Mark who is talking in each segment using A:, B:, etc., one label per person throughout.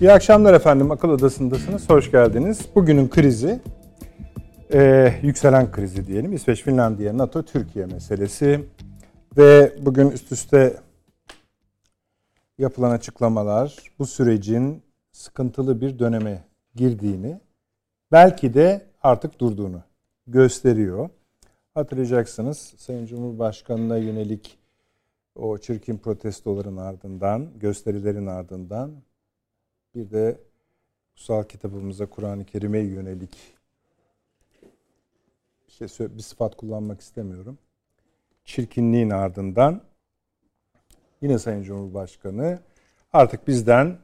A: İyi akşamlar efendim. Akıl Odası'ndasınız. Hoş geldiniz. Bugünün krizi, e, yükselen krizi diyelim. İsveç, Finlandiya, NATO, Türkiye meselesi. Ve bugün üst üste yapılan açıklamalar bu sürecin sıkıntılı bir döneme girdiğini, belki de artık durduğunu gösteriyor. Hatırlayacaksınız Sayın Cumhurbaşkanı'na yönelik o çirkin protestoların ardından, gösterilerin ardından bir de kutsal kitabımıza Kur'an-ı Kerim'e yönelik bir şey bir sıfat kullanmak istemiyorum. Çirkinliğin ardından yine Sayın Cumhurbaşkanı artık bizden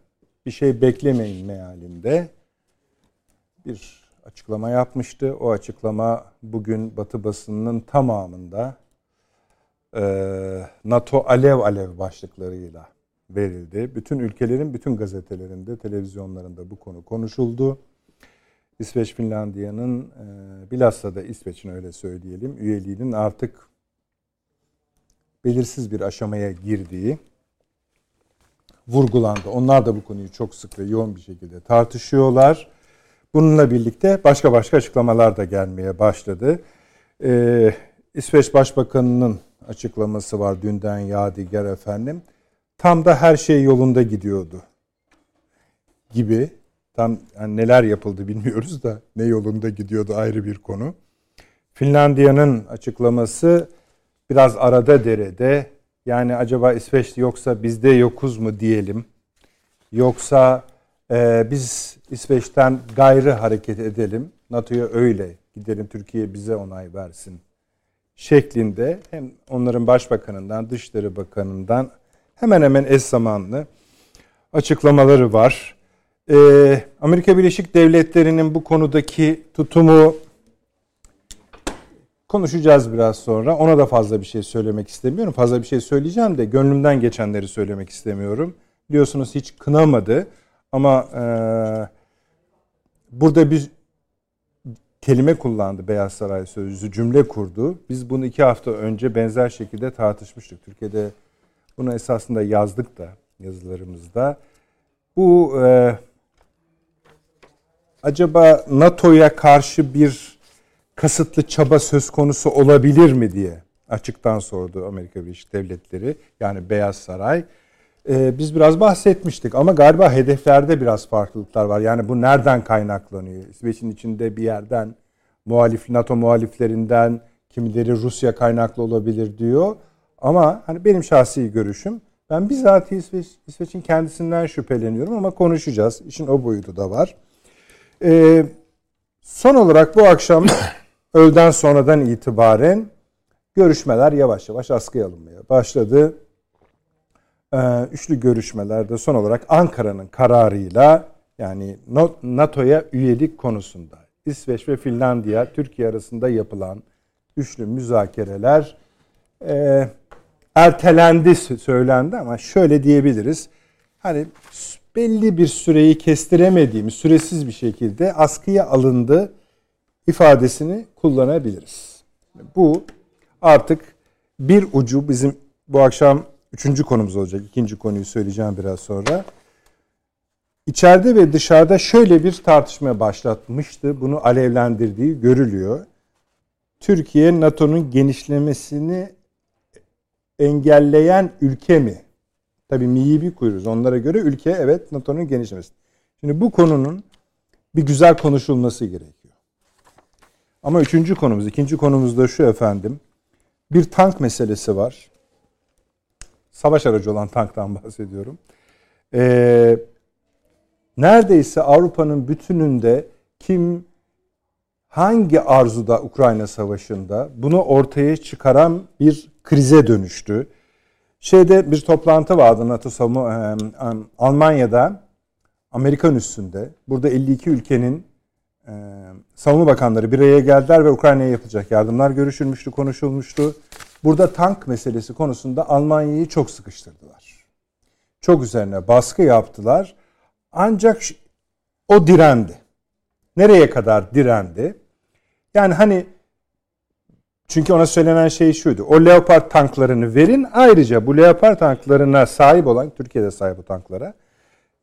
A: bir şey beklemeyin mealinde bir açıklama yapmıştı. O açıklama bugün Batı basınının tamamında NATO alev alev başlıklarıyla verildi. Bütün ülkelerin bütün gazetelerinde, televizyonlarında bu konu konuşuldu. İsveç Finlandiya'nın e, bilhassa da İsveç'in öyle söyleyelim üyeliğinin artık belirsiz bir aşamaya girdiği vurgulandı. Onlar da bu konuyu çok sık ve yoğun bir şekilde tartışıyorlar. Bununla birlikte başka başka açıklamalar da gelmeye başladı. Ee, İsveç Başbakanı'nın açıklaması var dünden Yadigar efendim. Tam da her şey yolunda gidiyordu gibi. Tam yani neler yapıldı bilmiyoruz da ne yolunda gidiyordu ayrı bir konu. Finlandiya'nın açıklaması biraz arada derede. Yani acaba İsveç yoksa bizde yokuz mu diyelim. Yoksa e, biz İsveç'ten gayrı hareket edelim. NATO'ya öyle gidelim Türkiye bize onay versin şeklinde hem onların başbakanından, dışişleri bakanından hemen hemen eş zamanlı açıklamaları var. Ee, Amerika Birleşik Devletleri'nin bu konudaki tutumu konuşacağız biraz sonra. Ona da fazla bir şey söylemek istemiyorum. Fazla bir şey söyleyeceğim de gönlümden geçenleri söylemek istemiyorum. Biliyorsunuz hiç kınamadı ama e, burada bir kelime kullandı Beyaz Saray sözcüsü, cümle kurdu. Biz bunu iki hafta önce benzer şekilde tartışmıştık. Türkiye'de bunu esasında yazdık da yazılarımızda. Bu e, acaba NATO'ya karşı bir kasıtlı çaba söz konusu olabilir mi diye açıktan sordu Amerika Birleşik Devletleri yani Beyaz Saray. Ee, biz biraz bahsetmiştik ama galiba hedeflerde biraz farklılıklar var. Yani bu nereden kaynaklanıyor? İsveç'in içinde bir yerden muhalif NATO muhaliflerinden kimileri Rusya kaynaklı olabilir diyor. Ama hani benim şahsi görüşüm ben bizzat İsveç, İsveç'in kendisinden şüpheleniyorum ama konuşacağız. İşin o boyutu da var. Ee, son olarak bu akşam öğleden sonradan itibaren görüşmeler yavaş yavaş askıya alınmaya başladı. Ee, üçlü görüşmelerde son olarak Ankara'nın kararıyla yani NATO'ya üyelik konusunda İsveç ve Finlandiya Türkiye arasında yapılan üçlü müzakereler e, ertelendi söylendi ama şöyle diyebiliriz. Hani belli bir süreyi kestiremediğimiz süresiz bir şekilde askıya alındı ifadesini kullanabiliriz. Bu artık bir ucu bizim bu akşam üçüncü konumuz olacak. İkinci konuyu söyleyeceğim biraz sonra. İçeride ve dışarıda şöyle bir tartışma başlatmıştı. Bunu alevlendirdiği görülüyor. Türkiye NATO'nun genişlemesini engelleyen ülke mi? Tabii miyi bir kuyuruz. Onlara göre ülke evet NATO'nun genişlemesi. Şimdi bu konunun bir güzel konuşulması gerekiyor. Ama üçüncü konumuz, ikinci konumuz da şu efendim. Bir tank meselesi var. Savaş aracı olan tanktan bahsediyorum. Ee, neredeyse Avrupa'nın bütününde kim hangi arzuda Ukrayna Savaşı'nda bunu ortaya çıkaran bir krize dönüştü. Şeyde bir toplantı vardı NATO savunma Almanya'da Amerikan üstünde. Burada 52 ülkenin savunma bakanları bir araya geldiler ve Ukrayna'ya yapılacak yardımlar görüşülmüştü, konuşulmuştu. Burada tank meselesi konusunda Almanya'yı çok sıkıştırdılar. Çok üzerine baskı yaptılar. Ancak o direndi. Nereye kadar direndi? Yani hani çünkü ona söylenen şey şuydu. O Leopard tanklarını verin. Ayrıca bu Leopard tanklarına sahip olan, Türkiye'de sahip o tanklara,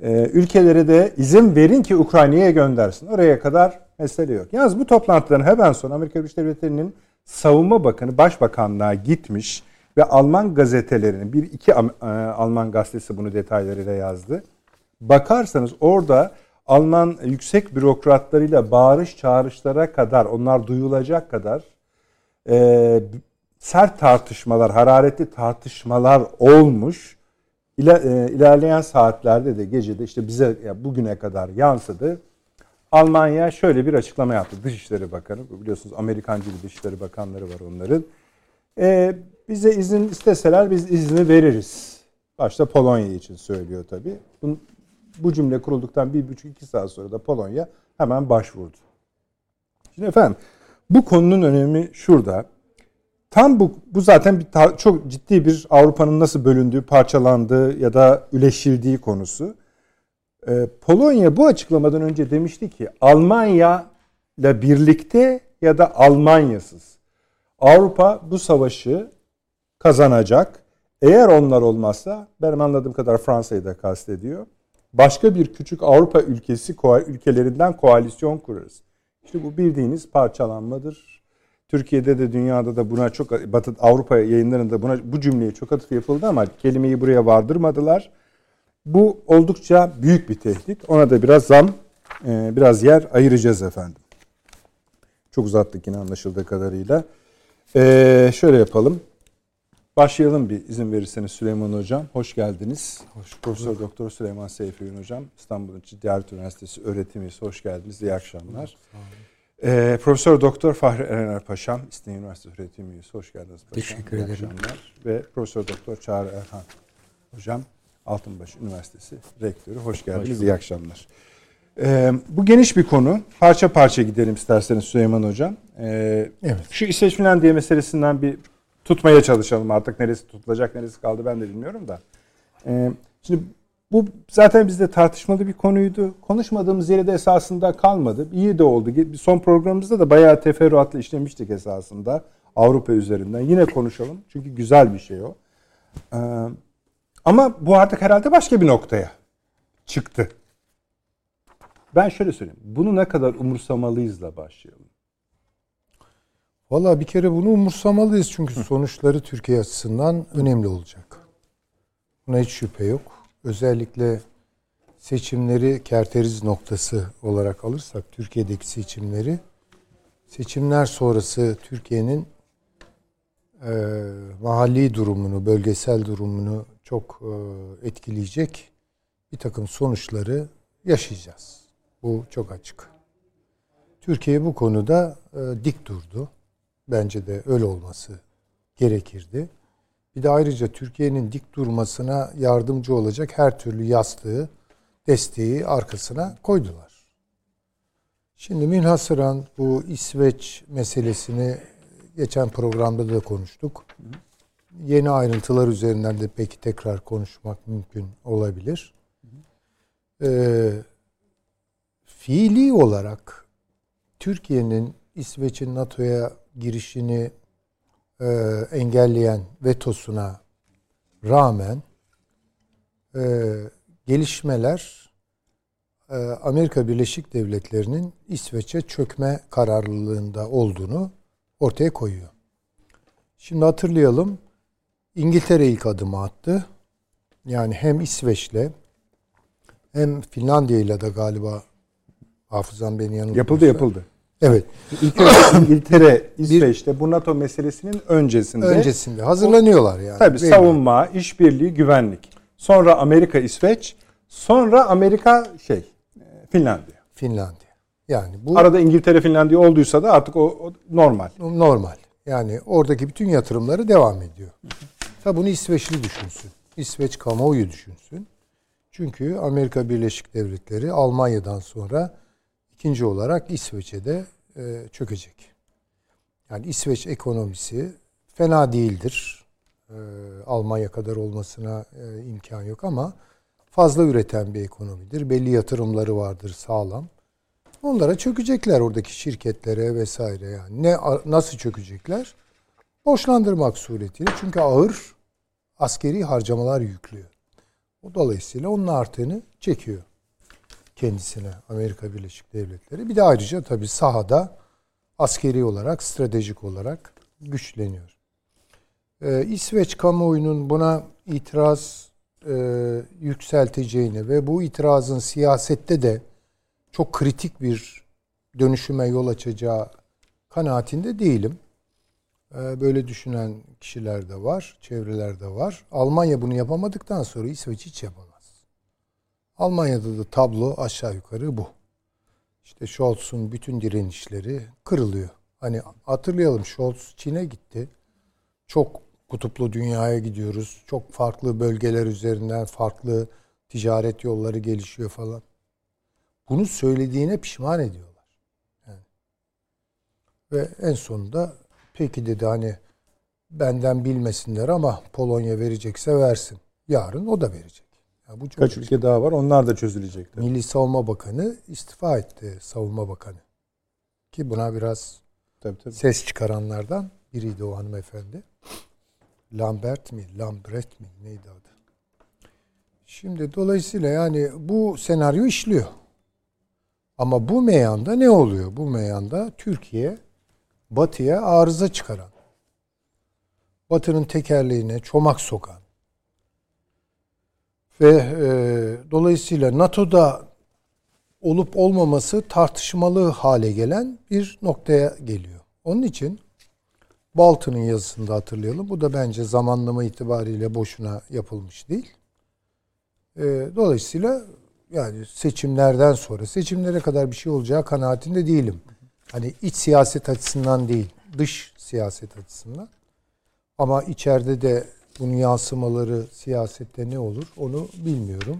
A: Ee, ülkelere de izin verin ki Ukrayna'ya göndersin. Oraya kadar mesele yok. Yalnız bu toplantıların hemen sonra Amerika Birleşik Devletleri'nin savunma bakanı başbakanlığa gitmiş ve Alman gazetelerinin bir iki e, Alman gazetesi bunu detaylarıyla yazdı. Bakarsanız orada Alman yüksek bürokratlarıyla bağırış çağrışlara kadar onlar duyulacak kadar e, sert tartışmalar, hararetli tartışmalar olmuş. İler, e, ilerleyen saatlerde de gecede işte bize ya bugüne kadar yansıdı. Almanya şöyle bir açıklama yaptı. Dışişleri Bakanı, biliyorsunuz Amerikancı bir Dışişleri Bakanları var onların. E, bize izin isteseler biz izni veririz. Başta Polonya için söylüyor tabii. Bu, bu cümle kurulduktan bir buçuk iki saat sonra da Polonya hemen başvurdu. Şimdi efendim bu konunun önemi şurada. Tam bu, bu zaten bir çok ciddi bir Avrupa'nın nasıl bölündüğü, parçalandığı ya da üleşildiği konusu. Ee, Polonya bu açıklamadan önce demişti ki Almanya ile birlikte ya da Almanyasız. Avrupa bu savaşı kazanacak. Eğer onlar olmazsa benim anladığım kadar Fransa'yı da kastediyor. Başka bir küçük Avrupa ülkesi ülkelerinden koalisyon kurarız. İşte bu bildiğiniz parçalanmadır. Türkiye'de de dünyada da buna çok Batı Avrupa yayınlarında buna bu cümleye çok atıf yapıldı ama kelimeyi buraya vardırmadılar. Bu oldukça büyük bir tehdit. Ona da biraz zam, e, biraz yer ayıracağız efendim. Çok uzattık yine anlaşıldığı kadarıyla. Ee, şöyle yapalım. Başlayalım bir izin verirseniz Süleyman Hocam. Hoş geldiniz. Hoş Profesör Doktor Süleyman Seyfi Hocam. İstanbul Ticaret Üniversitesi öğretim üyesi. Hoş geldiniz. İyi akşamlar. Ee, Profesör Doktor Fahri Erener Paşam, İstinye Üniversitesi öğretim üyesi. Hoş geldiniz
B: Paşam. Teşekkür İyi ederim. Akşamlar.
A: Ve Profesör Doktor Çağrı Erhan Hocam, Altınbaş Üniversitesi Rektörü. Hoş geldiniz. Hoş İyi akşamlar. Ee, bu geniş bir konu. Parça parça gidelim isterseniz Süleyman Hocam. Ee, evet. Şu İsveç Finlandiya meselesinden bir tutmaya çalışalım artık. Neresi tutulacak, neresi kaldı ben de bilmiyorum da. Ee, şimdi bu zaten bizde tartışmalı bir konuydu. Konuşmadığımız yere de esasında kalmadı. İyi de oldu. Son programımızda da bayağı teferruatlı işlemiştik esasında. Avrupa üzerinden. Yine konuşalım. Çünkü güzel bir şey o. Ee, ama bu artık herhalde başka bir noktaya çıktı. Ben şöyle söyleyeyim. Bunu ne kadar umursamalıyızla başlayalım.
B: Valla bir kere bunu umursamalıyız çünkü sonuçları Türkiye açısından önemli olacak. Buna hiç şüphe yok. Özellikle seçimleri kerteriz noktası olarak alırsak Türkiye'deki seçimleri seçimler sonrası Türkiye'nin e, mahalli durumunu, bölgesel durumunu çok e, etkileyecek bir takım sonuçları yaşayacağız. Bu çok açık. Türkiye bu konuda e, dik durdu. Bence de öyle olması gerekirdi. Bir de ayrıca Türkiye'nin dik durmasına yardımcı olacak her türlü yastığı, desteği arkasına koydular. Şimdi münhasıran bu İsveç meselesini geçen programda da konuştuk. Yeni ayrıntılar üzerinden de peki tekrar konuşmak mümkün olabilir. Ee, fiili olarak Türkiye'nin İsveç'in NATO'ya girişini e, engelleyen vetosuna rağmen e, gelişmeler e, Amerika Birleşik Devletleri'nin İsveç'e çökme kararlılığında olduğunu ortaya koyuyor. Şimdi hatırlayalım. İngiltere ilk adımı attı. Yani hem İsveç'le hem Finlandiya ile de galiba hafızam beni yanıltmıyorsa.
A: Yapıldı yapıldı.
B: Evet.
A: İlk önce İngiltere, İsveç'te bu NATO meselesinin öncesinde.
B: Öncesinde hazırlanıyorlar yani.
A: Tabii Değil savunma, mi? işbirliği, güvenlik. Sonra Amerika, İsveç. Sonra Amerika şey Finlandiya.
B: Finlandiya. Yani
A: bu arada İngiltere, Finlandiya olduysa da artık o, o normal.
B: Normal. Yani oradaki bütün yatırımları devam ediyor. Tabi bunu İsveçli düşünsün. İsveç kamuoyu düşünsün. Çünkü Amerika Birleşik Devletleri Almanya'dan sonra ikinci olarak İsveç'e de e, çökecek. Yani İsveç ekonomisi fena değildir. E, Almanya kadar olmasına e, imkan yok ama fazla üreten bir ekonomidir. Belli yatırımları vardır sağlam. Onlara çökecekler oradaki şirketlere vesaire yani. Ne nasıl çökecekler? Borçlandırmak suretiyle. Çünkü ağır askeri harcamalar yüklüyor. O dolayısıyla onun artığını çekiyor kendisine Amerika Birleşik Devletleri. Bir de ayrıca tabii sahada askeri olarak, stratejik olarak güçleniyor. Ee, İsveç kamuoyunun buna itiraz e, yükselteceğini ve bu itirazın siyasette de çok kritik bir dönüşüme yol açacağı kanaatinde değilim. Ee, böyle düşünen kişiler de var, çevreler de var. Almanya bunu yapamadıktan sonra İsveç hiç yapamaz. Almanya'da da tablo aşağı yukarı bu. İşte Scholz'un bütün direnişleri kırılıyor. Hani hatırlayalım Scholz Çin'e gitti. Çok kutuplu dünyaya gidiyoruz. Çok farklı bölgeler üzerinden farklı ticaret yolları gelişiyor falan. Bunu söylediğine pişman ediyorlar. Yani. Ve en sonunda peki dedi hani benden bilmesinler ama Polonya verecekse versin. Yarın o da verecek.
A: Yani bu çok Kaç ülke daha var? Onlar da çözülecek.
B: Tabii. Milli Savunma Bakanı istifa etti. Savunma Bakanı. Ki buna biraz tabii, tabii. ses çıkaranlardan biriydi o hanımefendi. Lambert mi? Lambret mi? Neydi adı? Şimdi dolayısıyla yani bu senaryo işliyor. Ama bu meyanda ne oluyor? Bu meyanda Türkiye Batı'ya arıza çıkaran, Batı'nın tekerleğine çomak sokan ve e, dolayısıyla NATO'da olup olmaması tartışmalı hale gelen bir noktaya geliyor. Onun için Baltı'nın yazısında hatırlayalım. Bu da bence zamanlama itibariyle boşuna yapılmış değil. E, dolayısıyla yani seçimlerden sonra seçimlere kadar bir şey olacağı kanaatinde değilim. Hani iç siyaset açısından değil, dış siyaset açısından. Ama içeride de bunun yansımaları siyasette ne olur onu bilmiyorum.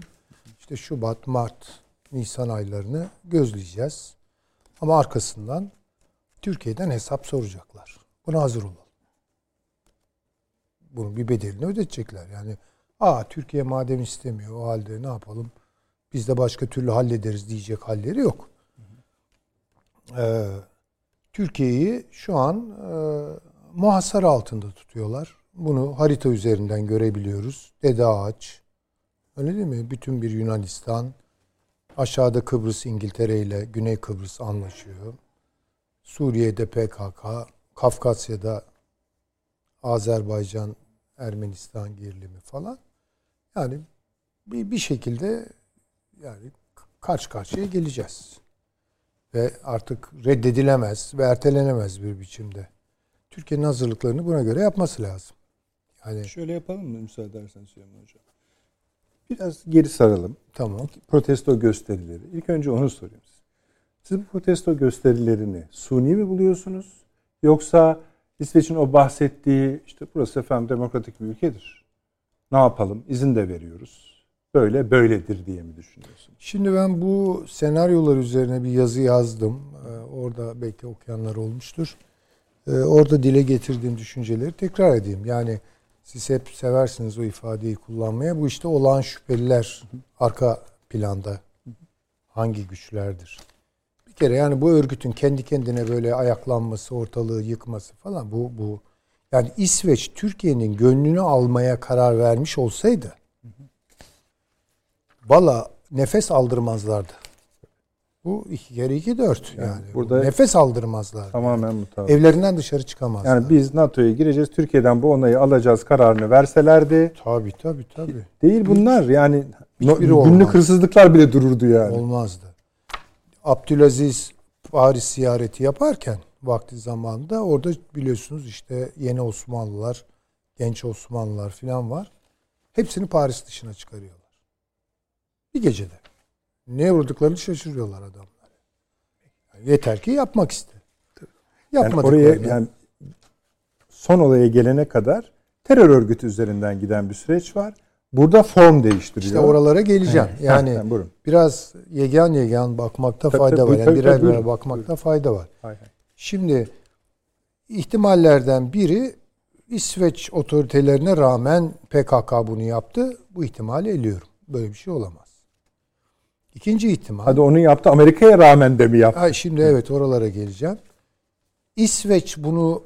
B: İşte Şubat, Mart, Nisan aylarını gözleyeceğiz. Ama arkasından Türkiye'den hesap soracaklar. Buna hazır olalım. Bunun bir bedelini ödetecekler. Yani aa Türkiye madem istemiyor o halde ne yapalım? Biz de başka türlü hallederiz diyecek halleri yok. Ee, Türkiye'yi şu an e, muhasara altında tutuyorlar. Bunu harita üzerinden görebiliyoruz. Dede Ağaç, öyle değil mi? Bütün bir Yunanistan, aşağıda Kıbrıs İngiltere ile Güney Kıbrıs anlaşıyor. Suriye'de PKK, Kafkasya'da Azerbaycan, Ermenistan gerilimi falan. Yani bir, bir şekilde yani karşı karşıya geleceğiz. Ve artık reddedilemez ve ertelenemez bir biçimde. Türkiye'nin hazırlıklarını buna göre yapması lazım.
A: Yani şöyle yapalım mı müsaade edersen Süleyman Hocam? Biraz geri saralım.
B: Tamam.
A: Protesto gösterileri. İlk önce onu sorayım size. Siz bu protesto gösterilerini suni mi buluyorsunuz? Yoksa İsveç'in o bahsettiği işte burası efendim demokratik bir ülkedir. Ne yapalım? İzin de veriyoruz. Böyle böyledir diye mi düşünüyorsunuz?
B: Şimdi ben bu senaryolar üzerine bir yazı yazdım. Ee, orada belki okuyanlar olmuştur. Ee, orada dile getirdiğim düşünceleri tekrar edeyim. Yani siz hep seversiniz o ifadeyi kullanmaya. Bu işte olağan şüpheliler arka planda hangi güçlerdir? Bir kere yani bu örgütün kendi kendine böyle ayaklanması, ortalığı yıkması falan bu bu yani İsveç Türkiye'nin gönlünü almaya karar vermiş olsaydı valla nefes aldırmazlardı. Bu iki kere iki dört yani. yani burada nefes aldırmazlar.
A: Tamamen mutabık.
B: Evlerinden dışarı çıkamazlar.
A: Yani biz NATO'ya gireceğiz. Türkiye'den bu onayı alacağız kararını verselerdi.
B: Tabii tabii tabii.
A: Değil bunlar yani Hiçbiri günlük olmaz. hırsızlıklar bile dururdu yani.
B: Olmazdı. Abdülaziz Paris ziyareti yaparken vakti zamanında orada biliyorsunuz işte yeni Osmanlılar, genç Osmanlılar falan var. Hepsini Paris dışına çıkarıyorlar. Bir gecede. Ne vurduklarını şaşırıyorlar adamlar. Yani yeter ki yapmak iste.
A: Yani oraya yani son olaya gelene kadar terör örgütü üzerinden giden bir süreç var. Burada form değiştiriyor.
B: İşte oralara geleceğim. yani biraz yegan yegan bakmakta tabii, fayda tabii, var. Yani tabii, birer birer bakmakta buyurun. fayda var. Hay. Şimdi ihtimallerden biri İsveç otoritelerine rağmen PKK bunu yaptı. Bu ihtimali eliyorum. Böyle bir şey olamaz. İkinci ihtimal.
A: Hadi onu yaptı. Amerika'ya rağmen de mi yaptı?
B: Ha, şimdi evet oralara geleceğim. İsveç bunu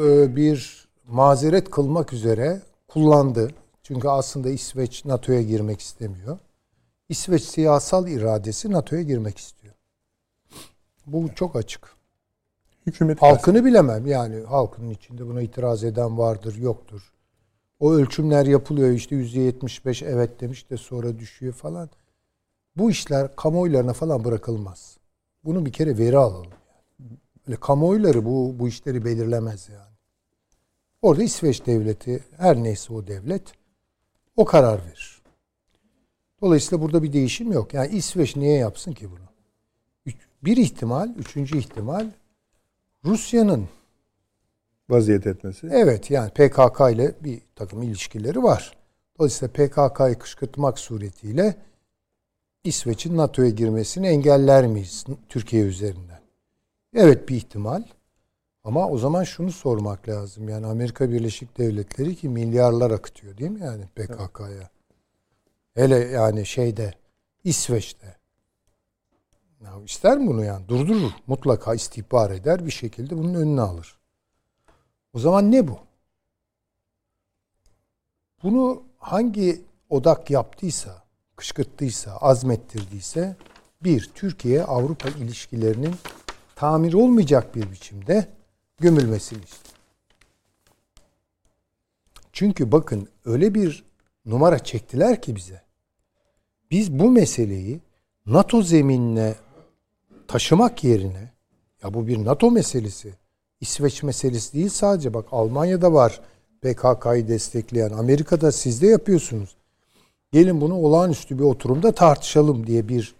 B: e, bir mazeret kılmak üzere kullandı. Çünkü aslında İsveç NATO'ya girmek istemiyor. İsveç siyasal iradesi NATO'ya girmek istiyor. Bu çok açık.
A: Hükümet
B: Halkını bilemem yani halkının içinde buna itiraz eden vardır yoktur. O ölçümler yapılıyor işte yüzde yetmiş beş evet demiş de sonra düşüyor falan. Bu işler kamuoylarına falan bırakılmaz. Bunu bir kere veri alalım. Böyle kamuoyları bu, bu işleri belirlemez yani. Orada İsveç devleti her neyse o devlet o karar verir. Dolayısıyla burada bir değişim yok. Yani İsveç niye yapsın ki bunu? Bir ihtimal, üçüncü ihtimal Rusya'nın
A: vaziyet etmesi.
B: Evet yani PKK ile bir takım ilişkileri var. Dolayısıyla PKK'yı kışkırtmak suretiyle İsveç'in NATO'ya girmesini engeller miyiz Türkiye üzerinden? Evet bir ihtimal. Ama o zaman şunu sormak lazım. Yani Amerika Birleşik Devletleri ki milyarlar akıtıyor değil mi yani PKK'ya? Hele yani şeyde İsveç'te. Ya ister bunu yani? Durdurur. Mutlaka istihbar eder bir şekilde bunun önüne alır. O zaman ne bu? Bunu hangi odak yaptıysa, kışkırttıysa, azmettirdiyse bir, Türkiye-Avrupa ilişkilerinin tamir olmayacak bir biçimde gömülmesini. Çünkü bakın öyle bir numara çektiler ki bize. Biz bu meseleyi NATO zeminine taşımak yerine ya bu bir NATO meselesi. İsveç meselesi değil sadece bak Almanya'da var PKK'yı destekleyen. Amerika'da siz de yapıyorsunuz. Gelin bunu olağanüstü bir oturumda tartışalım diye bir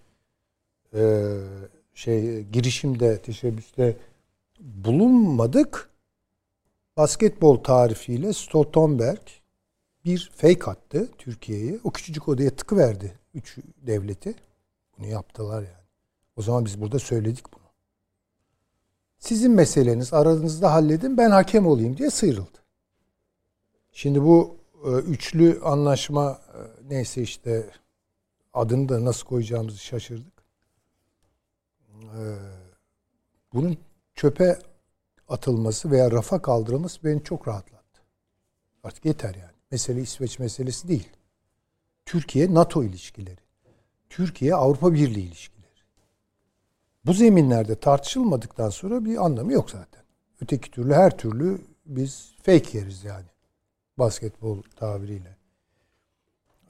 B: e, şey girişimde teşebbüste bulunmadık. Basketbol tarifiyle Stoltenberg bir fake attı Türkiye'ye. O küçücük odaya tıkı verdi üç devleti. Bunu yaptılar yani. O zaman biz burada söyledik bunu. Sizin meseleniz aranızda halledin ben hakem olayım diye sıyrıldı. Şimdi bu e, üçlü anlaşma neyse işte adını da nasıl koyacağımızı şaşırdık. E, bunun çöpe atılması veya rafa kaldırılması beni çok rahatlattı. Artık yeter yani. Mesele İsveç meselesi değil. Türkiye-NATO ilişkileri. Türkiye-Avrupa Birliği ilişkileri. Bu zeminlerde tartışılmadıktan sonra bir anlamı yok zaten. Öteki türlü her türlü biz fake yeriz yani. Basketbol tabiriyle.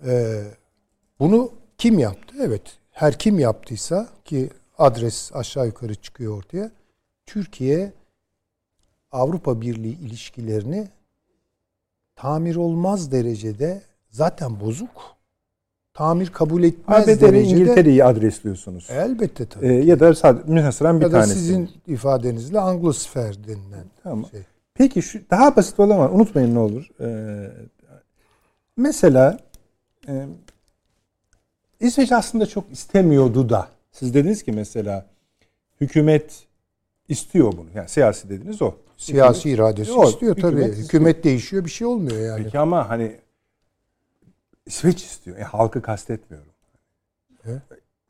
B: Ee, bunu kim yaptı? Evet. Her kim yaptıysa ki adres aşağı yukarı çıkıyor ortaya. Türkiye Avrupa Birliği ilişkilerini tamir olmaz derecede zaten bozuk. Tamir kabul etmez
A: ABD
B: derecede.
A: ve İngiltere'yi adresliyorsunuz.
B: Elbette tabii.
A: Ee, ya da sadece münhasıran bir
B: ya da
A: tanesi.
B: sizin ifadenizle Anglosfer denilen
A: Tamam.
B: şey.
A: Peki şu daha basit olamaz. Unutmayın ne olur. Ee, mesela e, İsveç aslında çok istemiyordu da. Siz dediniz ki mesela hükümet istiyor bunu. Yani siyasi dediniz o.
B: Siyasi
A: Hükümet-
B: iradesi
A: O,
B: istiyor tabii.
A: hükümet
B: Hükümet,
A: istiyor.
B: değişiyor bir şey olmuyor yani.
A: Peki ama hani İsveç istiyor. Yani halkı kastetmiyorum.
B: Evet.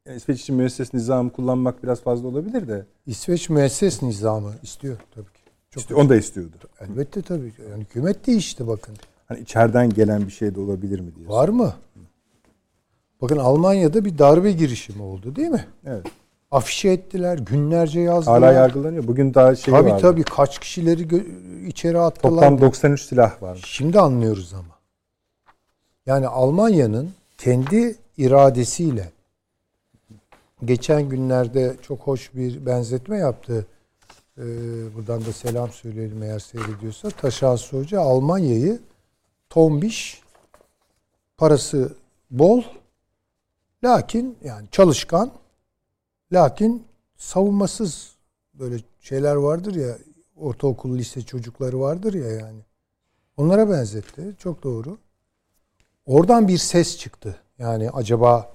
A: Yani İsveç için müesses nizamı kullanmak biraz fazla olabilir de.
B: İsveç müesses nizamı istiyor tabii ki. Çok
A: İşte onu da istiyordu.
B: Elbette tabii. Yani hükümet değişti bakın.
A: Hani içeriden gelen bir şey de olabilir mi diye.
B: Var mı? Bakın Almanya'da bir darbe girişimi oldu değil mi?
A: Evet.
B: Afişe ettiler, günlerce yazdılar.
A: Hala yargılanıyor. Bugün daha şey
B: Tabii
A: vardı.
B: tabii kaç kişileri içeri attılar.
A: Toplam 93 silah var.
B: Şimdi anlıyoruz ama. Yani Almanya'nın kendi iradesiyle geçen günlerde çok hoş bir benzetme yaptı. Ee, buradan da selam söyleyelim eğer seyrediyorsa. Taşansı Hoca Almanya'yı tombiş, parası bol, lakin yani çalışkan, lakin savunmasız böyle şeyler vardır ya ortaokul lise çocukları vardır ya yani. Onlara benzetti. Çok doğru. Oradan bir ses çıktı. Yani acaba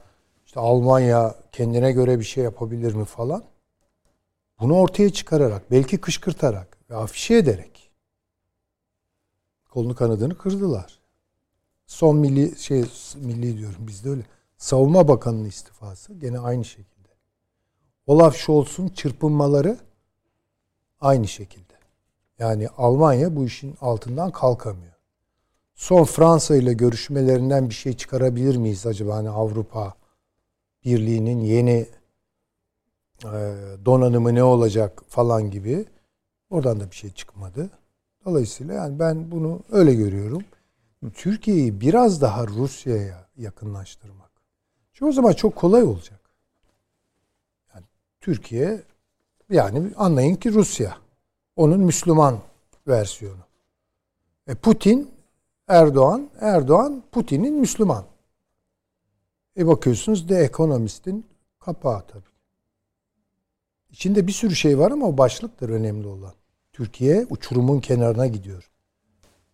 B: işte Almanya kendine göre bir şey yapabilir mi falan. Bunu ortaya çıkararak, belki kışkırtarak ve afişe ederek kolunu kanadını kırdılar. Son milli şey milli diyorum bizde öyle. Savunma Bakanı'nın istifası gene aynı şekilde. Olaf Scholz'un çırpınmaları aynı şekilde. Yani Almanya bu işin altından kalkamıyor. son Fransa ile görüşmelerinden bir şey çıkarabilir miyiz acaba hani Avrupa Birliği'nin yeni e, donanımı ne olacak falan gibi. Oradan da bir şey çıkmadı. Dolayısıyla yani ben bunu öyle görüyorum. Türkiye'yi biraz daha Rusya'ya yakınlaştırmak. Çünkü o zaman çok kolay olacak. Yani Türkiye yani anlayın ki Rusya. Onun Müslüman versiyonu. E Putin, Erdoğan, Erdoğan Putin'in Müslüman. E bakıyorsunuz The Economist'in kapağı tabii. İçinde bir sürü şey var ama o başlıktır önemli olan. Türkiye uçurumun kenarına gidiyor.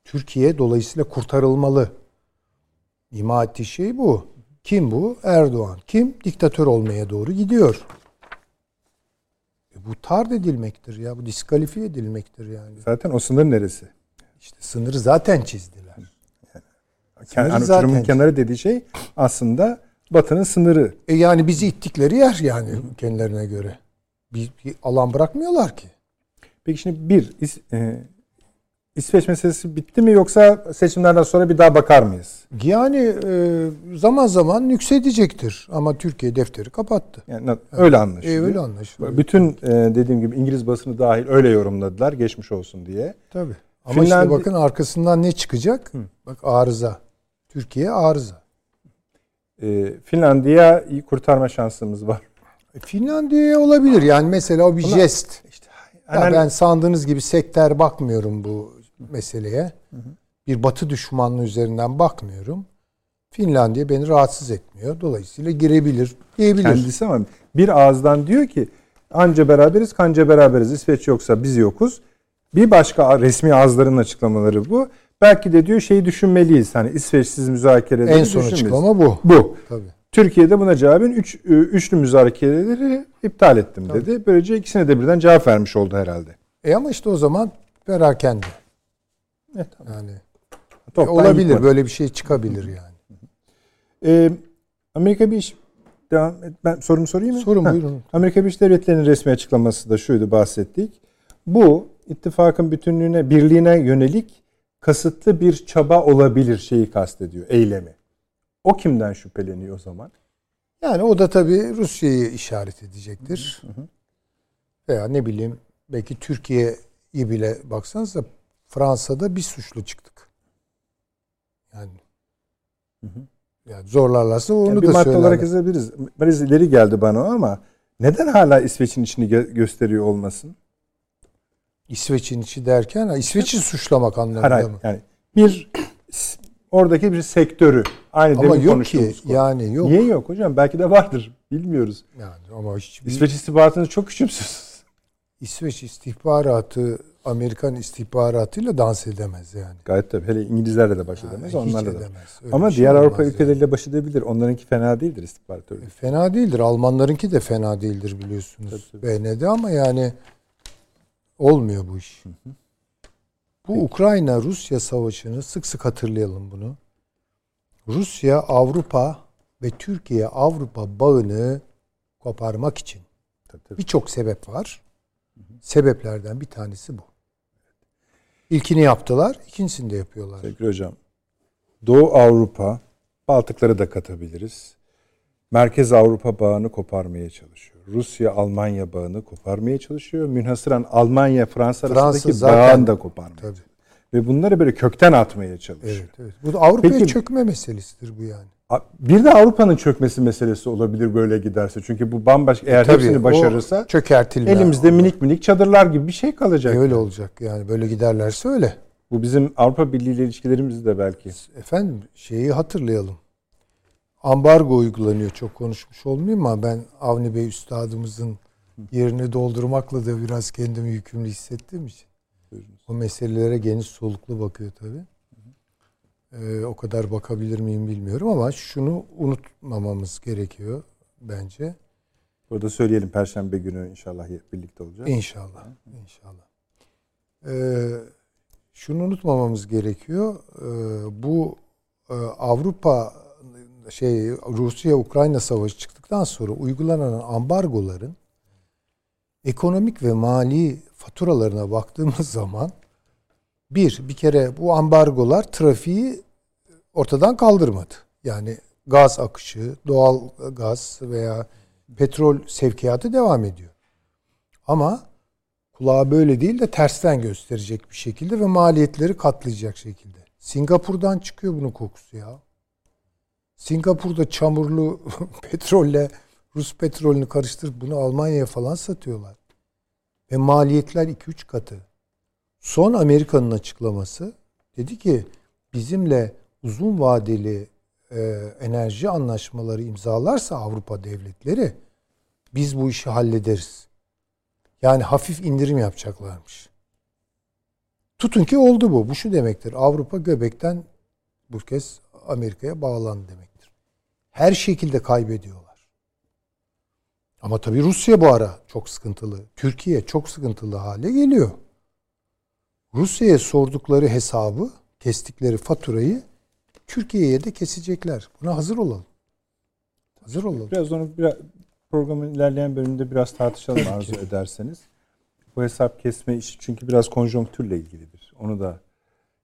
B: Türkiye dolayısıyla kurtarılmalı. İma ettiği şey bu. Kim bu? Erdoğan. Kim? Diktatör olmaya doğru gidiyor. E bu tard edilmektir ya. Bu diskalifiye edilmektir yani.
A: Zaten o sınır neresi?
B: İşte sınırı zaten çizdiler.
A: Yani hani uçurumun kenarı dediği şey aslında Batı'nın sınırı.
B: E yani bizi ittikleri yer yani kendilerine göre. Bir, bir alan bırakmıyorlar ki.
A: Peki şimdi bir e, İsveç meselesi bitti mi yoksa seçimlerden sonra bir daha bakar mıyız?
B: Yani e, zaman zaman yükselecektir ama Türkiye defteri kapattı.
A: Yani öyle anlaşılıyor.
B: E, öyle anlaşılıyor.
A: Bütün e, dediğim gibi İngiliz basını dahil öyle yorumladılar geçmiş olsun diye.
B: Tabii. Ama Finland... işte bakın arkasından ne çıkacak? Hı. Bak arıza. Türkiye arıza.
A: E, Finlandiya'yı kurtarma şansımız var.
B: E, Finlandiya olabilir. Yani mesela o bir Ona, jest. Işte, yani ben sandığınız gibi sektör bakmıyorum bu meseleye. Hı hı. Bir batı düşmanlığı üzerinden bakmıyorum. Finlandiya beni rahatsız etmiyor. Dolayısıyla girebilir diyebilir.
A: Kendisi ama bir ağızdan diyor ki anca beraberiz kanca beraberiz. İsveç yoksa biz yokuz. Bir başka resmi ağızların açıklamaları bu. Belki de diyor şeyi düşünmeliyiz. Hani İsveçsiz müzakereleri
B: En son açıklama bu.
A: Bu. Tabii. Türkiye'de buna cevabın üç, üçlü müzakereleri iptal ettim Tabii. dedi. Böylece ikisine de birden cevap vermiş oldu herhalde.
B: E ama işte o zaman perakende. Evet, yani e, olabilir yıkmadı. böyle bir şey çıkabilir yani.
A: Ee, Amerika bir iş devam et. Ben sorumu sorayım mı?
B: Sorun buyurun.
A: Amerika Birleşik Devletleri'nin resmi açıklaması da şuydu bahsettik. Bu ittifakın bütünlüğüne, birliğine yönelik kasıtlı bir çaba olabilir şeyi kastediyor, eylemi. O kimden şüpheleniyor o zaman?
B: Yani o da tabii Rusya'yı işaret edecektir. Hı hı. Veya ne bileyim belki Türkiye'yi bile baksanıza Fransa'da bir suçlu çıktık. Yani hı hı. Yani zorlarlarsa onu yani bir da madde
A: olarak yazabiliriz. Biraz ileri geldi bana ama neden hala İsveç'in içini gö- gösteriyor olmasın?
B: İsveç'in içi derken İsveç'i suçlamak anlamında hayır, mı?
A: Yani bir oradaki bir sektörü aynı
B: ama yok ki konu. yani yok.
A: Niye yok hocam? Belki de vardır. Bilmiyoruz. Yani ama hiç İsveç istihbaratınız çok küçümsüz.
B: İsveç istihbaratı Amerikan istihbaratıyla dans edemez yani.
A: Gayet tabii. Hele İngilizlerle de baş edemez, yani onlarla da. Ama şey diğer Avrupa yani. ülkeleriyle baş edebilir. Onlarınki fena değildir istihbarat örgütü.
B: E, fena değildir. Almanlarınki de fena değildir biliyorsunuz. Tabii, tabii. BND ama yani olmuyor bu iş. Hı hı. Bu Ukrayna-Rusya savaşını sık sık hatırlayalım bunu. Rusya, Avrupa ve Türkiye-Avrupa bağını koparmak için birçok sebep var. Sebeplerden bir tanesi bu. İlkini yaptılar, ikincisini de yapıyorlar.
A: Sevgili hocam, Doğu Avrupa, Baltıkları da katabiliriz. Merkez Avrupa bağını koparmaya çalışıyor. Rusya Almanya bağını koparmaya çalışıyor. Münhasıran Almanya Fransa arasındaki Fransa bağını da koparmaya tabii. Ve bunları böyle kökten atmaya çalışıyor.
B: Evet, evet. Bu da Avrupa'ya Peki, çökme meselesidir bu yani.
A: Bir de Avrupa'nın çökmesi meselesi olabilir böyle giderse. Çünkü bu bambaşka eğer Tabii, hepsini başarırsa
B: çökertilme.
A: Elimizde olur. minik minik çadırlar gibi bir şey kalacak.
B: E öyle olacak yani böyle giderlerse öyle.
A: Bu bizim Avrupa Birliği ile ilişkilerimiz de belki.
B: Efendim şeyi hatırlayalım. Ambargo uygulanıyor. Çok konuşmuş olmayayım ama ben Avni Bey üstadımızın yerini doldurmakla da biraz kendimi yükümlü hissettiğim için. O meselelere geniş soluklu bakıyor tabii. Ee, o kadar bakabilir miyim bilmiyorum ama şunu unutmamamız gerekiyor bence.
A: Burada söyleyelim Perşembe günü inşallah birlikte olacağız.
B: İnşallah. İnşallah. Ee, şunu unutmamamız gerekiyor. Ee, bu e, Avrupa şey Rusya Ukrayna savaşı çıktıktan sonra uygulanan ambargoların ekonomik ve mali faturalarına baktığımız zaman Bir, bir kere bu ambargolar trafiği ortadan kaldırmadı. Yani gaz akışı, doğal gaz veya petrol sevkiyatı devam ediyor. Ama kulağa böyle değil de tersten gösterecek bir şekilde ve maliyetleri katlayacak şekilde. Singapur'dan çıkıyor bunun kokusu ya. Singapur'da çamurlu petrolle Rus petrolünü karıştırıp bunu Almanya'ya falan satıyorlar. Ve maliyetler 2-3 katı. Son Amerika'nın açıklaması dedi ki bizimle uzun vadeli e, enerji anlaşmaları imzalarsa Avrupa devletleri biz bu işi hallederiz. Yani hafif indirim yapacaklarmış. Tutun ki oldu bu. Bu şu demektir. Avrupa göbekten bu kez Amerika'ya bağlandı demektir. Her şekilde kaybediyorlar. Ama tabii Rusya bu ara çok sıkıntılı. Türkiye çok sıkıntılı hale geliyor. Rusya'ya sordukları hesabı, kestikleri faturayı Türkiye'ye de kesecekler. Buna hazır olalım. Hazır olalım.
A: Biraz onu biraz programın ilerleyen bölümünde biraz tartışalım arzu ederseniz. Bu hesap kesme işi çünkü biraz konjonktürle ilgilidir. Onu da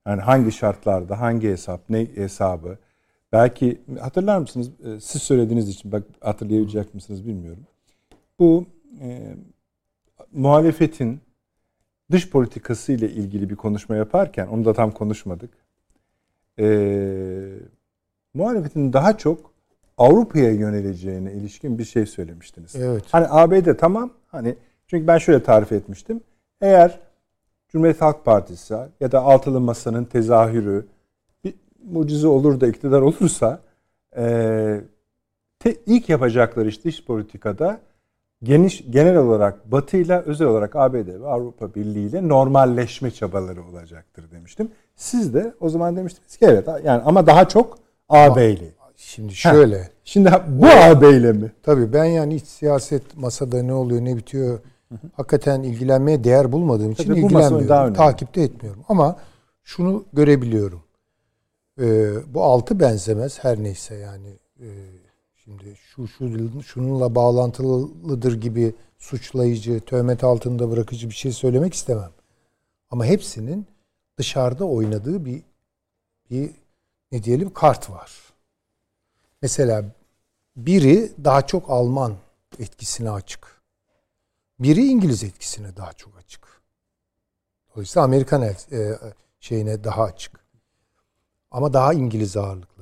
A: yani hangi şartlarda, hangi hesap, ne hesabı. Belki hatırlar mısınız? Ee, siz söylediğiniz için bak hatırlayabilecek misiniz bilmiyorum. Bu e, muhalefetin dış politikası ile ilgili bir konuşma yaparken onu da tam konuşmadık. E, muhalefetin daha çok Avrupa'ya yöneleceğine ilişkin bir şey söylemiştiniz.
B: Evet.
A: Hani ABD tamam hani çünkü ben şöyle tarif etmiştim. Eğer Cumhuriyet Halk Partisi ya da Altılı Masa'nın tezahürü bir mucize olur da iktidar olursa e, te, ilk yapacakları iş dış politikada geniş genel olarak Batı ile özel olarak ABD ve Avrupa Birliği ile normalleşme çabaları olacaktır demiştim. Siz de o zaman demiştiniz ki evet yani ama daha çok AB ile.
B: Şimdi şöyle. Heh.
A: Şimdi bu AB ile mi?
B: Tabii ben yani iç siyaset masada ne oluyor ne bitiyor hakikaten ilgilenmeye değer bulmadığım için Tabii ilgilenmiyorum. Takipte etmiyorum. Ama şunu görebiliyorum. Ee, bu altı benzemez her neyse yani. Ee, şimdi şu, şu şununla bağlantılıdır gibi suçlayıcı, töhmet altında bırakıcı bir şey söylemek istemem. Ama hepsinin dışarıda oynadığı bir bir ne diyelim kart var. Mesela biri daha çok Alman etkisine açık. Biri İngiliz etkisine daha çok açık. Dolayısıyla Amerikan e, şeyine daha açık. Ama daha İngiliz ağırlıklı.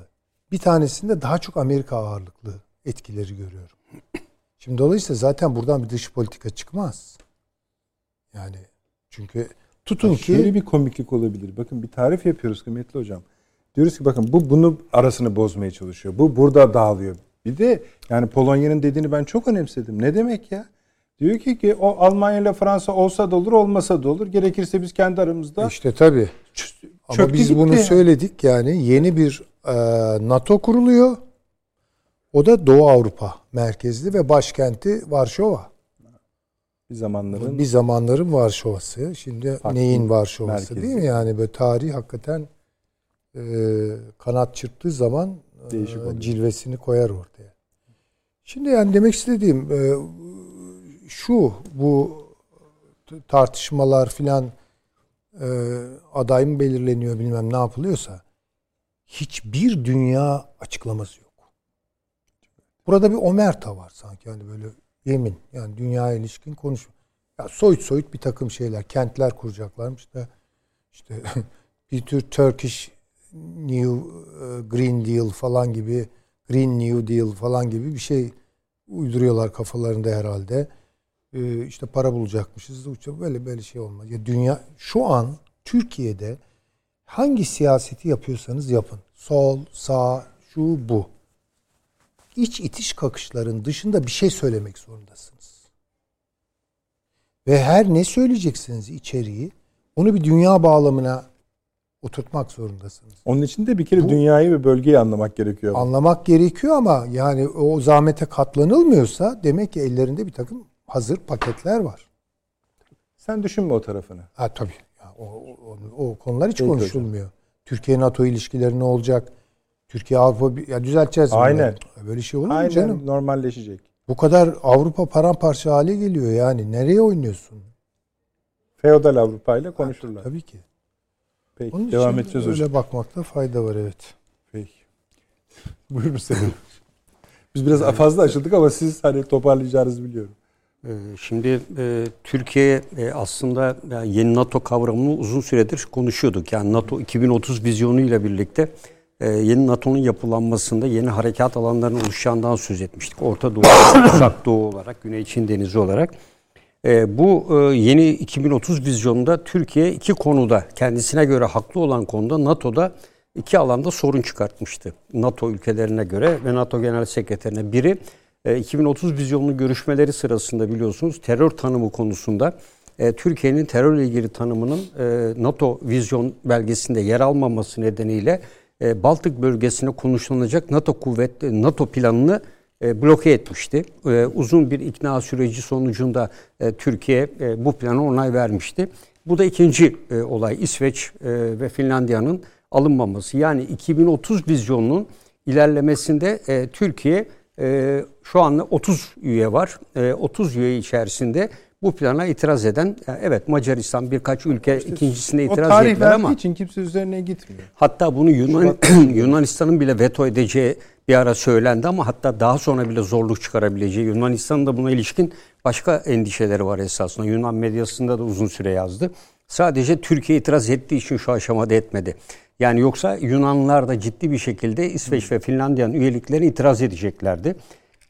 B: Bir tanesinde daha çok Amerika ağırlıklı etkileri görüyorum. Şimdi dolayısıyla zaten buradan bir dış politika çıkmaz. Yani çünkü tutun
A: ya
B: ki...
A: Şöyle bir komiklik olabilir. Bakın bir tarif yapıyoruz kıymetli hocam. Diyoruz ki bakın bu bunu arasını bozmaya çalışıyor. Bu burada dağılıyor. Bir de yani Polonya'nın dediğini ben çok önemsedim. Ne demek ya? Diyor ki ki o Almanya ile Fransa olsa da olur olmasa da olur. Gerekirse biz kendi aramızda.
B: İşte tabii. Ama biz bunu ya. söyledik yani yeni bir e, NATO kuruluyor. O da Doğu Avrupa merkezli ve başkenti Varşova.
A: Bir zamanların
B: bir zamanların Varşova'sı. Şimdi neyin Varşova'sı merkezi. değil mi? Yani böyle tarih hakikaten e, kanat çırptığı zaman e, cilvesini koyar ortaya. Şimdi yani demek istediğim e, şu bu tartışmalar filan e, aday mı belirleniyor bilmem ne yapılıyorsa hiçbir dünya açıklaması yok. Burada bir omerta var sanki yani böyle yemin yani dünya ilişkin konuşma. Ya soyut soyut bir takım şeyler kentler kuracaklarmış da işte bir tür Turkish New e, Green Deal falan gibi Green New Deal falan gibi bir şey uyduruyorlar kafalarında herhalde e, işte para bulacakmışız. Böyle böyle şey olmaz. Ya dünya şu an Türkiye'de hangi siyaseti yapıyorsanız yapın. Sol, sağ, şu, bu. İç itiş kakışların dışında bir şey söylemek zorundasınız. Ve her ne söyleyeceksiniz içeriği onu bir dünya bağlamına oturtmak zorundasınız.
A: Onun için de bir kere Bu, dünyayı ve bölgeyi anlamak gerekiyor.
B: Anlamak gerekiyor ama yani o zahmete katlanılmıyorsa demek ki ellerinde bir takım hazır paketler var.
A: Sen düşünme o tarafını.
B: Ha tabii. Ya, o, o, o konular hiç Peki konuşulmuyor. Türkiye NATO ilişkileri ne olacak? Türkiye Avrupa ya düzelteceğiz?
A: Aynen.
B: Böyle şey olur mu Aynen, canım?
A: normalleşecek.
B: Bu kadar Avrupa paramparça hale geliyor yani. Nereye oynuyorsun?
A: Feodal Avrupa ile konuşurlar.
B: Ha, tabii ki.
A: Peki
B: Onun
A: devam
B: için
A: edeceğiz
B: öyle
A: hocam.
B: bakmakta fayda var evet.
A: Peki. Buyurun Selim. Biz biraz fazla açıldık ama siz hani toparlayacağınızı biliyorum.
C: Ee, Şimdi e, Türkiye e, aslında yani yeni NATO kavramını uzun süredir konuşuyorduk. Yani NATO 2030 vizyonuyla birlikte e, yeni NATO'nun yapılanmasında yeni harekat alanlarının oluşacağından söz etmiştik. Orta Doğu, Uzak Doğu olarak, Güney Çin Denizi olarak. E, bu e, yeni 2030 vizyonunda Türkiye iki konuda kendisine göre haklı olan konuda NATO'da iki alanda sorun çıkartmıştı. NATO ülkelerine göre ve NATO Genel Sekreterine biri e, 2030 vizyonlu görüşmeleri sırasında biliyorsunuz terör tanımı konusunda e, Türkiye'nin terörle ilgili tanımının e, NATO vizyon belgesinde yer almaması nedeniyle e, Baltık bölgesine konuşlanacak NATO kuvvet NATO planını e, bloke etmişti. E, uzun bir ikna süreci sonucunda e, Türkiye e, bu plana onay vermişti. Bu da ikinci e, olay İsveç e, ve Finlandiya'nın alınmaması. Yani 2030 vizyonunun ilerlemesinde e, Türkiye e, şu anda 30 üye var. E, 30 üye içerisinde bu plana itiraz eden yani evet Macaristan birkaç ülke ikincisine
A: o
C: itiraz ettiler ama
A: için kimse üzerine gitmiyor.
C: Hatta bunu Yunan, Yunanistan'ın bile veto edeceği bir ara söylendi ama hatta daha sonra bile zorluk çıkarabileceği Yunanistan'ın da buna ilişkin başka endişeleri var esasında. Yunan medyasında da uzun süre yazdı. Sadece Türkiye itiraz ettiği için şu aşamada etmedi. Yani yoksa Yunanlılar da ciddi bir şekilde İsveç ve Finlandiya'nın üyeliklerine itiraz edeceklerdi.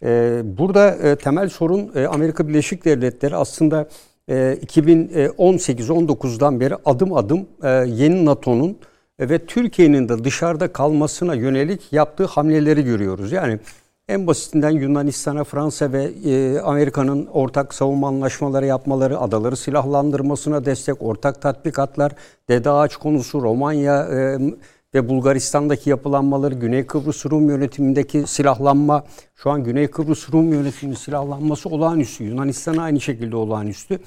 C: Ee, burada e, temel sorun e, Amerika Birleşik Devletleri aslında e, 2018-19'dan beri adım adım e, yeni NATO'nun e, ve Türkiye'nin de dışarıda kalmasına yönelik yaptığı hamleleri görüyoruz. Yani en basitinden Yunanistan'a Fransa ve e, Amerika'nın ortak savunma anlaşmaları yapmaları, adaları silahlandırmasına destek, ortak tatbikatlar, Dede Ağaç konusu, Romanya e, ve Bulgaristan'daki yapılanmaları, Güney Kıbrıs Rum yönetimindeki silahlanma, şu an Güney Kıbrıs Rum yönetiminin silahlanması olağanüstü. Yunanistan aynı şekilde olağanüstü.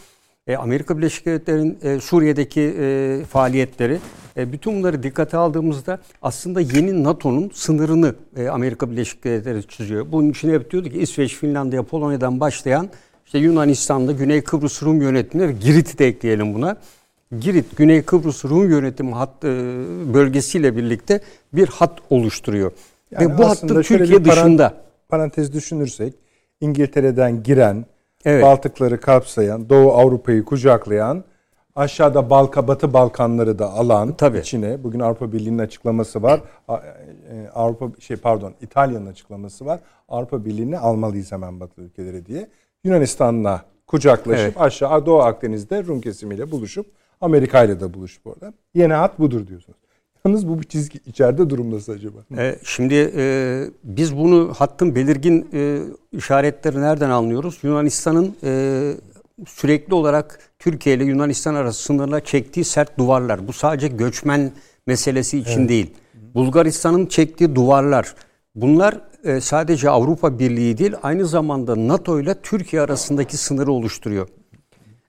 C: E, Amerika Birleşik Devletleri'nin e, Suriye'deki e, faaliyetleri, e, bütün bunları dikkate aldığımızda aslında yeni NATO'nun sınırını e, Amerika Birleşik Devletleri çiziyor. Bunun için hep diyordu ki İsveç, Finlandiya, Polonya'dan başlayan işte Yunanistan'da Güney Kıbrıs Rum yönetimi ve Girit'i de ekleyelim buna. Girit, Güney Kıbrıs Rum yönetimi hat, e, bölgesiyle birlikte bir hat oluşturuyor.
A: Yani
C: ve bu
A: şöyle
C: Türkiye dışında.
A: Parantez düşünürsek İngiltere'den giren,
C: Evet.
A: Baltıkları kapsayan, Doğu Avrupa'yı kucaklayan, aşağıda Balka, Batı Balkanları da alan
C: Tabii.
A: içine bugün Avrupa Birliği'nin açıklaması var. E, Avrupa şey pardon İtalya'nın açıklaması var. Avrupa Birliği'ni almalıyız hemen Batı ülkeleri diye. Yunanistan'la kucaklaşıp
C: Evet.
A: aşağı Doğu Akdeniz'de Rum kesimiyle buluşup Amerika ile de buluşup orada. Yeni hat budur diyorsunuz. Yalnız bu bir çizgi içeride durum nasıl acaba?
C: E, şimdi e, biz bunu hattın belirgin e, işaretleri nereden anlıyoruz? Yunanistan'ın e, sürekli olarak Türkiye ile Yunanistan arası sınırla çektiği sert duvarlar. Bu sadece göçmen meselesi için değil. Bulgaristan'ın çektiği duvarlar. Bunlar e, sadece Avrupa Birliği değil, aynı zamanda NATO ile Türkiye arasındaki sınırı oluşturuyor.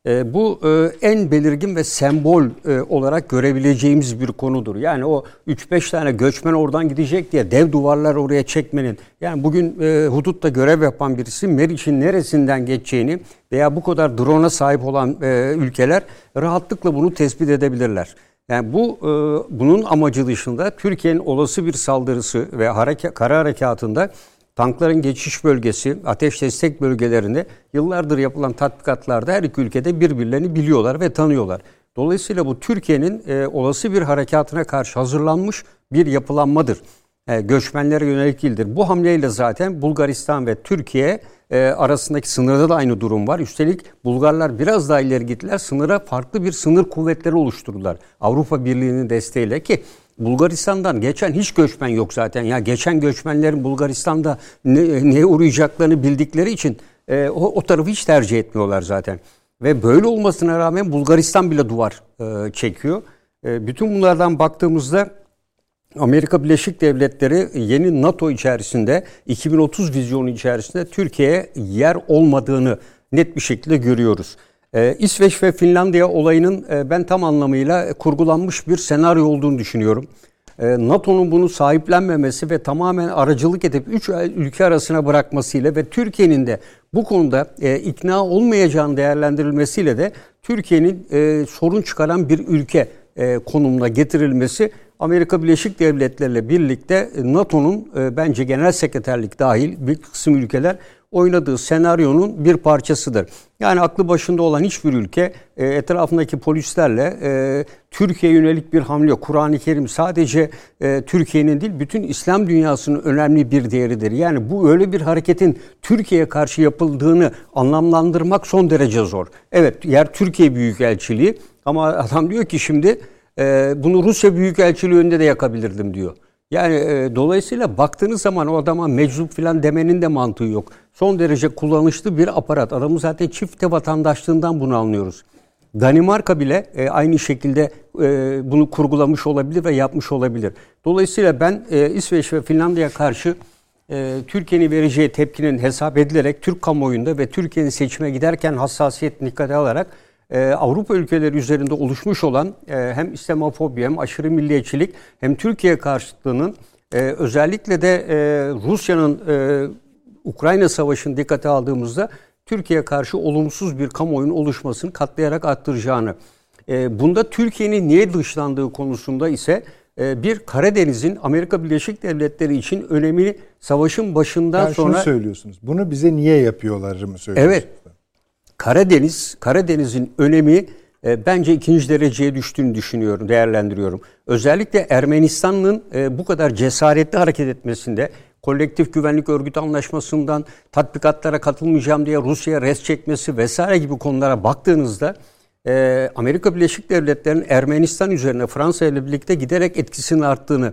C: E, bu e, en belirgin ve sembol e, olarak görebileceğimiz bir konudur. Yani o 3-5 tane göçmen oradan gidecek diye dev duvarlar oraya çekmenin yani bugün e, hudutta görev yapan birisi Meriç'in neresinden geçeceğini veya bu kadar drone'a sahip olan ülkeler rahatlıkla bunu tespit edebilirler. Yani bu bunun amacı dışında Türkiye'nin olası bir saldırısı ve hareket, kara harekatında tankların geçiş bölgesi, ateş destek bölgelerinde yıllardır yapılan tatbikatlarda her iki ülkede birbirlerini biliyorlar ve tanıyorlar. Dolayısıyla bu Türkiye'nin e, olası bir harekatına karşı hazırlanmış bir yapılanmadır. E, göçmenlere yönelik değildir. Bu hamleyle zaten Bulgaristan ve Türkiye e, arasındaki sınırda da aynı durum var. Üstelik Bulgarlar biraz daha ileri gittiler. Sınıra farklı bir sınır kuvvetleri oluşturdular. Avrupa Birliği'nin desteğiyle ki Bulgaristan'dan geçen hiç göçmen yok zaten. Ya geçen göçmenlerin Bulgaristan'da ne, neye uğrayacaklarını bildikleri için e, o, o tarafı hiç tercih etmiyorlar zaten. Ve böyle olmasına rağmen Bulgaristan bile duvar e, çekiyor. E, bütün bunlardan baktığımızda Amerika Birleşik Devletleri yeni NATO içerisinde 2030 vizyonu içerisinde Türkiye'ye yer olmadığını net bir şekilde görüyoruz. Ee, İsveç ve Finlandiya olayının e, ben tam anlamıyla kurgulanmış bir senaryo olduğunu düşünüyorum. Ee, NATO'nun bunu sahiplenmemesi ve tamamen aracılık edip üç ülke arasına bırakmasıyla ve Türkiye'nin de bu konuda e, ikna olmayacağını değerlendirilmesiyle de Türkiye'nin e, sorun çıkaran bir ülke e, konumuna getirilmesi Amerika Birleşik Devletleri ile birlikte NATO'nun e, bence genel sekreterlik dahil bir kısım ülkeler oynadığı senaryonun bir parçasıdır. Yani aklı başında olan hiçbir ülke e, etrafındaki polislerle e, Türkiye'ye yönelik bir hamle yok. Kur'an-ı Kerim sadece e, Türkiye'nin değil bütün İslam dünyasının önemli bir değeridir. Yani bu öyle bir hareketin Türkiye'ye karşı yapıldığını anlamlandırmak son derece zor. Evet yer Türkiye Büyükelçiliği ama adam diyor ki şimdi bunu Rusya Büyükelçiliği önünde de yakabilirdim diyor. Yani e, dolayısıyla baktığınız zaman o adama meczup falan demenin de mantığı yok. Son derece kullanışlı bir aparat. Adamın zaten çifte vatandaşlığından bunu anlıyoruz. Danimarka bile e, aynı şekilde e, bunu kurgulamış olabilir ve yapmış olabilir. Dolayısıyla ben e, İsveç ve Finlandiya'ya karşı e, Türkiye'nin vereceği tepkinin hesap edilerek Türk kamuoyunda ve Türkiye'nin seçime giderken hassasiyet dikkate alarak e, Avrupa ülkeleri üzerinde oluşmuş olan e, hem İslamofobi hem aşırı milliyetçilik hem Türkiye karşıtlığının e, özellikle de e, Rusya'nın e, Ukrayna Savaşı'nı dikkate aldığımızda Türkiye'ye karşı olumsuz bir kamuoyunun oluşmasını katlayarak arttıracağını. E, bunda Türkiye'nin niye dışlandığı konusunda ise e, bir Karadeniz'in Amerika Birleşik Devletleri için önemini savaşın başından
A: yani
C: sonra...
A: söylüyorsunuz. Bunu bize niye yapıyorlar mı söylüyorsunuz?
C: Evet. Karadeniz, Karadeniz'in önemi e, bence ikinci dereceye düştüğünü düşünüyorum, değerlendiriyorum. Özellikle Ermenistan'ın e, bu kadar cesaretli hareket etmesinde, kolektif güvenlik örgütü anlaşmasından tatbikatlara katılmayacağım diye Rusya'ya res çekmesi vesaire gibi konulara baktığınızda e, Amerika Birleşik Devletleri'nin Ermenistan üzerine Fransa ile birlikte giderek etkisinin arttığını,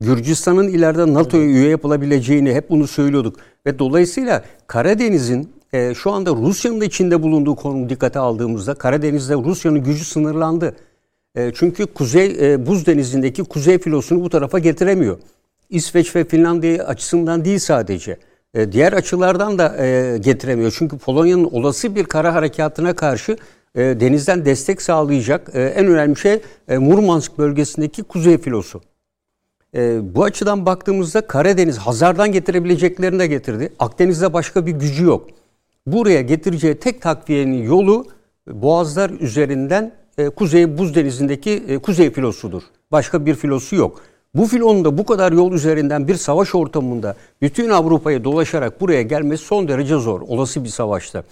C: Gürcistan'ın ileride NATO'ya üye yapılabileceğini hep bunu söylüyorduk. Ve dolayısıyla Karadeniz'in e, şu anda Rusya'nın da içinde bulunduğu konumu dikkate aldığımızda Karadeniz'de Rusya'nın gücü sınırlandı. E, çünkü Kuzey e, Buz Denizi'ndeki kuzey filosunu bu tarafa getiremiyor. İsveç ve Finlandiya açısından değil sadece. E, diğer açılardan da e, getiremiyor. Çünkü Polonya'nın olası bir kara harekatına karşı e, denizden destek sağlayacak e, en önemli şey e, Murmansk bölgesindeki kuzey filosu. E, bu açıdan baktığımızda Karadeniz Hazar'dan getirebileceklerini de getirdi. Akdeniz'de başka bir gücü yok. Buraya getireceği tek takviyenin yolu boğazlar üzerinden e, Kuzey Buz Denizi'ndeki e, kuzey filosudur. Başka bir filosu yok. Bu filonun da bu kadar yol üzerinden bir savaş ortamında bütün Avrupa'ya dolaşarak buraya gelmesi son derece zor. Olası bir savaşta.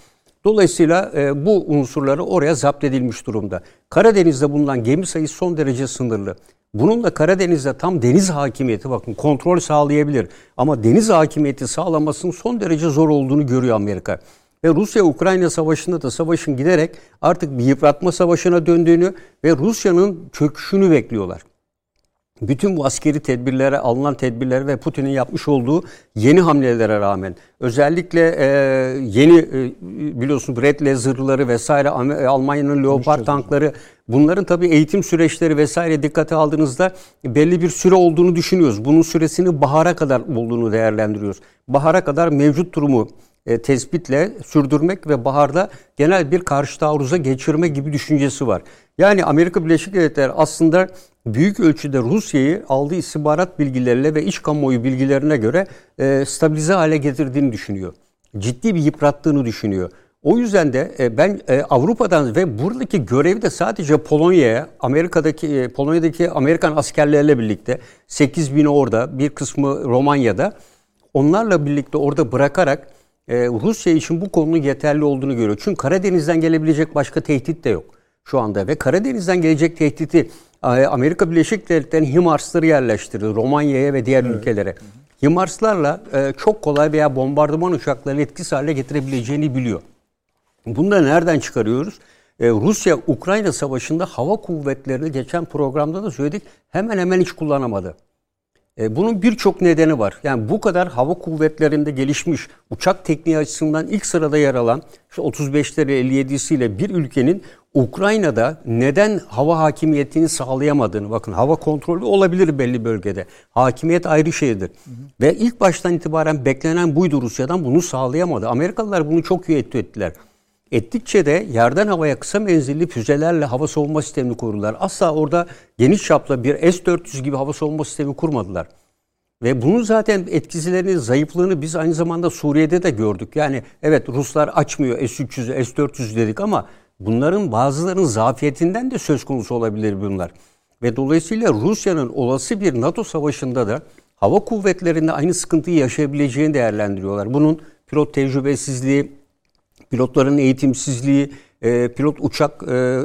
C: Dolayısıyla e, bu unsurları oraya zapt edilmiş durumda. Karadeniz'de bulunan gemi sayısı son derece sınırlı. Bununla Karadeniz'de tam deniz hakimiyeti bakın kontrol sağlayabilir. Ama deniz hakimiyeti sağlamasının son derece zor olduğunu görüyor Amerika. Ve Rusya-Ukrayna savaşında da savaşın giderek artık bir yıpratma savaşına döndüğünü ve Rusya'nın çöküşünü bekliyorlar. Bütün bu askeri tedbirlere, alınan tedbirlere ve Putin'in yapmış olduğu yeni hamlelere rağmen özellikle e, yeni e, biliyorsunuz Bradley zırhları vesaire e, Almanya'nın Leopard tankları bunların tabii eğitim süreçleri vesaire dikkate aldığınızda belli bir süre olduğunu düşünüyoruz. Bunun süresini bahara kadar bulduğunu değerlendiriyoruz. Bahara kadar mevcut durumu e, tespitle sürdürmek ve baharda genel bir karşı taarruza geçirme gibi düşüncesi var. Yani Amerika Birleşik Devletleri aslında büyük ölçüde Rusya'yı aldığı istihbarat bilgileriyle ve iç kamuoyu bilgilerine göre e, stabilize hale getirdiğini düşünüyor. Ciddi bir yıprattığını düşünüyor. O yüzden de e, ben e, Avrupa'dan ve buradaki görevi de sadece Polonya'ya, Amerika'daki e, Polonya'daki Amerikan askerlerle birlikte 8 bin orada, bir kısmı Romanya'da onlarla birlikte orada bırakarak e, Rusya için bu konunun yeterli olduğunu görüyor. Çünkü Karadeniz'den gelebilecek başka tehdit de yok şu anda ve Karadeniz'den gelecek tehditi e, Amerika Birleşik Devletleri'nin HIMARS'ları yerleştirdi Romanya'ya ve diğer evet. ülkelere. HIMARS'larla e, çok kolay veya bombardıman uçaklarını etkisiz hale getirebileceğini biliyor. Bunu da nereden çıkarıyoruz? Ee, Rusya-Ukrayna savaşında hava kuvvetlerini geçen programda da söyledik hemen hemen hiç kullanamadı. E, bunun birçok nedeni var. Yani bu kadar hava kuvvetlerinde gelişmiş uçak tekniği açısından ilk sırada yer alan işte 35'leri 57'siyle bir ülkenin Ukrayna'da neden hava hakimiyetini sağlayamadığını bakın hava kontrolü olabilir belli bölgede. Hakimiyet ayrı şeydir. Hı hı. Ve ilk baştan itibaren beklenen buydu Rusya'dan bunu sağlayamadı. Amerikalılar bunu çok iyi ettiler. Ettikçe de yerden havaya kısa menzilli füzelerle hava savunma sistemini kurdular. Asla orada geniş çaplı bir S-400 gibi hava savunma sistemi kurmadılar. Ve bunun zaten etkisilerini, zayıflığını biz aynı zamanda Suriye'de de gördük. Yani evet Ruslar açmıyor S-300'ü, S-400 dedik ama bunların bazılarının zafiyetinden de söz konusu olabilir bunlar. Ve dolayısıyla Rusya'nın olası bir NATO savaşında da hava kuvvetlerinde aynı sıkıntıyı yaşayabileceğini değerlendiriyorlar. Bunun pilot tecrübesizliği, pilotların eğitimsizliği, e, pilot uçak e,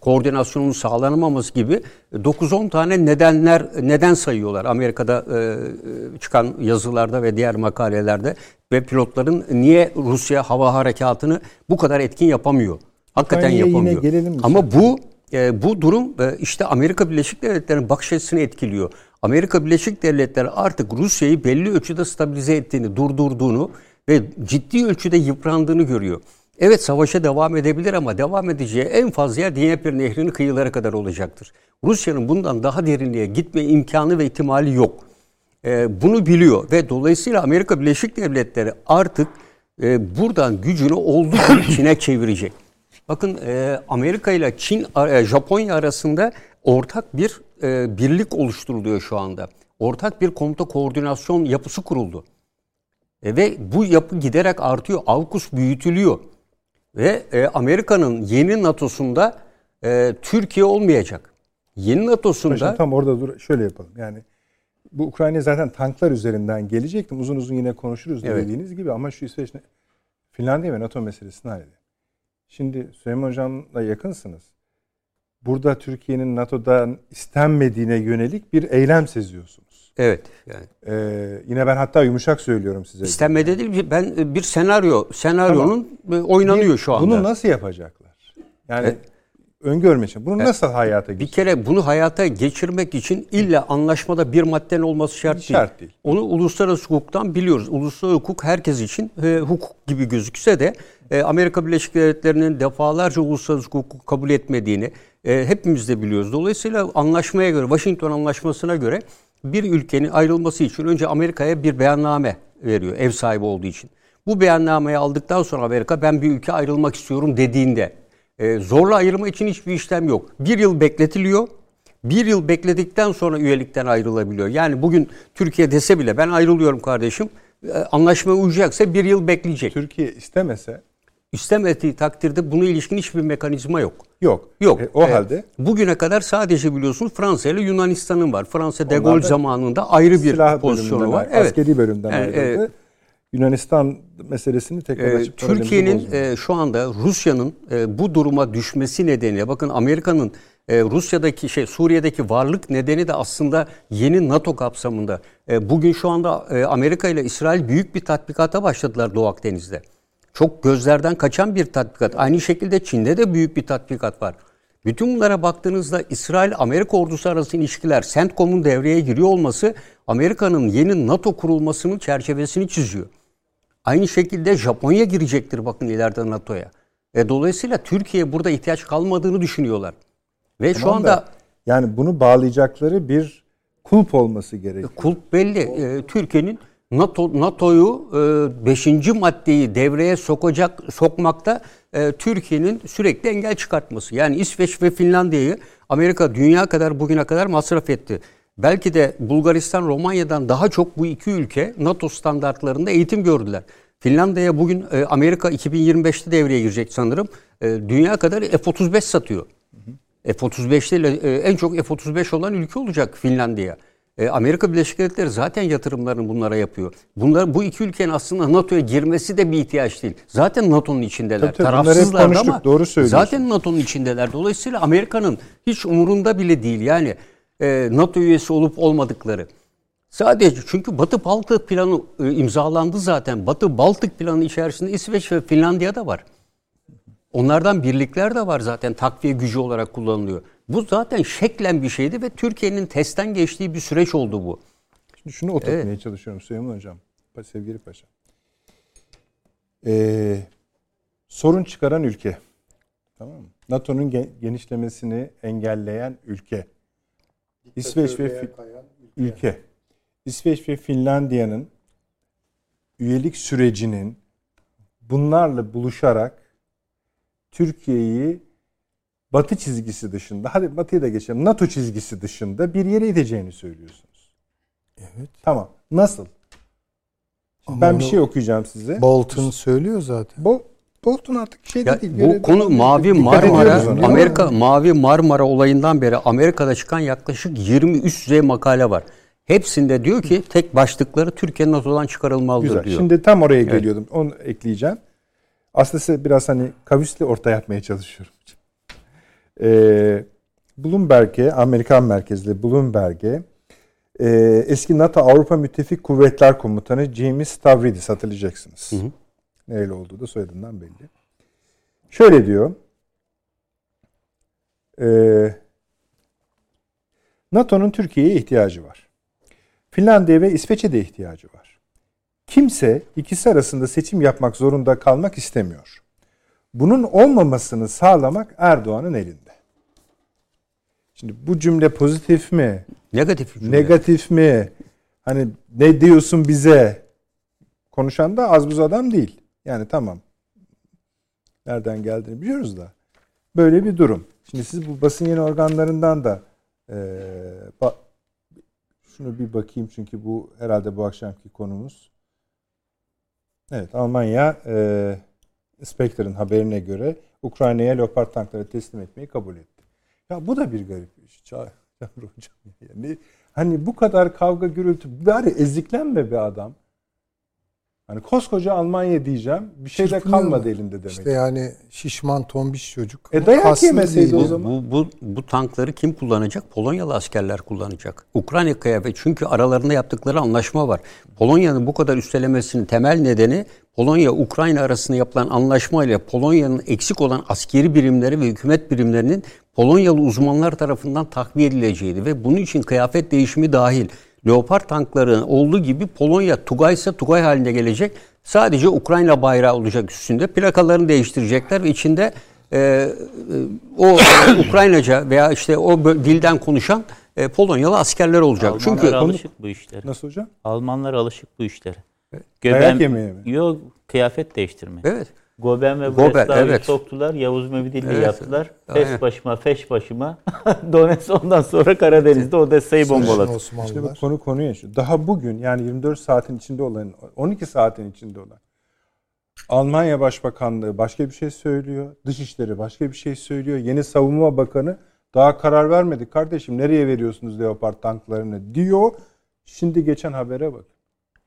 C: koordinasyonunun sağlanamaması gibi 9-10 tane nedenler neden sayıyorlar Amerika'da e, çıkan yazılarda ve diğer makalelerde ve pilotların niye Rusya hava harekatını bu kadar etkin yapamıyor? Hakikaten
A: yine
C: yapamıyor.
A: mi
C: Ama bu e, bu durum e, işte Amerika Birleşik Devletleri'nin bakış açısını etkiliyor. Amerika Birleşik Devletleri artık Rusya'yı belli ölçüde stabilize ettiğini, durdurduğunu ve ciddi ölçüde yıprandığını görüyor. Evet savaşa devam edebilir ama devam edeceği en fazla yer Dnieper Nehri'nin kıyılara kadar olacaktır. Rusya'nın bundan daha derinliğe gitme imkanı ve ihtimali yok. E, bunu biliyor ve dolayısıyla Amerika Birleşik Devletleri artık e, buradan gücünü olduğu gibi Çin'e çevirecek. Bakın e, Amerika ile Çin, e, Japonya arasında ortak bir e, birlik oluşturuluyor şu anda. Ortak bir komuta koordinasyon yapısı kuruldu. E, ve bu yapı giderek artıyor. AUKUS büyütülüyor. Ve e, Amerika'nın yeni NATO'sunda e, Türkiye olmayacak. Yeni NATO'sunda
A: Paşam tam orada dur. Şöyle yapalım. Yani bu Ukrayna zaten tanklar üzerinden gelecektim. Uzun uzun yine konuşuruz
C: Evet.
A: dediğiniz gibi ama şu İsveç Finlandiya ve NATO meselesini halledelim. Şimdi Süleyman Hocam'la yakınsınız. Burada Türkiye'nin NATO'dan istenmediğine yönelik bir eylem seziyorsunuz.
C: Evet yani
A: Ee, yine ben hatta yumuşak söylüyorum size.
C: istenmede değil ben e, bir senaryo senaryonun e, oynanıyor
A: Bir-
C: şu anda.
A: Bunu nasıl yapacaklar? Yani
C: Evet.
A: öngörme için. Bunu nasıl hayata
C: Bir
A: geçirecek?
C: kere bunu hayata geçirmek için illa anlaşmada bir maddenin olması şart değil.
A: Şart değil.
C: Onu uluslararası hukuktan biliyoruz. Uluslararası hukuk herkes için e, hukuk gibi gözükse de e, Amerika Birleşik Devletleri'nin defalarca uluslararası hukuku kabul etmediğini e, hepimiz de biliyoruz. Dolayısıyla anlaşmaya göre, Washington Anlaşması'na göre bir ülkenin ayrılması için önce Amerika'ya bir beyanname veriyor ev sahibi olduğu için. Bu beyannameyi aldıktan sonra Amerika ben bir ülke ayrılmak istiyorum dediğinde e, zorla ayırma için hiçbir işlem yok. Bir yıl bekletiliyor. Bir yıl bekledikten sonra üyelikten ayrılabiliyor. Yani bugün Türkiye dese bile ben ayrılıyorum kardeşim. e, Anlaşmaya uyacaksa bir yıl bekleyecek.
A: Türkiye istemese
C: İstemediği takdirde buna ilişkin hiçbir mekanizma yok.
A: yok.
C: Yok.
A: E, o
C: E,
A: halde
C: bugüne kadar sadece biliyorsunuz Fransa ile Yunanistan'ın var. Fransa de Gaulle
A: da
C: zamanında ayrı bir pozisyonu var. Evet.
A: askeri bölümden
C: Yani,
A: ayrıldı.
C: e,
A: Yunanistan meselesini tekrar
C: Ee,
A: açıp
C: Türkiye'nin e, şu anda Rusya'nın e, bu duruma düşmesi nedeniyle bakın Amerika'nın e, Rusya'daki şey Suriye'deki varlık nedeni de aslında yeni NATO kapsamında. E, bugün şu anda e, Amerika ile İsrail büyük bir tatbikata başladılar Doğu Akdeniz'de. Çok gözlerden kaçan bir tatbikat. Aynı şekilde Çin'de de büyük bir tatbikat var. Bütün bunlara baktığınızda İsrail-Amerika ordusu arası ilişkiler, CENTCOM'un devreye giriyor olması Amerika'nın yeni NATO kurulmasının çerçevesini çiziyor. Aynı şekilde Japonya girecektir bakın ileride NATO'ya. E, dolayısıyla Türkiye burada ihtiyaç kalmadığını düşünüyorlar. Ve şu
A: Tamam
C: anda
A: da yani bunu bağlayacakları bir kulp olması gerekiyor.
C: kulp belli. E, Türkiye'nin NATO NATO'yu 5. maddeyi devreye sokacak sokmakta e, Türkiye'nin sürekli engel çıkartması. Yani İsveç ve Finlandiya'yı Amerika dünya kadar bugüne kadar masraf etti. Belki de Bulgaristan, Romanya'dan daha çok bu iki ülke NATO standartlarında eğitim gördüler. Finlandiya bugün e, Amerika 2025'te devreye girecek sanırım. E, dünya kadar F-35 satıyor. F-35 ile e, en çok F-35 olan ülke olacak Finlandiya. E, Amerika Birleşik Devletleri zaten yatırımlarını bunlara yapıyor. Bunlar bu iki ülkenin aslında NATO'ya girmesi de bir ihtiyaç değil. Zaten NATO'nun içindeler.
A: Tabii tabii,
C: Tarafsızlar
A: konuştuk,
C: ama
A: doğru
C: zaten NATO'nun içindeler. Dolayısıyla Amerika'nın hiç umurunda bile değil. Yani e, NATO üyesi olup olmadıkları. Sadece çünkü Batı Baltık planı e, imzalandı zaten. Batı Baltık planı içerisinde İsveç ve Finlandiya da var. Onlardan birlikler de var zaten takviye gücü olarak kullanılıyor. Bu zaten şeklen bir şeydi ve Türkiye'nin testten geçtiği bir süreç oldu bu.
A: Şimdi şunu oturtmaya çalışıyorum Süleyman Hocam. Pa- Sevgili Paşa. Ee, sorun çıkaran ülke. Tamam mı? NATO'nun ge- genişlemesini engelleyen ülke. İsveç ve Fi- ülke. İsveç ve Finlandiya'nın üyelik sürecinin bunlarla buluşarak Türkiye'yi Batı çizgisi dışında, hadi Batı'yı da geçelim, NATO çizgisi dışında bir yere iteceğini söylüyorsunuz.
B: Evet.
A: Tamam. Nasıl? Şimdi
B: Ama
A: ben bir şey okuyacağım size.
B: Bolton söylüyor zaten.
A: Bu Bolton artık şey
C: Ya
A: değil.
C: bu konu
A: devam
C: Mavi Marmara,
A: ona.
C: Amerika Mavi Marmara olayından beri Amerika'da çıkan yaklaşık 20 üst düzey makale var. Hepsinde diyor ki tek başlıkları Türkiye NATO'dan çıkarılmalıdır
A: Güzel.
C: diyor.
A: Şimdi tam oraya geliyordum. Onu ekleyeceğim. Aslında size biraz hani kavisli orta yapmaya çalışıyorum. Ee, Bloomberg'e, Amerikan merkezli Bloomberg'e e, eski NATO Avrupa Müttefik Kuvvetler Komutanı James Stavridis hatırlayacaksınız. Nereli olduğu da soyadından belli. Şöyle diyor. Ee, NATO'nun Türkiye'ye ihtiyacı var. Finlandiya ve İsveç'e de ihtiyacı var. Kimse ikisi arasında seçim yapmak zorunda kalmak istemiyor. Bunun olmamasını sağlamak Erdoğan'ın elinde. Şimdi bu cümle pozitif mi?
C: Negatif cümle.
A: Negatif mi? Hani ne diyorsun bize? Konuşan da az buz adam değil. Yani tamam. Nereden geldiğini biliyoruz da. Böyle bir durum. Şimdi siz bu basın yayın organlarından da eee, ba- şunu bir bakayım çünkü bu herhalde bu akşamki konumuz. Evet Almanya eee Spectre'ın haberine göre Ukrayna'ya Leopard tankları teslim etmeyi kabul etti. Ya bu da bir garip iş. Ça- Çağrı hocam yani hani bu kadar kavga gürültü bari eziklenme be adam. Hani koskoca Almanya diyeceğim. Bir şey de kalmadı elinde demek.
B: İşte yani şişman tombiş çocuk.
A: E dayak yemeseydi
B: değil.
A: o zaman.
C: Bu, bu, bu tankları kim kullanacak? Polonyalı askerler kullanacak. Ukrayna'ya ve çünkü aralarında yaptıkları anlaşma var. Polonya'nın bu kadar üstelemesinin temel nedeni Polonya-Ukrayna arasında yapılan anlaşma ile Polonya'nın eksik olan askeri birimleri ve hükümet birimlerinin Polonyalı uzmanlar tarafından takviye edileceğiydi ve bunun için kıyafet değişimi dahil Leopard tankların olduğu gibi Polonya Tugay ise Tugay haline gelecek. Sadece Ukrayna bayrağı olacak üstünde. Plakalarını değiştirecekler ve içinde e, e, o Ukraynaca veya işte o dilden konuşan e, Polonyalı askerler olacak.
D: Almanlar
C: Çünkü
D: alışık bu işlere.
A: Nasıl hocam?
D: Almanlar alışık bu işlere.
A: Dayak yemeye mi?
D: Yok kıyafet değiştirme.
C: evet.
D: Goben ve Breslav'ı
C: evet.
D: soktular. Yavuz Mevdilli
C: Evet.
D: yaptılar.
C: Aynen.
D: Fes başıma, feş başıma. Donetsk ondan sonra Karadeniz'de Odessa'yı bombaladı.
A: İşte bu konu konuya şu. Daha bugün yani 24 saatin içinde olan, 12 saatin içinde olan Almanya Başbakanlığı başka bir şey söylüyor. Dışişleri başka bir şey söylüyor. Yeni Savunma Bakanı daha karar vermedik kardeşim nereye veriyorsunuz Leopard tanklarını diyor. Şimdi geçen habere bak.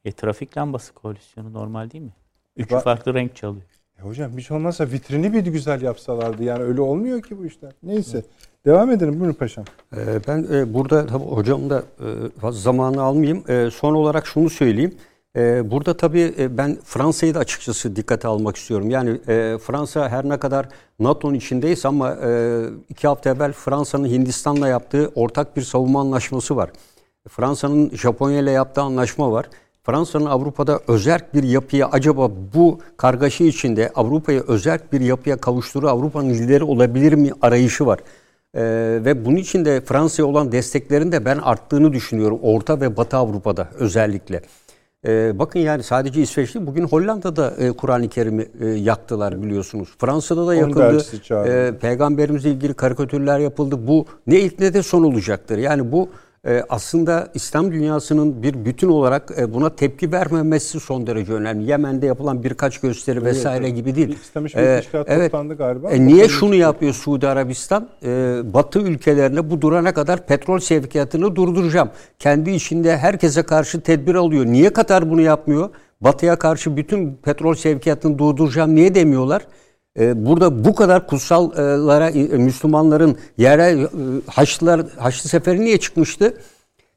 D: E, trafik lambası koalisyonu normal değil mi? Üçü farklı renk çalıyor.
A: Hocam hiç olmazsa vitrini bir güzel yapsalardı. Yani öyle olmuyor ki bu işler. Neyse. Devam edelim. Buyurun paşam.
C: Ee, Ben e, burada tabii hocam da e, fazla zamanı almayayım. E, Son olarak şunu söyleyeyim. E, Burada tabii e, ben Fransa'yı da açıkçası dikkate almak istiyorum. Yani e, Fransa her ne kadar NATO'nun içindeyiz ama e, iki hafta evvel Fransa'nın Hindistan'la yaptığı ortak bir savunma anlaşması var. Fransa'nın Japonya ile yaptığı anlaşma var. Fransa'nın Avrupa'da özerk bir yapıya acaba bu kargaşa içinde Avrupa'yı özerk bir yapıya kavuşturur Avrupa'nın lideri olabilir mi arayışı var. Ee, ve bunun için de Fransa'ya olan desteklerin de ben arttığını düşünüyorum. Orta ve Batı Avrupa'da özellikle. Ee, bakın yani sadece İsveç değil, bugün Hollanda'da e, Kur'an-ı Kerim'i e, yaktılar biliyorsunuz. Fransa'da da yakıldı. Ee, peygamberimizle ilgili karikatürler yapıldı. Bu ne ilk ne de son olacaktır. Yani bu e, aslında İslam dünyasının bir bütün olarak e, buna tepki vermemesi son derece önemli. Yemen'de yapılan birkaç gösteri vesaire
A: evet.
C: gibi değil.
A: İslam İşbirliği
C: Ee,
A: Teşkilatı toplandı galiba.
C: E, niye şunu yapıyor Suudi Arabistan? E, Batı ülkelerine bu durana kadar petrol sevkiyatını durduracağım. Kendi içinde herkese karşı tedbir alıyor. Niye Katar bunu yapmıyor? Batı'ya karşı bütün petrol sevkiyatını durduracağım. Niye demiyorlar? E, burada bu kadar kutsallara e, Müslümanların yere e, Haçlılar Haçlı Seferi niye çıkmıştı?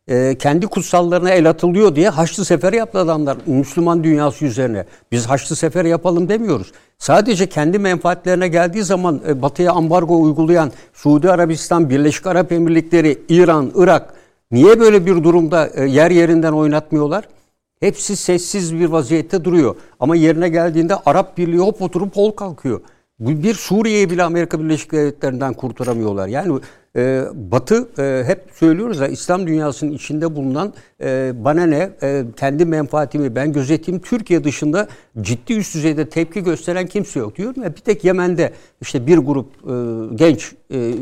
C: E, kendi kutsallarına el atılıyor diye Haçlı Seferi yaptı adamlar Müslüman dünyası üzerine. Biz Haçlı Seferi yapalım demiyoruz. Sadece kendi menfaatlerine geldiği zaman e, Batı'ya ambargo uygulayan Suudi Arabistan, Birleşik Arap Emirlikleri, İran, Irak niye böyle bir durumda yer yerinden oynatmıyorlar? Hepsi sessiz bir vaziyette duruyor. Ama yerine geldiğinde Arap Birliği hop oturup hol kalkıyor. Bir Suriye'yi bile Amerika Birleşik Devletleri'nden kurtaramıyorlar. Yani e, Batı e, hep söylüyoruz ya İslam dünyasının içinde bulunan e, bana ne e, kendi menfaatimi ben gözeteyim Türkiye dışında ciddi üst düzeyde tepki gösteren kimse yok diyorum ya bir tek Yemen'de işte bir grup e, genç e,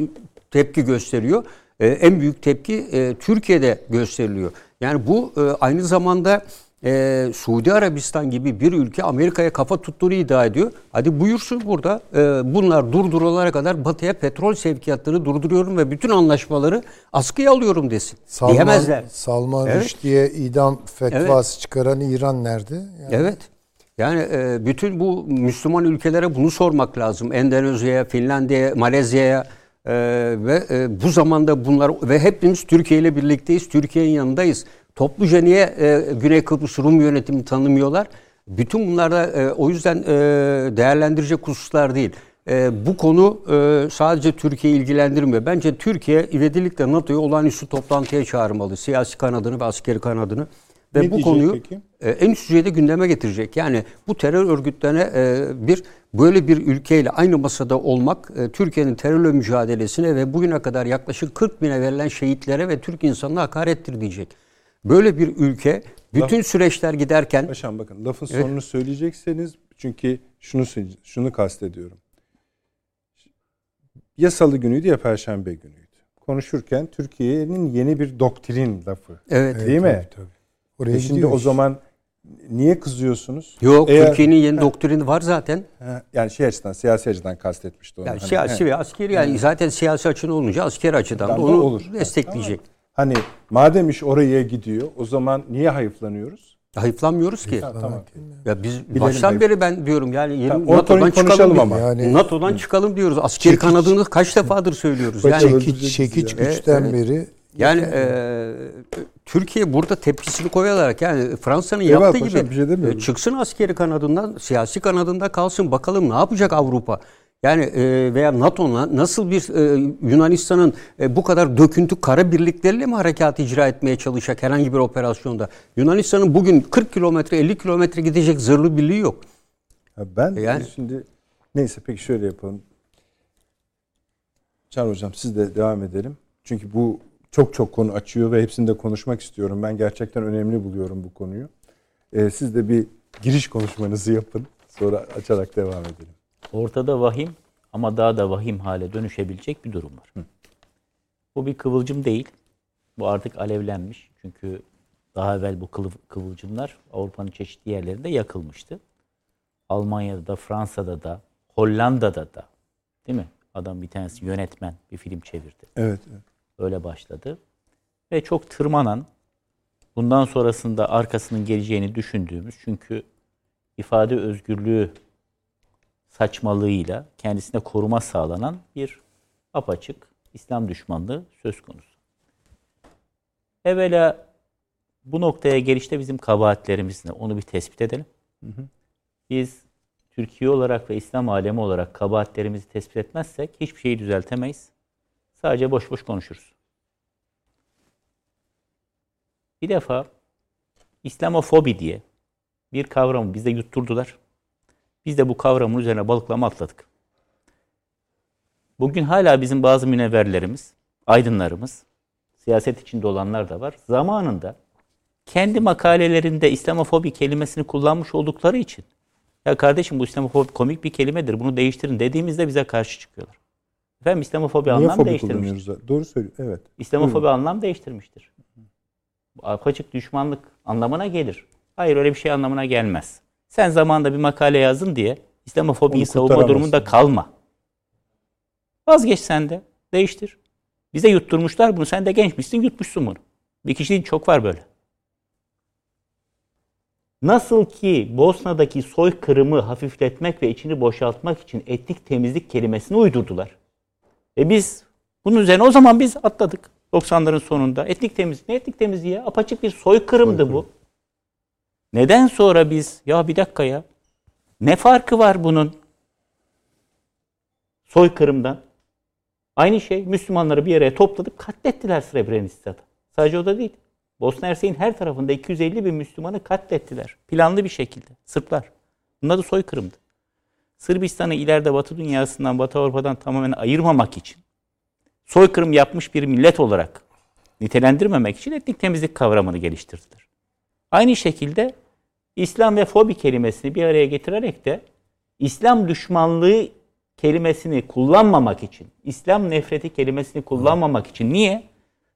C: tepki gösteriyor. E, en büyük tepki e, Türkiye'de gösteriliyor. Yani bu e, aynı zamanda e, Suudi Arabistan gibi bir ülke Amerika'ya kafa tuttuğunu iddia ediyor. Hadi buyursun burada. E, bunlar durdurulana kadar Batı'ya petrol sevkiyatlarını durduruyorum ve bütün anlaşmaları askıya alıyorum desin.
B: Salman,
C: Diyemezler.
B: Salman
C: Evet.
B: Rushdie'ye idam fetvası çıkaran İran nerede? Yani
C: Evet. Yani e, bütün bu Müslüman ülkelere bunu sormak lazım. Endonezya'ya, Finlandiya'ya, Malezya'ya e, ve e, bu zamanda bunlar ve hepimiz Türkiye ile birlikteyiz. Türkiye'nin yanındayız. Topluca niye e, Güney Kıbrıs Rum yönetimini tanımıyorlar? Bütün bunlar da e, o yüzden e, değerlendirecek hususlar değil. E, bu konu e, sadece Türkiye'yi ilgilendirmiyor. Bence Türkiye ivedilikle NATO'yu olağanüstü toplantıya çağırmalı. Siyasi kanadını ve askeri kanadını. Ve
A: Ne
C: bu konuyu
A: peki?
C: e, en üst düzeyde gündeme getirecek. Yani bu terör örgütlerine e, bir böyle bir ülkeyle aynı masada olmak e, Türkiye'nin terörle mücadelesine ve bugüne kadar yaklaşık 40 bine verilen şehitlere ve Türk insanına hakarettir diyecek. Böyle bir ülke bütün süreçler giderken
A: Paşam bakın lafın sonunu söyleyecekseniz çünkü şunu şunu kastediyorum. Ya salı günüydü ya perşembe günüydü. Konuşurken Türkiye'nin yeni bir doktrin lafı.
C: evet
A: Değil mi?
B: Tabii, tabii. Oraya
A: E şimdi o zaman niye kızıyorsunuz?
C: yok
A: Eğer-
C: Türkiye'nin yeni doktrini var zaten.
A: Ha, yani şey açıdan, siyasi açıdan kastetmişti onu.
C: Yani
A: Hani,
C: siyasi
A: he.
C: ve askeri yani zaten siyasi açın olunca askeri açıdan da
A: Tamam,
C: onu
A: olur.
C: destekleyecek.
A: Hani madem iş oraya gidiyor o zaman niye hayıflanıyoruz?
C: Hayıflanmıyoruz ki.
A: Ha, tamam.
C: Ya biz
A: Bilelim
C: baştan
A: hayır.
C: beri ben diyorum yani yeni
A: Tamam,
C: NATO'dan çıkalım
A: ama.
B: Yani-
C: NATO'dan çıkalım diyoruz. Askeri
B: Çekiç-
C: kanadını kaç defadır söylüyoruz. Yani
B: çekiç, çekiç
A: ya.
B: güçten
C: Evet,
B: beri
C: yani e, Türkiye burada tepkisini koyarak yani Fransa'nın
A: Eyvallah
C: yaptığı
A: paşam,
C: gibi
A: bir şey demiyorum.
C: e, çıksın askeri kanadından, siyasi kanadında kalsın. Bakalım ne yapacak Avrupa? Yani e, veya NATO'na nasıl bir e, Yunanistan'ın e, bu kadar döküntü kara birlikleriyle mi harekat icra etmeye çalışacak herhangi bir operasyonda? Yunanistan'ın bugün 40 kilometre 50 kilometre gidecek zırhlı birliği yok.
A: Ben
C: Yani-
A: şimdi neyse peki şöyle yapalım. Can Hocam siz de devam edelim. Çünkü bu çok çok konu açıyor ve hepsini de konuşmak istiyorum. Ben gerçekten önemli buluyorum bu konuyu. Ee, siz de bir giriş konuşmanızı yapın. Sonra açarak devam edelim.
D: Ortada vahim ama daha da vahim hale dönüşebilecek bir durum var. Bu bir kıvılcım değil. Bu artık alevlenmiş. Çünkü daha evvel bu kılı- kıvılcımlar Avrupa'nın çeşitli yerlerinde yakılmıştı. Almanya'da da, Fransa'da da, Hollanda'da da. Değil mi? Adam bir tanesi yönetmen bir film çevirdi.
A: Evet. evet.
D: Öyle başladı. Ve çok tırmanan, bundan sonrasında arkasının geleceğini düşündüğümüz çünkü ifade özgürlüğü saçmalığıyla kendisine koruma sağlanan bir apaçık İslam düşmanlığı söz konusu. Evvela bu noktaya gelişte bizim kabahatlerimiz ne? Onu bir tespit edelim. Biz Türkiye olarak ve İslam alemi olarak kabahatlerimizi tespit etmezsek hiçbir şeyi düzeltemeyiz. Sadece boş boş konuşuruz. Bir defa İslamofobi diye bir kavramı bize yutturdular. Biz de bu kavramın üzerine balıklama atladık. Bugün hala bizim bazı münevverlerimiz, aydınlarımız, siyaset içinde olanlar da var. Zamanında kendi makalelerinde İslamofobi kelimesini kullanmış oldukları için ya kardeşim bu İslamofobi komik bir kelimedir bunu değiştirin dediğimizde bize karşı çıkıyorlar. Efendim İslamofobi
A: Niye
D: anlam değiştirmiştir.
A: Doğru söylüyor. Evet.
D: İslamofobi anlam değiştirmiştir. Bu Apaçık düşmanlık anlamına gelir. Hayır öyle bir şey anlamına gelmez. Sen zamanında bir makale yazdın diye İslamofobiyi savunma durumunda kalma. Vazgeç sen de. Değiştir. Bize yutturmuşlar bunu. Sen de gençmişsin yutmuşsun bunu. Bir kişi değil çok var böyle. Nasıl ki Bosna'daki soykırımı hafifletmek ve içini boşaltmak için etnik temizlik kelimesini uydurdular. E biz bunun üzerine o zaman biz atladık 90'ların sonunda. Etnik temizlik ne etnik temizliği ya? Apaçık bir soykırımdı bu. Neden sonra biz ya bir dakika ya ne farkı var bunun soykırımdan? Aynı şey Müslümanları bir araya topladık katlettiler Srebrenica'da. Sadece o da değil. Bosna Hersek'in her tarafında 250 bin Müslümanı katlettiler. Planlı bir şekilde. Sırplar. Bunlar da soykırımdı. Sırbistan'ı ileride Batı dünyasından, Batı Avrupa'dan tamamen ayırmamak için, soykırım yapmış bir millet olarak nitelendirmemek için etnik temizlik kavramını geliştirdiler. Aynı şekilde İslam ve fobi kelimesini bir araya getirerek de İslam düşmanlığı kelimesini kullanmamak için, İslam nefreti kelimesini kullanmamak için. Niye?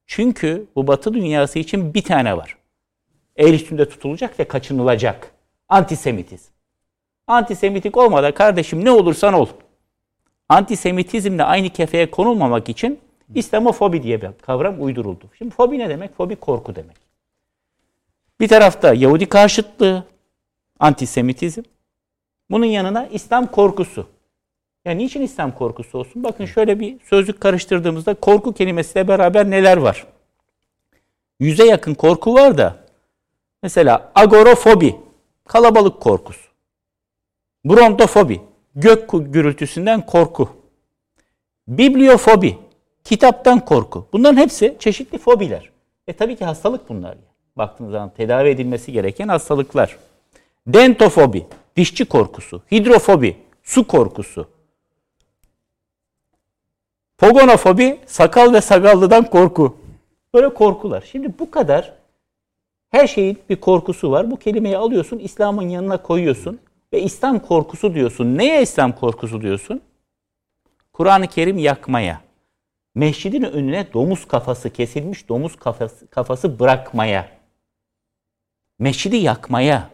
D: Çünkü bu Batı dünyası için bir tane var. el üstünde tutulacak ve kaçınılacak. Antisemitizm. Antisemitik olmadan kardeşim ne olursan ol. Antisemitizmle aynı kefeye konulmamak için İslamofobi diye bir kavram uyduruldu. Şimdi fobi ne demek? Fobi korku demek. Bir tarafta Yahudi karşıtlığı, antisemitizm. Bunun yanına İslam korkusu. Yani niçin İslam korkusu olsun? Bakın şöyle bir sözlük karıştırdığımızda korku kelimesiyle beraber neler var? Yüze yakın korku var da mesela agorofobi, kalabalık korkusu. Brontofobi, gök gürültüsünden korku. Bibliofobi, kitaptan korku. Bunların hepsi çeşitli fobiler. E tabii ki hastalık bunlar. Baktığınız zaman tedavi edilmesi gereken hastalıklar. Dentofobi, dişçi korkusu. Hidrofobi, su korkusu. Pogonofobi, sakal ve sakallıdan korku. Böyle korkular. Şimdi bu kadar her şeyin bir korkusu var. Bu kelimeyi alıyorsun, İslam'ın yanına koyuyorsun ve İslam korkusu diyorsun. Neye İslam korkusu diyorsun? Kur'an-ı Kerim yakmaya. Mescidin önüne domuz kafası kesilmiş domuz kafası, kafası bırakmaya. Mescidi yakmaya.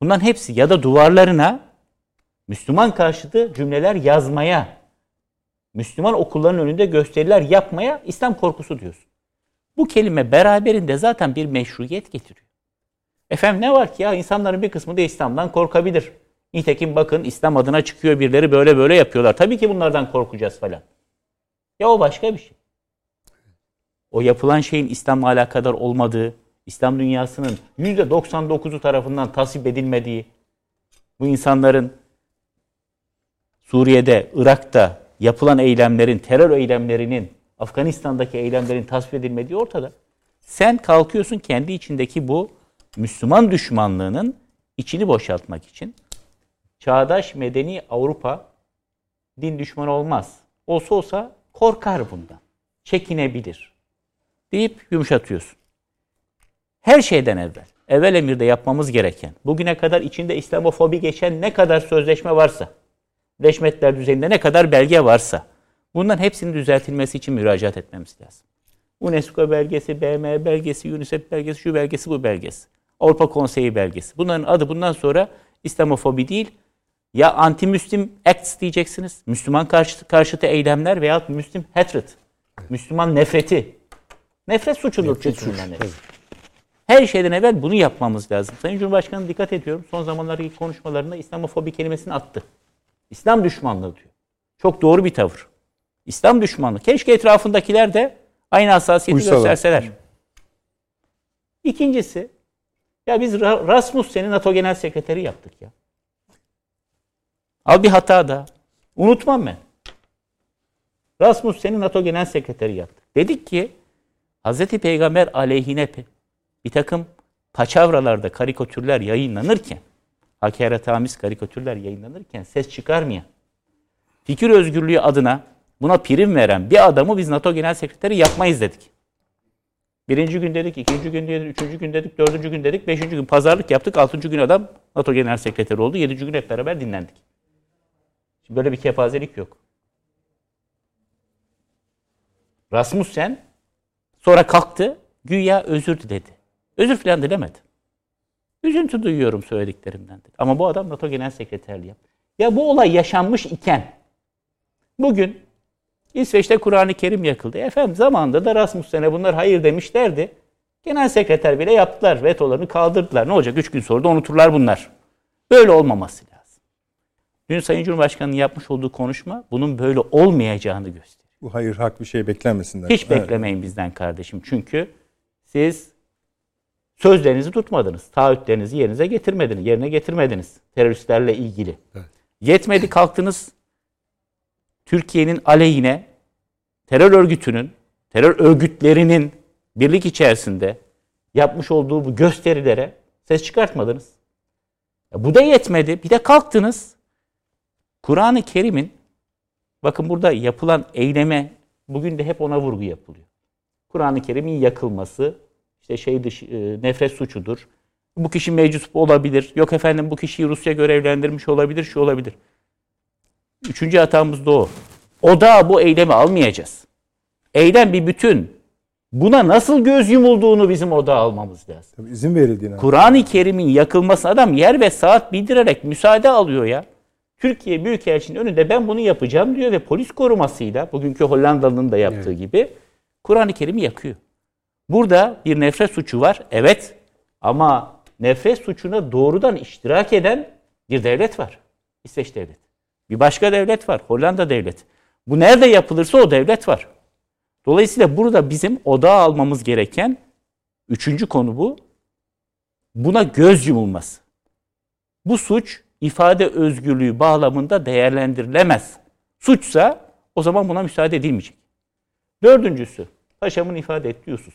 D: Bunların hepsi ya da duvarlarına Müslüman karşıtı cümleler yazmaya. Müslüman okulların önünde gösteriler yapmaya İslam korkusu diyorsun. Bu kelime beraberinde zaten bir meşruiyet getiriyor. Efendim ne var ki ya insanların bir kısmı da İslam'dan korkabilir. Nitekim bakın İslam adına çıkıyor birileri böyle böyle yapıyorlar. Tabii ki bunlardan korkacağız falan. Ya o başka bir şey. O yapılan şeyin İslam'la alakadar olmadığı, İslam dünyasının %99'u tarafından tasvip edilmediği, bu insanların Suriye'de, Irak'ta yapılan eylemlerin, terör eylemlerinin, Afganistan'daki eylemlerin tasvip edilmediği ortada. Sen kalkıyorsun kendi içindeki bu Müslüman düşmanlığının içini boşaltmak için çağdaş medeni Avrupa din düşmanı olmaz. Olsa olsa korkar bundan. Çekinebilir. Deyip yumuşatıyorsun. Her şeyden evvel, evvel emirde yapmamız gereken, bugüne kadar içinde İslamofobi geçen ne kadar sözleşme varsa, leşmetler düzeyinde ne kadar belge varsa, bunların hepsinin düzeltilmesi için müracaat etmemiz lazım. UNESCO belgesi, BM belgesi, UNICEF belgesi, şu belgesi, bu belgesi. Avrupa Konseyi belgesi. Bunların adı bundan sonra İslamofobi değil, ya anti-Müslim acts diyeceksiniz, Müslüman karşıtı, karşıtı eylemler veya Müslim hatred, Müslüman nefreti. Nefret suçudur nefret suç. Her şeyden evvel bunu yapmamız lazım. Sayın Cumhurbaşkanı dikkat ediyorum. Son zamanlardaki konuşmalarında İslamofobi kelimesini attı. İslam düşmanlığı diyor. Çok doğru bir tavır. İslam düşmanlığı. Keşke etrafındakiler de aynı hassasiyeti Uysalar. gösterseler. İkincisi, ya biz Rasmussen'i NATO Genel Sekreteri yaptık ya. Al bir hata da. Unutmam ben. Rasmussen'i NATO Genel Sekreteri yaptık. Dedik ki Hz. Peygamber aleyhine bir takım paçavralarda karikatürler yayınlanırken, hakaretamiz karikatürler yayınlanırken ses çıkarmayan, fikir özgürlüğü adına buna prim veren bir adamı biz NATO Genel Sekreteri yapmayız dedik. Birinci gün dedik, ikinci gün dedik, üçüncü gün dedik, dördüncü gün dedik, beşinci gün pazarlık yaptık, altıncı gün adam NATO Genel Sekreteri oldu, yedinci gün hep beraber dinlendik. Şimdi böyle bir kepazelik yok. Rasmussen sonra kalktı, güya özür diledi. Özür falan dilemedi. Üzüntü duyuyorum söylediklerimden dedi. Ama bu adam NATO Genel Sekreterliği. Ya bu olay yaşanmış iken bugün İsveç'te Kur'an-ı Kerim yakıldı. Efendim zamanında da Rasmussen'e bunlar hayır demişlerdi. Genel sekreter bile yaptılar. Vetolarını kaldırdılar. Ne olacak? Üç gün sonra da unuturlar bunlar. Böyle olmaması lazım. Dün Sayın Cumhurbaşkanı'nın yapmış olduğu konuşma bunun böyle olmayacağını gösteriyor.
A: Bu hayır hak bir şey beklenmesinler.
D: Hiç evet. beklemeyin bizden kardeşim. Çünkü siz sözlerinizi tutmadınız. Taahhütlerinizi yerinize getirmediniz. Yerine getirmediniz teröristlerle ilgili. Evet. Yetmedi kalktınız Türkiye'nin aleyhine terör örgütünün, terör örgütlerinin birlik içerisinde yapmış olduğu bu gösterilere ses çıkartmadınız. Ya bu da yetmedi. Bir de kalktınız. Kur'an-ı Kerim'in bakın burada yapılan eyleme bugün de hep ona vurgu yapılıyor. Kur'an-ı Kerim'in yakılması işte şey dış e, nefret suçudur. Bu kişi meczup olabilir. Yok efendim bu kişiyi Rusya görevlendirmiş olabilir, şu olabilir. Üçüncü hatamız da o. O da bu eylemi almayacağız. Eylem bir bütün. Buna nasıl göz yumulduğunu bizim odağa almamız lazım.
A: Tabii izin verildiğine.
D: Kur'an-ı Kerim'in yakılmasına adam yer ve saat bildirerek müsaade alıyor ya. Türkiye Büyükelçinin önünde ben bunu yapacağım diyor ve polis korumasıyla bugünkü Hollandalı'nın da yaptığı gibi Kur'an-ı Kerim'i yakıyor. Burada bir nefret suçu var. Evet. Ama nefret suçuna doğrudan iştirak eden bir devlet var. İsveç devleti. Bir başka devlet var. Hollanda devleti. Bu nerede yapılırsa o devlet var. Dolayısıyla burada bizim odağa almamız gereken üçüncü konu bu. Buna göz yumulması. Bu suç ifade özgürlüğü bağlamında değerlendirilemez. Suçsa o zaman buna müsaade edilmeyecek. Dördüncüsü, paşamın ifade ettiği husus.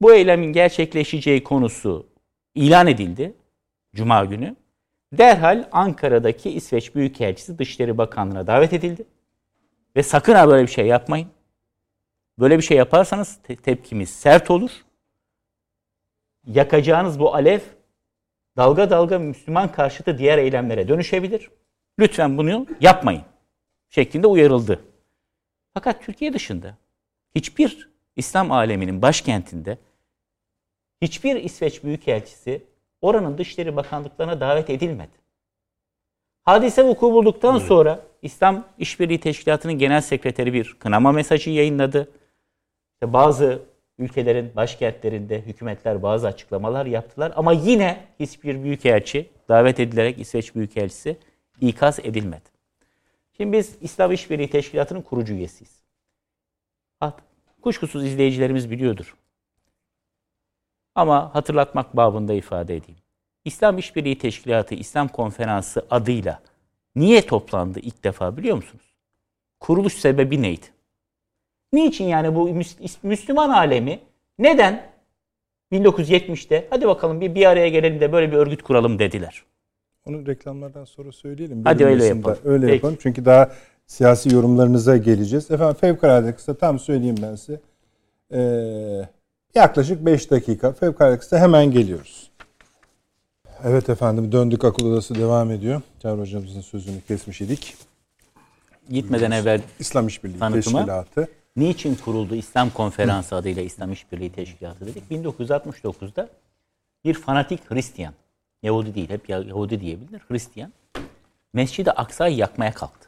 D: Bu eylemin gerçekleşeceği konusu ilan edildi Cuma günü. Derhal Ankara'daki İsveç Büyükelçisi Dışişleri Bakanlığı'na davet edildi. Ve sakın ha böyle bir şey yapmayın. Böyle bir şey yaparsanız te- tepkimiz sert olur. Yakacağınız bu alev dalga dalga Müslüman karşıtı diğer eylemlere dönüşebilir. Lütfen bunu yapmayın şeklinde uyarıldı. Fakat Türkiye dışında hiçbir İslam aleminin başkentinde hiçbir İsveç Büyükelçisi oranın Dışişleri Bakanlıklarına davet edilmedi. Hadise vuku bulduktan sonra İslam İşbirliği Teşkilatı'nın genel sekreteri bir kınama mesajı yayınladı. İşte bazı ülkelerin başkentlerinde hükümetler bazı açıklamalar yaptılar ama yine hiçbir büyükelçi davet edilerek İsveç Büyükelçisi ikaz edilmedi. Şimdi biz İslam İşbirliği Teşkilatı'nın kurucu üyesiyiz. Kuşkusuz izleyicilerimiz biliyordur. Ama hatırlatmak babında ifade edeyim. İslam İşbirliği Teşkilatı İslam Konferansı adıyla niye toplandı ilk defa biliyor musunuz? Kuruluş sebebi neydi? Niçin yani bu Müs- Müslüman alemi neden 1970'te hadi bakalım bir bir araya gelelim de böyle bir örgüt kuralım dediler.
A: Onu reklamlardan sonra söyleyelim.
D: Hadi öyle yapalım.
A: Öyle
D: Peki.
A: yapalım. Çünkü daha siyasi yorumlarınıza geleceğiz. Efendim fevkalade kısa tam söyleyeyim ben size. Ee, yaklaşık 5 dakika. Fevkalade kısa hemen geliyoruz. Evet efendim döndük akıl odası devam ediyor. Çağrı hocamızın sözünü kesmiş idik.
D: Gitmeden evvel
A: İslam İşbirliği
D: Tanıtıma.
A: Teşkilatı.
D: Niçin kuruldu İslam Konferansı adıyla İslam İşbirliği Teşkilatı dedik? 1969'da bir fanatik Hristiyan, Yahudi değil hep Yahudi diyebilir, Hristiyan, Mescid-i Aksa'yı yakmaya kalktı.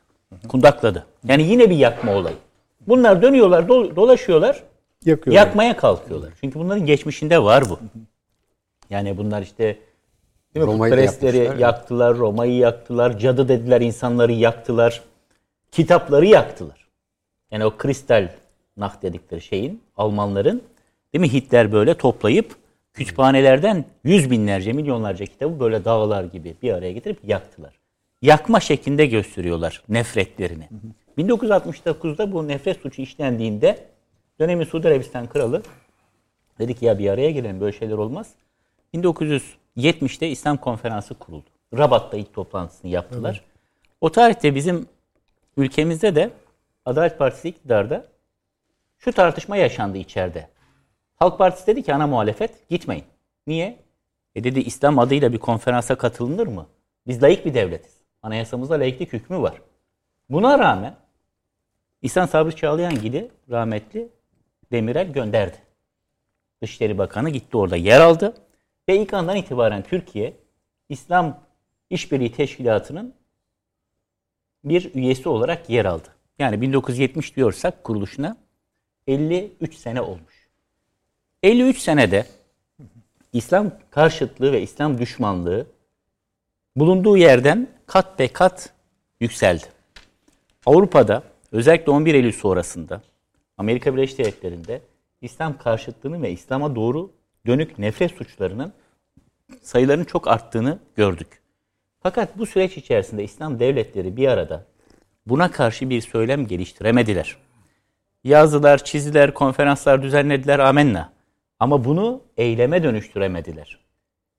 D: Kundakladı. Yani yine bir yakma olayı. Bunlar dönüyorlar, dol- dolaşıyorlar,
A: Yakıyorlar.
D: yakmaya kalkıyorlar. Çünkü bunların geçmişinde var bu. Yani bunlar işte
C: ya.
D: yaktılar, Roma'yı yaktılar, cadı dediler insanları yaktılar, kitapları yaktılar. Yani o kristal nah dedikleri şeyin Almanların değil mi Hitler böyle toplayıp kütüphanelerden yüz binlerce milyonlarca kitabı böyle dağlar gibi bir araya getirip yaktılar. Yakma şeklinde gösteriyorlar nefretlerini. 1969'da bu nefret suçu işlendiğinde dönemin Suudi Arabistan kralı dedi ki ya bir araya gelelim böyle şeyler olmaz. 1970'te İslam Konferansı kuruldu. Rabat'ta ilk toplantısını yaptılar. O tarihte bizim ülkemizde de Adalet Partisi iktidarda şu tartışma yaşandı içeride. Halk Partisi dedi ki ana muhalefet gitmeyin. Niye? E dedi İslam adıyla bir konferansa katılınır mı? Biz layık bir devletiz. Anayasamızda layıklık hükmü var. Buna rağmen İhsan Sabri Çağlayangil'i rahmetli Demirel gönderdi. Dışişleri Bakanı gitti orada yer aldı. Ve ilk andan itibaren Türkiye İslam İşbirliği Teşkilatı'nın bir üyesi olarak yer aldı. Yani 1970 diyorsak kuruluşuna 53 sene olmuş. 53 senede İslam karşıtlığı ve İslam düşmanlığı bulunduğu yerden kat be kat yükseldi. Avrupa'da özellikle 11 Eylül sonrasında Amerika Birleşik Devletleri'nde İslam karşıtlığını ve İslam'a doğru dönük nefret suçlarının sayılarının çok arttığını gördük. Fakat bu süreç içerisinde İslam devletleri bir arada buna karşı bir söylem geliştiremediler. Yazdılar, çizdiler, konferanslar düzenlediler, amenna. Ama bunu eyleme dönüştüremediler.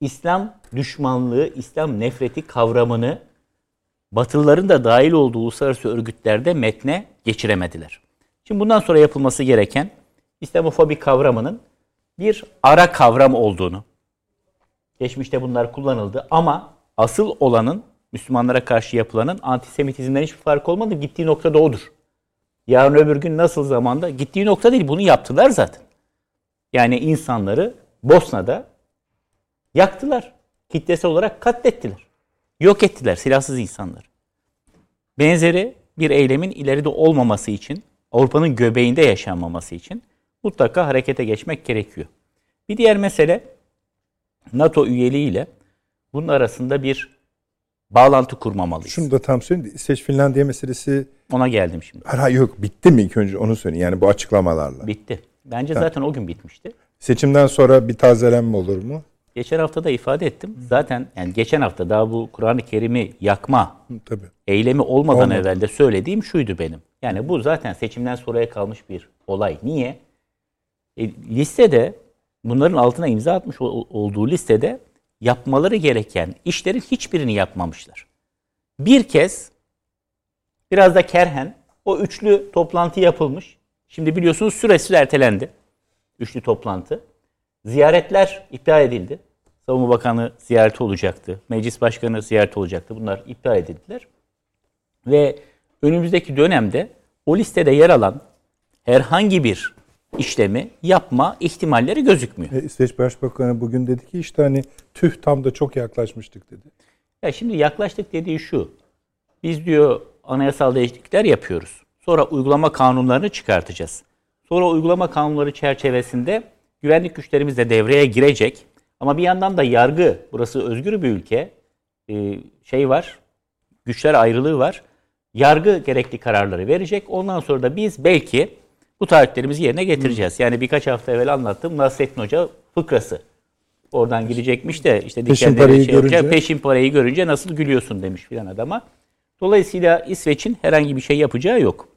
D: İslam düşmanlığı, İslam nefreti kavramını Batılıların da dahil olduğu uluslararası örgütlerde metne geçiremediler. Şimdi bundan sonra yapılması gereken İslamofobi kavramının bir ara kavram olduğunu, geçmişte bunlar kullanıldı ama asıl olanın Müslümanlara karşı yapılanın antisemitizmden hiçbir fark olmadı. Gittiği nokta da odur. Yarın öbür gün nasıl zamanda gittiği nokta değil. Bunu yaptılar zaten. Yani insanları Bosna'da yaktılar. Kitlesel olarak katlettiler. Yok ettiler silahsız insanları. Benzeri bir eylemin ileride olmaması için, Avrupa'nın göbeğinde yaşanmaması için mutlaka harekete geçmek gerekiyor. Bir diğer mesele NATO üyeliğiyle bunun arasında bir bağlantı kurmamalıyız.
A: Şunu da tam söyleyeyim. İsveç Finlandiya meselesi
D: Ona geldim şimdi.
A: Hayır yok bitti mi ilk önce onu söyleyeyim. Yani bu açıklamalarla.
D: Bitti. Bence zaten o gün bitmişti.
A: Seçimden sonra bir tazelenme olur mu?
D: Geçen hafta da ifade ettim. Zaten yani geçen hafta daha bu Kur'an-ı Kerim'i yakma
A: Tabii.
D: eylemi olmadan
A: Olmadı.
D: evvel de söylediğim şuydu benim. Yani bu zaten seçimden sonraya kalmış bir olay. Niye? E, listede bunların altına imza atmış ol- olduğu listede yapmaları gereken işlerin hiçbirini yapmamışlar. Bir kez biraz da kerhen o üçlü toplantı yapılmış. Şimdi biliyorsunuz süresiz ertelendi. Üçlü toplantı. Ziyaretler iptal edildi. Savunma Bakanı ziyareti olacaktı. Meclis Başkanı ziyareti olacaktı. Bunlar iptal edildiler. Ve önümüzdeki dönemde o listede yer alan herhangi bir işlemi yapma ihtimalleri gözükmüyor.
A: E, İsveç Başbakanı bugün dedi ki işte hani tüh tam da çok yaklaşmıştık dedi.
D: Ya şimdi yaklaştık dediği şu. Biz diyor anayasal değişiklikler yapıyoruz. Sonra uygulama kanunlarını çıkartacağız. Sonra uygulama kanunları çerçevesinde güvenlik güçlerimiz de devreye girecek. Ama bir yandan da yargı, burası özgür bir ülke, e, şey var, güçler ayrılığı var. Yargı gerekli kararları verecek. Ondan sonra da biz belki bu taahhütlerimizi yerine getireceğiz. Yani birkaç hafta evvel anlattığım Nasrettin Hoca fıkrası. Oradan gidecekmiş de işte
A: Peşin parayı
D: şey yapacak,
A: görünce-
D: peşin parayı görünce nasıl gülüyorsun demiş filan adama. Dolayısıyla İsveç'in herhangi bir şey yapacağı yok.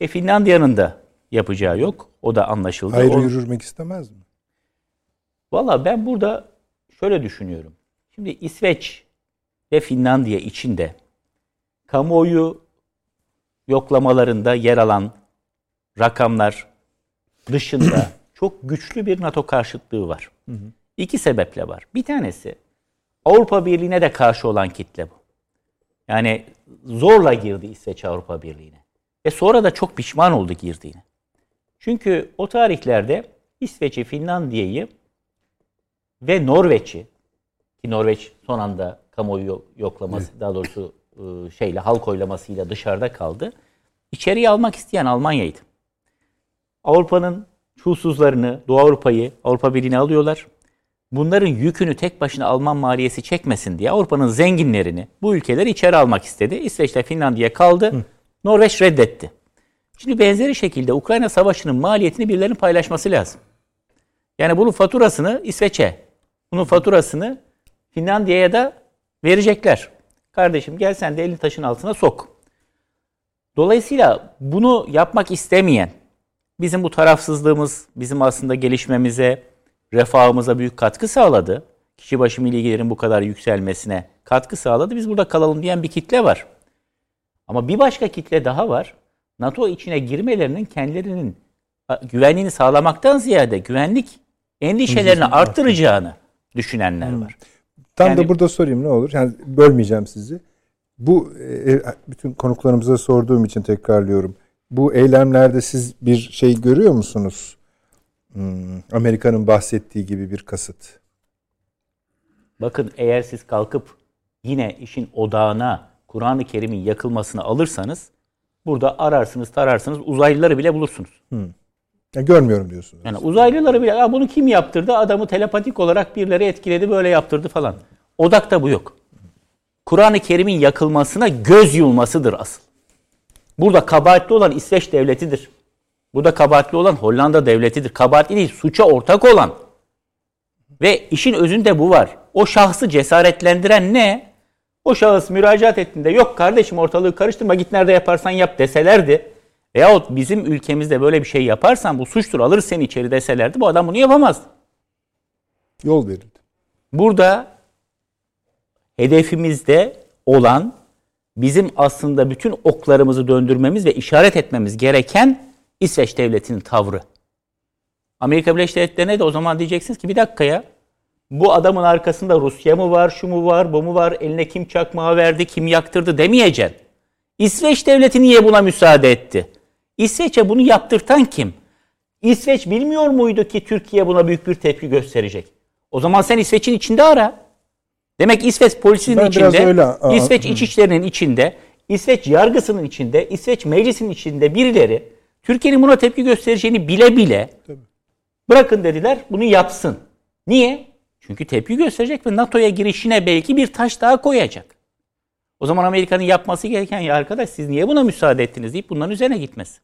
D: E Finlandiya'nın da yapacağı yok. O da anlaşıldı.
A: Ayrı
D: O-
A: yürürmek istemez mi?
D: Valla ben burada şöyle düşünüyorum. Şimdi İsveç ve Finlandiya içinde kamuoyu yoklamalarında yer alan rakamlar dışında çok güçlü bir NATO karşıtlığı var. İki sebeple var. Bir tanesi Avrupa Birliği'ne de karşı olan kitle bu. Yani zorla girdi İsveç Avrupa Birliği'ne. Ve sonra da çok pişman oldu girdiğine. Çünkü o tarihlerde İsveç'i, Finlandiya'yı ve Norveç'i ki Norveç son anda kamuoyu yo- yoklaması daha doğrusu e, şeyle halk oylamasıyla dışarıda kaldı. İçeriye almak isteyen Almanya'ydı. Avrupa'nın çulsuzlarını, Doğu Avrupa'yı Avrupa Birliği'ne alıyorlar. Bunların yükünü tek başına Alman maliyesi çekmesin diye Avrupa'nın zenginlerini bu ülkeleri içeri almak istedi. İsveç'te Finlandiya kaldı. Norveç reddetti. Şimdi benzeri şekilde Ukrayna Savaşı'nın maliyetini birilerinin paylaşması lazım. Yani bunun faturasını İsveç'e, bunun faturasını Finlandiya'ya da verecekler. Kardeşim gel sen de elini taşın altına sok. Dolayısıyla bunu yapmak istemeyen, bizim bu tarafsızlığımız bizim aslında gelişmemize, refahımıza büyük katkı sağladı. Kişi başı milli gelirin bu kadar yükselmesine katkı sağladı. Biz burada kalalım diyen bir kitle var. Ama bir başka kitle daha var. NATO içine girmelerinin kendilerinin güvenliğini sağlamaktan ziyade güvenlik endişelerini arttıracağını düşünenler var.
A: Tam
D: Yani-
A: da burada sorayım ne olur. Yani bölmeyeceğim sizi. Bu e, bütün konuklarımıza sorduğum için tekrarlıyorum. Bu eylemlerde siz bir şey görüyor musunuz? Hmm, Amerika'nın bahsettiği gibi bir kasıt.
D: Bakın eğer siz kalkıp yine işin odağına Kur'an-ı Kerim'in yakılmasını alırsanız burada ararsınız tararsınız uzaylıları bile bulursunuz.
A: Ya görmüyorum diyorsunuz.
D: Yani uzaylıları bile ya bunu kim yaptırdı? Adamı telepatik olarak birileri etkiledi böyle yaptırdı falan. Odakta bu yok. Kur'an-ı Kerim'in yakılmasına göz yummasıdır asıl. Burada kabahatli olan İsveç devletidir. Burada kabahatli olan Hollanda devletidir. Kabahatli değil, suça ortak olan. Ve işin özünde bu var. O şahsı cesaretlendiren ne? O şahıs müracaat ettiğinde yok kardeşim ortalığı karıştırma git nerede yaparsan yap deselerdi. Veyahut bizim ülkemizde böyle bir şey yaparsan bu suçtur alır seni içeri deselerdi bu adam bunu yapamazdı.
A: Yol verildi.
D: Burada hedefimizde olan bizim aslında bütün oklarımızı döndürmemiz ve işaret etmemiz gereken İsveç devletinin tavrı. Amerika Birleşik Devletleri'ne de o zaman diyeceksiniz ki bir dakika ya bu adamın arkasında Rusya mı var, şu mu var, bu mu var, eline kim çakmağı verdi, kim yaktırdı demeyeceksin. İsveç devleti niye buna müsaade etti? İsveç'e bunu yaptırtan kim? İsveç bilmiyor muydu ki Türkiye buna büyük bir tepki gösterecek? O zaman sen İsveç'in içinde ara. Demek İsveç polisinin
A: Ben
D: içinde,
A: öyle- Aa,
D: İsveç İçişleri'nin içinde, İsveç yargısının içinde, İsveç meclisinin içinde birileri Türkiye'nin buna tepki göstereceğini bile bile bırakın dediler bunu yapsın. Niye? Çünkü tepki gösterecek ve NATO'ya girişine belki bir taş daha koyacak. O zaman Amerika'nın yapması gereken ya arkadaş siz niye buna müsaade ettiniz deyip bunların üzerine gitmesi.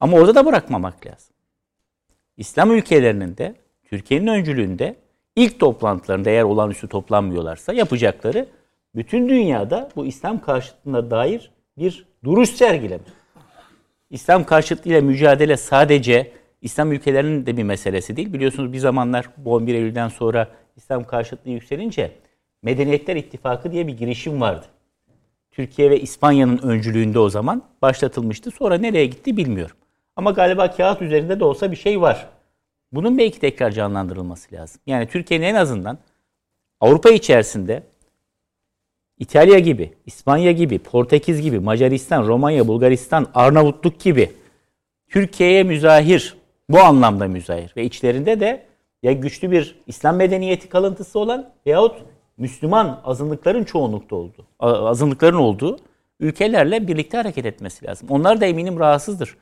D: Ama orada da bırakmamak lazım. İslam ülkelerinin de Türkiye'nin öncülüğünde ilk toplantılarında eğer olağanüstü toplanmıyorlarsa yapacakları bütün dünyada bu İslam karşıtlığına dair bir duruş sergileme. İslam karşıtlığıyla mücadele sadece İslam ülkelerinin de bir meselesi değil. Biliyorsunuz bir zamanlar bu 11 Eylül'den sonra İslam karşıtlığı yükselince Medeniyetler İttifakı diye bir girişim vardı. Türkiye ve İspanya'nın öncülüğünde o zaman başlatılmıştı. Sonra nereye gitti bilmiyorum. Ama galiba kağıt üzerinde de olsa bir şey var. Bunun belki tekrar canlandırılması lazım. Yani Türkiye'nin en azından Avrupa içerisinde İtalya gibi, İspanya gibi, Portekiz gibi, Macaristan, Romanya, Bulgaristan, Arnavutluk gibi Türkiye'ye müzahir, bu anlamda müzahir ve içlerinde de ya güçlü bir İslam medeniyeti kalıntısı olan veyahut Müslüman azınlıkların çoğunlukta olduğu, azınlıkların olduğu ülkelerle birlikte hareket etmesi lazım. Onlar da eminim rahatsızdır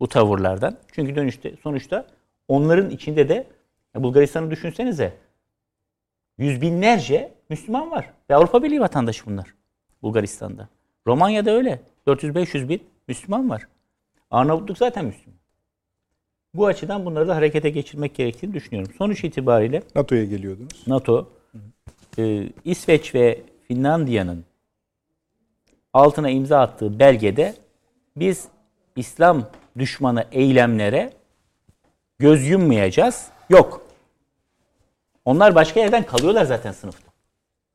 D: bu tavırlardan. Çünkü dönüşte sonuçta onların içinde de Bulgaristan'ı düşünsenize yüz binlerce Müslüman var. Ve Avrupa Birliği vatandaşı bunlar. Bulgaristan'da. Romanya'da öyle. 400-500 bin Müslüman var. Arnavutluk zaten Müslüman. Bu açıdan bunları da harekete geçirmek gerektiğini düşünüyorum. Sonuç itibariyle
A: NATO'ya geliyordunuz.
D: NATO, e, İsveç ve Finlandiya'nın altına imza attığı belgede biz İslam düşmanı eylemlere göz yummayacağız. Yok. Onlar başka yerden kalıyorlar zaten sınıfta.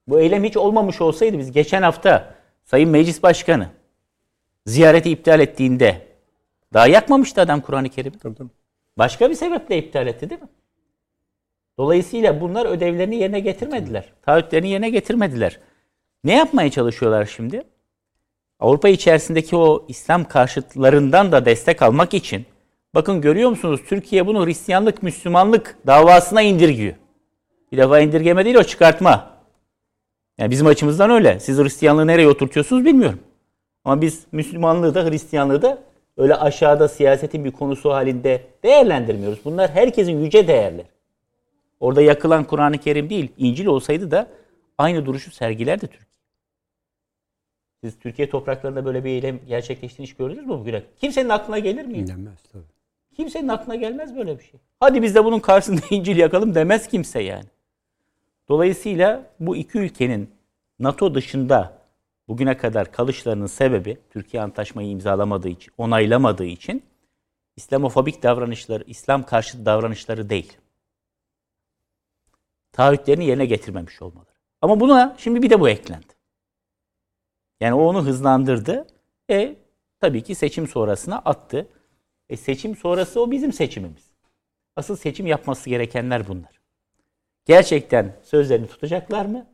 D: Bu eylem hiç olmamış olsaydı biz geçen hafta Sayın Meclis Başkanı ziyareti iptal ettiğinde daha yakmamıştı adam Kur'an-ı Kerim'i. Başka bir sebeple iptal etti değil mi? Dolayısıyla bunlar ödevlerini yerine getirmediler. Taahhütlerini yerine getirmediler. Ne yapmaya çalışıyorlar şimdi? Avrupa içerisindeki o İslam karşıtlarından da destek almak için bakın görüyor musunuz Türkiye bunu Hristiyanlık, Müslümanlık davasına indirgiyor. Bir defa indirgeme değil o çıkartma. Yani bizim açımızdan öyle. Siz Hristiyanlığı nereye oturtuyorsunuz bilmiyorum. Ama biz Müslümanlığı da Hristiyanlığı da öyle aşağıda siyasetin bir konusu halinde değerlendirmiyoruz. Bunlar herkesin yüce değerleri. Orada yakılan Kur'an-ı Kerim değil, İncil olsaydı da aynı duruşu sergilerdi Türkiye. Siz Türkiye topraklarında böyle bir eylem gerçekleştiğini hiç gördünüz mü bugüne? Kimsenin aklına gelir mi?
C: Denmez tabii.
D: Kimsenin aklına gelmez böyle bir şey. Hadi biz de bunun karşısında İncil yakalım demez kimse yani. Dolayısıyla bu iki ülkenin NATO dışında bugüne kadar kalışlarının sebebi Türkiye antlaşmayı imzalamadığı için, onaylamadığı için İslamofobik davranışları, İslam karşıtı davranışları değil. Taahhütlerini yerine getirmemiş olmaları. Ama buna şimdi bir de bu eklendi. Yani o onu hızlandırdı. E tabii ki seçim sonrasına attı. E seçim sonrası o bizim seçimimiz. Asıl seçim yapması gerekenler bunlar. Gerçekten sözlerini tutacaklar mı?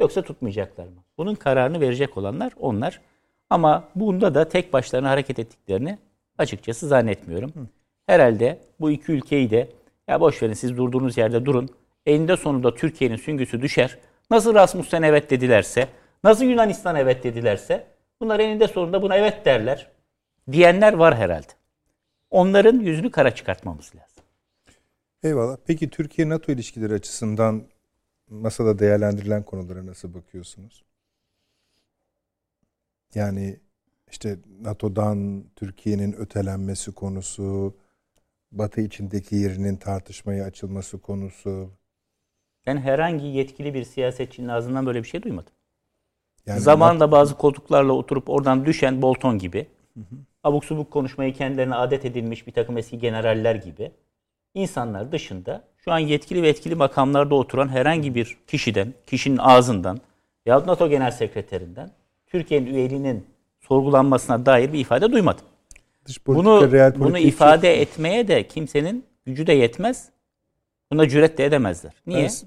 D: Yoksa tutmayacaklar mı? Bunun kararını verecek olanlar onlar. Ama bunda da tek başlarına hareket ettiklerini açıkçası zannetmiyorum. Herhalde bu iki ülkeyi de ya boş verin siz durduğunuz yerde durun. Eninde sonunda Türkiye'nin süngüsü düşer. Nasıl Rasmussen evet dedilerse, nasıl Yunanistan evet dedilerse bunlar eninde sonunda buna evet derler. Diyenler var herhalde. Onların yüzünü kara çıkartmamız lazım.
A: Eyvallah. Peki Türkiye-NATO ilişkileri açısından masada değerlendirilen konulara nasıl bakıyorsunuz? Yani işte NATO'dan Türkiye'nin ötelenmesi konusu, Batı içindeki yerinin tartışmaya açılması konusu.
D: Ben herhangi yetkili bir siyasetçinin ağzından böyle bir şey duymadım.
A: Yani
D: Zamanında bazı koltuklarla oturup oradan düşen Bolton gibi, abuk subuk konuşmayı kendilerine adet edilmiş bir takım eski generaller gibi insanlar dışında şu an yetkili ve etkili makamlarda oturan herhangi bir kişiden, kişinin ağzından yahut NATO Genel Sekreterinden Türkiye'nin üyeliğinin sorgulanmasına dair bir ifade duymadım.
A: dış politika,
D: Bunu
A: real
D: bunu ifade etmeye de kimsenin gücü de yetmez. Buna cüret de edemezler. Niye?
A: Evet.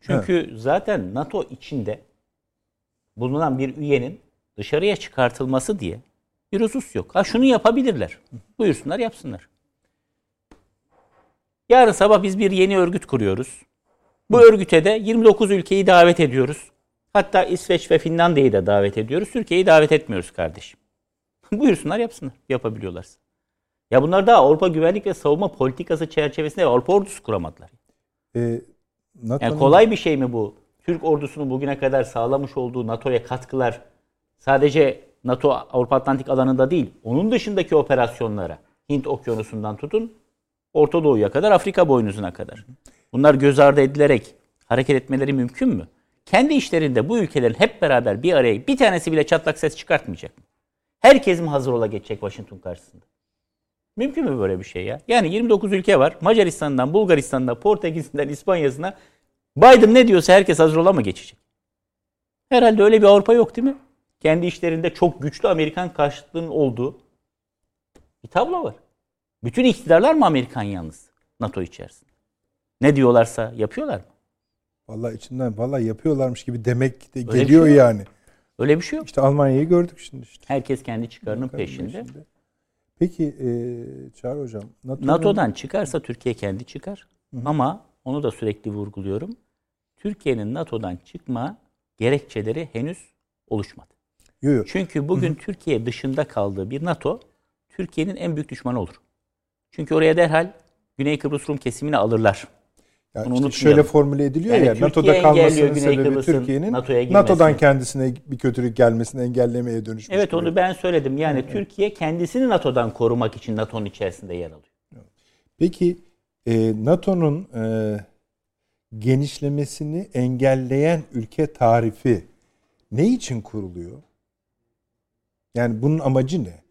D: Çünkü zaten NATO içinde bulunan bir üyenin dışarıya çıkartılması diye Bir husus yok. Ha şunu yapabilirler. Buyursunlar yapsınlar. Yarın sabah biz bir yeni örgüt kuruyoruz. Bu örgüte de 29 ülkeyi davet ediyoruz. Hatta İsveç ve Finlandiya'yı da davet ediyoruz. Türkiye'yi davet etmiyoruz kardeşim. Buyursunlar yapsınlar. Yapabiliyorlarsa. Ya bunlar da Avrupa Güvenlik ve Savunma Politikası çerçevesinde Avrupa ordusu kuramadılar.
A: Ee, NATO'nun-
D: Yani kolay bir şey mi bu? Türk ordusunun bugüne kadar sağlamış olduğu NATO'ya katkılar sadece NATO Avrupa Atlantik alanında değil, onun dışındaki operasyonlara, Hint Okyanusu'ndan tutun, Orta Doğu'ya kadar, Afrika boynuzuna kadar. Bunlar göz ardı edilerek hareket etmeleri mümkün mü? Kendi işlerinde bu ülkelerin hep beraber bir araya bir tanesi bile çatlak ses çıkartmayacak mı? Herkes mi hazır ola geçecek Washington karşısında? Mümkün mü böyle bir şey ya? Yani 29 ülke var. Macaristan'dan, Bulgaristan'dan, Portekiz'inden, İspanya'sına Biden ne diyorsa herkes hazır ola mı geçecek? Herhalde öyle bir Avrupa yok değil mi? Kendi işlerinde çok güçlü Amerikan karşıtlığının olduğu bir tablo var. Bütün iktidarlar mı Amerikan yalnız NATO içerisinde? Ne diyorlarsa yapıyorlar mı?
A: Vallahi içinden vallahi yapıyorlarmış gibi demek de
D: bir
A: geliyor
D: şey
A: yani.
D: Öyle bir şey yok.
A: İşte Almanya'yı gördük şimdi işte.
D: Herkes kendi çıkarının
A: Bakalım
D: peşinde.
A: şimdi. Peki e, Çağrı Hocam. NATO'nun-
D: NATO'dan çıkarsa Türkiye kendi çıkar. Ama onu da sürekli vurguluyorum. Türkiye'nin NATO'dan çıkma gerekçeleri henüz oluşmadı.
A: Yok yok.
D: Çünkü bugün Türkiye dışında kaldığı bir NATO Türkiye'nin en büyük düşmanı olur. Çünkü oraya derhal Güney Kıbrıs Rum kesimini alırlar.
A: Yani
D: Bunu
A: işte şöyle formüle ediliyor
D: Yani
A: ya
D: Türkiye
A: NATO'da kalmasının sebebi Türkiye'nin. NATO'dan kendisine bir kötülük gelmesini engellemeye dönüşmüş.
D: Evet
A: gibi.
D: onu ben söyledim. Yani Türkiye kendisini NATO'dan korumak için NATO'nun içerisinde yer alıyor.
A: Peki e, NATO'nun e, genişlemesini engelleyen ülke tarifi ne için kuruluyor? Yani bunun amacı ne?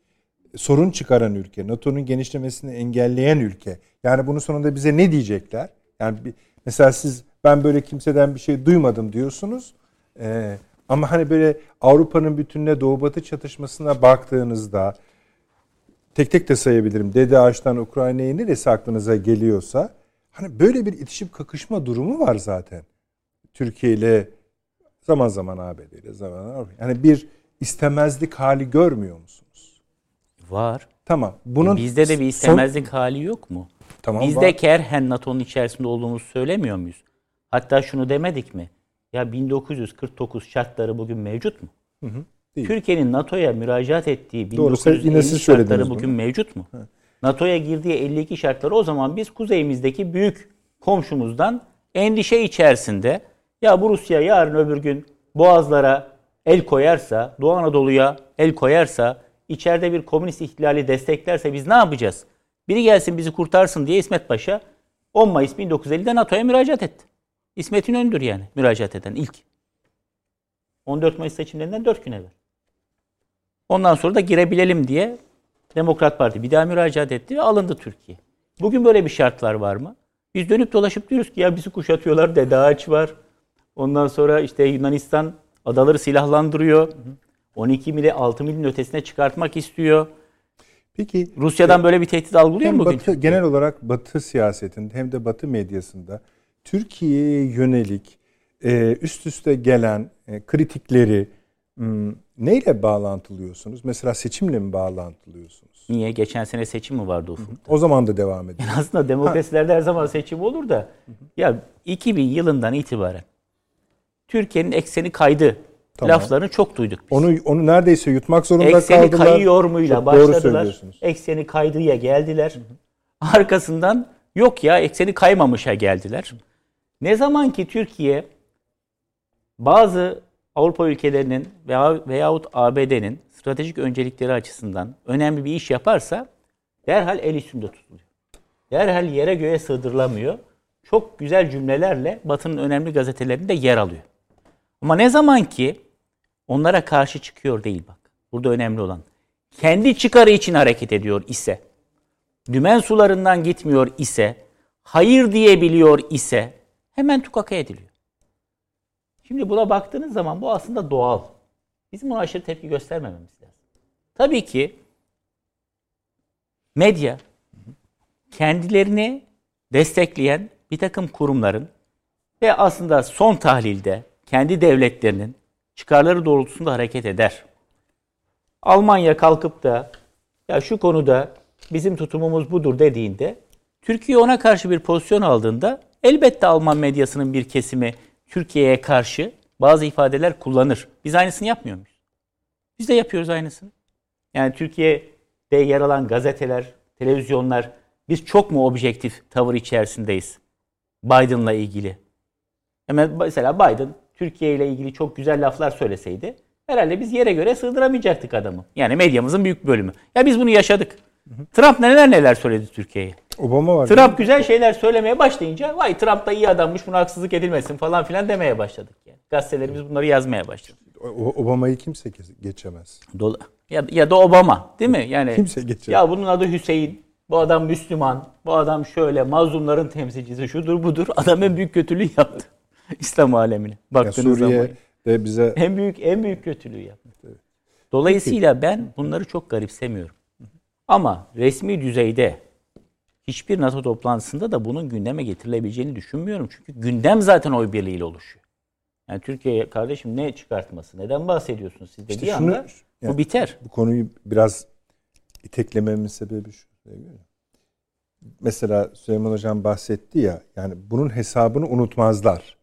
A: Sorun çıkaran ülke, NATO'nun genişlemesini engelleyen ülke. Yani bunun sonunda bize ne diyecekler? Yani bir, mesela siz ben böyle kimseden bir şey duymadım diyorsunuz. E, ama hani böyle Avrupa'nın bütününe Doğu Batı çatışmasına baktığınızda tek tek de sayabilirim. Dede Ağaç'tan Ukrayna'ya neresi aklınıza geliyorsa hani böyle bir itişip kakışma durumu var zaten. Türkiye ile zaman zaman ABD ile zaman zaman yani bir istemezlik hali görmüyor musunuz?
D: Var.
A: Tamam. Bunun
D: Bizde de bir
A: son-
D: istemezlik hali yok mu?
A: Tamam,
D: Biz
A: var.
D: de kerhen NATO'nun içerisinde olduğumuzu söylemiyor muyuz? Hatta şunu demedik mi? Ya 1949 şartları bugün mevcut mu?
A: Değil.
D: Türkiye'nin NATO'ya müracaat ettiği
A: Doğru, sen-
D: 1950
A: yine siz söylediniz
D: şartları
A: bunu.
D: bugün mevcut mu? NATO'ya girdiği 52 şartları o zaman biz kuzeyimizdeki büyük komşumuzdan endişe içerisinde ya bu Rusya yarın öbür gün boğazlara el koyarsa, Doğu Anadolu'ya el koyarsa, içeride bir komünist ihtilali desteklerse biz ne yapacağız? Biri gelsin bizi kurtarsın diye İsmet Paşa 10 Mayıs 1950'de NATO'ya müracaat etti. İsmet İnönü'dür yani müracaat eden ilk. 14 Mayıs seçimlerinden 4 gün evvel. Ondan sonra da girebilelim diye Demokrat Parti bir daha müracaat etti ve alındı Türkiye. Bugün böyle bir şartlar var mı? Biz dönüp dolaşıp diyoruz ki ya bizi kuşatıyorlar, Dede Ağaç var. Ondan sonra işte Yunanistan adaları silahlandırıyor. 12 mili 6 milin ötesine çıkartmak istiyor.
A: Peki
D: Rusya'dan böyle bir tehdit algılıyor mu bugün?
A: Batı, genel olarak Batı siyasetinde hem de Batı medyasında Türkiye'ye yönelik e, üst üste gelen e, kritikleri m, neyle bağlantılıyorsunuz? Mesela seçimle mi bağlantılıyorsunuz?
D: Niye? Geçen sene seçim mi vardı ufukta?
A: O zaman da devam ediyor.
D: Aslında demokrasilerde her zaman seçim olur da ya 2000 yılından itibaren Türkiye'nin ekseni kaydı
A: Tamam.
D: laflarını çok duyduk biz.
A: Onu onu neredeyse yutmak zorunda
D: ekseni
A: kaldılar.
D: kayıyor muyla
A: Çok
D: başladılar. Ekseni kaydıya geldiler. Arkasından yok ya ekseni kaymamışa geldiler. Ne zaman ki Türkiye bazı Avrupa ülkelerinin veya veyahut ABD'nin stratejik öncelikleri açısından önemli bir iş yaparsa derhal el üstünde tutuluyor. Derhal yere göğe sığdırılamıyor. Çok güzel cümlelerle Batı'nın önemli gazetelerinde yer alıyor. Ama ne zaman ki onlara karşı çıkıyor değil bak. Burada önemli olan. Kendi çıkarı için hareket ediyor ise, dümen sularından gitmiyor ise, hayır diyebiliyor ise hemen tukaka ediliyor. Şimdi buna baktığınız zaman bu aslında doğal. Bizim buna aşırı tepki göstermememiz lazım. Tabii ki medya kendilerini destekleyen bir takım kurumların ve aslında son tahlilde kendi devletlerinin çıkarları doğrultusunda hareket eder. Almanya kalkıp da ya şu konuda bizim tutumumuz budur dediğinde Türkiye ona karşı bir pozisyon aldığında elbette Alman medyasının bir kesimi Türkiye'ye karşı bazı ifadeler kullanır. Biz aynısını yapmıyor muyuz? Biz de yapıyoruz aynısını. Yani Türkiye'de yer alan gazeteler, televizyonlar biz çok mu objektif tavır içerisindeyiz Biden'la ilgili? Mesela Biden Türkiye ile ilgili çok güzel laflar söyleseydi herhalde biz yere göre sığdıramayacaktık adamı. Yani medyamızın büyük bölümü. Ya biz bunu yaşadık. Trump neler neler söyledi Türkiye'ye.
A: Obama var.
D: Trump güzel şeyler söylemeye başlayınca vay Trump da iyi adammış buna haksızlık edilmesin falan filan demeye başladık. Yani. Gazetelerimiz bunları yazmaya başladı.
A: Obama'yı kimse geçemez.
D: Dola- ya, ya da Obama değil mi? Yani
A: Kimse geçemez.
D: Ya bunun adı Hüseyin. Bu adam Müslüman. Bu adam şöyle mazlumların temsilcisi şudur budur. Adam en büyük kötülüğü yaptı. İslam alemine.
A: Ya
D: Baktığınız zaman.
A: Suriye de bize
D: En büyük en büyük kötülüğü yaptı. Dolayısıyla ben bunları çok garipsemiyorum. Ama resmi düzeyde hiçbir NATO toplantısında da bunun gündeme getirilebileceğini düşünmüyorum. Çünkü gündem zaten oy birliğiyle oluşuyor. Yani Türkiye kardeşim ne çıkartması? Neden bahsediyorsunuz siz dediği
A: İşte şunu-
D: anda
A: yani-
D: bu biter.
A: bu konuyu biraz iteklememin sebebi şu. Mesela Süleyman Hocam bahsetti ya yani bunun hesabını unutmazlar.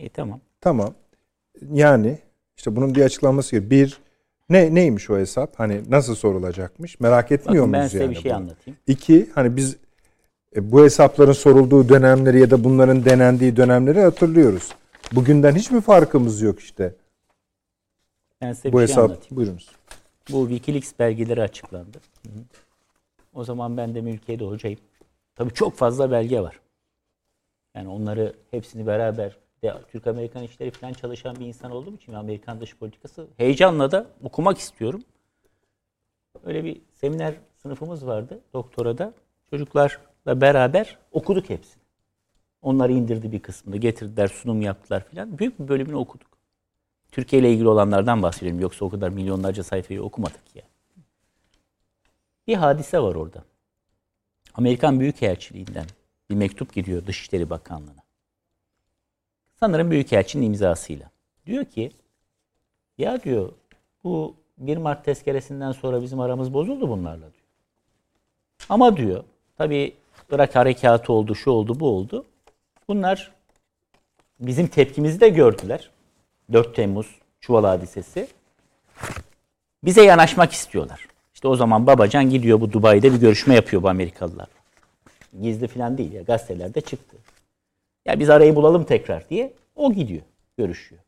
D: E tamam.
A: Tamam. Yani işte bunun bir açıklaması gerekiyor. Bir ne neymiş o hesap? Hani nasıl sorulacakmış? Merak etmiyor
D: Bakın ben
A: muyuz
D: size
A: yani?
D: bir şey
A: bunu?
D: anlatayım.
A: İki hani biz e, bu hesapların sorulduğu dönemleri ya da bunların denendiği dönemleri hatırlıyoruz. Bugünden hiç mi farkımız yok işte?
D: Ben size
A: bu
D: bir şey
A: hesap
D: anlatayım.
A: buyurunuz.
D: Bu Wikileaks belgeleri açıklandı. O zaman ben de mülkiyede hocayım. Tabii çok fazla belge var. Yani onları hepsini beraber de Türk-Amerikan işleri falan çalışan bir insan olduğum için ve Amerikan dış politikası heyecanla da okumak istiyorum. Öyle bir seminer sınıfımız vardı doktorada. Çocuklarla beraber okuduk hepsini. Onları indirdi bir kısmını, getirdiler, sunum yaptılar filan. Büyük bir bölümünü okuduk. Türkiye ile ilgili olanlardan bahsediyorum. Yoksa o kadar milyonlarca sayfayı okumadık ya. Bir hadise var orada. Amerikan Büyükelçiliğinden bir mektup gidiyor Dışişleri Bakanlığı'na. Sanırım Büyükelçinin imzasıyla. Diyor ki ya diyor bu 1 Mart tezkeresinden sonra bizim aramız bozuldu bunlarla diyor. Ama diyor tabii Irak harekatı oldu, şu oldu, bu oldu. Bunlar bizim tepkimizi de gördüler. 4 Temmuz Çuval hadisesi. Bize yanaşmak istiyorlar. İşte o zaman Babacan gidiyor bu Dubai'de bir görüşme yapıyor bu Amerikalılarla. Gizli falan değil ya gazetelerde çıktı. Ya biz arayı bulalım tekrar diye o gidiyor, görüşüyor.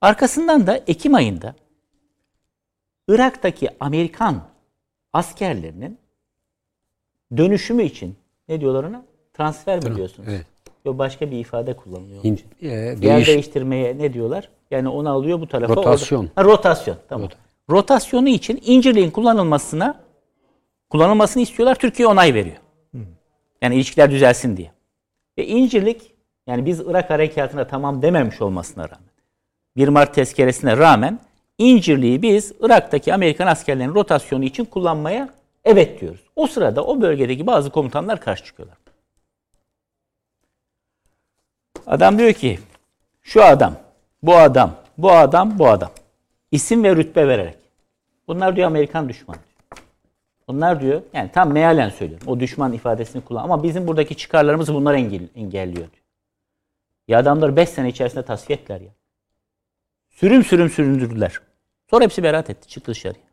D: Arkasından da Ekim ayında Irak'taki Amerikan askerlerinin dönüşümü için ne diyorlar ona? Transfer mi diyorsunuz?
C: Evet.
D: Yok başka bir ifade kullanılıyor.
C: İn- e,
D: Yer
C: değiş,
D: değiştirmeye ne diyorlar? Yani onu alıyor bu tarafa.
C: Rotasyon.
D: orada- Ha, rotasyon. Tamam. Rotasyonu için incirliğin kullanılmasına kullanılmasını istiyorlar. Türkiye onay veriyor. Yani ilişkiler düzelsin diye. Ve incirlik yani biz Irak harekatına tamam dememiş olmasına rağmen 1 Mart tezkeresine rağmen incirliği biz Irak'taki Amerikan askerlerinin rotasyonu için kullanmaya evet diyoruz. O sırada o bölgedeki bazı komutanlar karşı çıkıyorlar. Adam diyor ki şu adam, bu adam, bu adam, bu adam. İsim ve rütbe vererek. Bunlar diyor Amerikan düşmanı. Bunlar diyor yani tam mealen söylüyorum. O düşman ifadesini kullan. Ama bizim buradaki çıkarlarımızı bunlar engel, engelliyor. Ya adamları 5 sene içerisinde tasfiye ettiler ya. Sürüm sürüm süründürdüler. Sonra hepsi beraat etti. Çıktı dışarıya.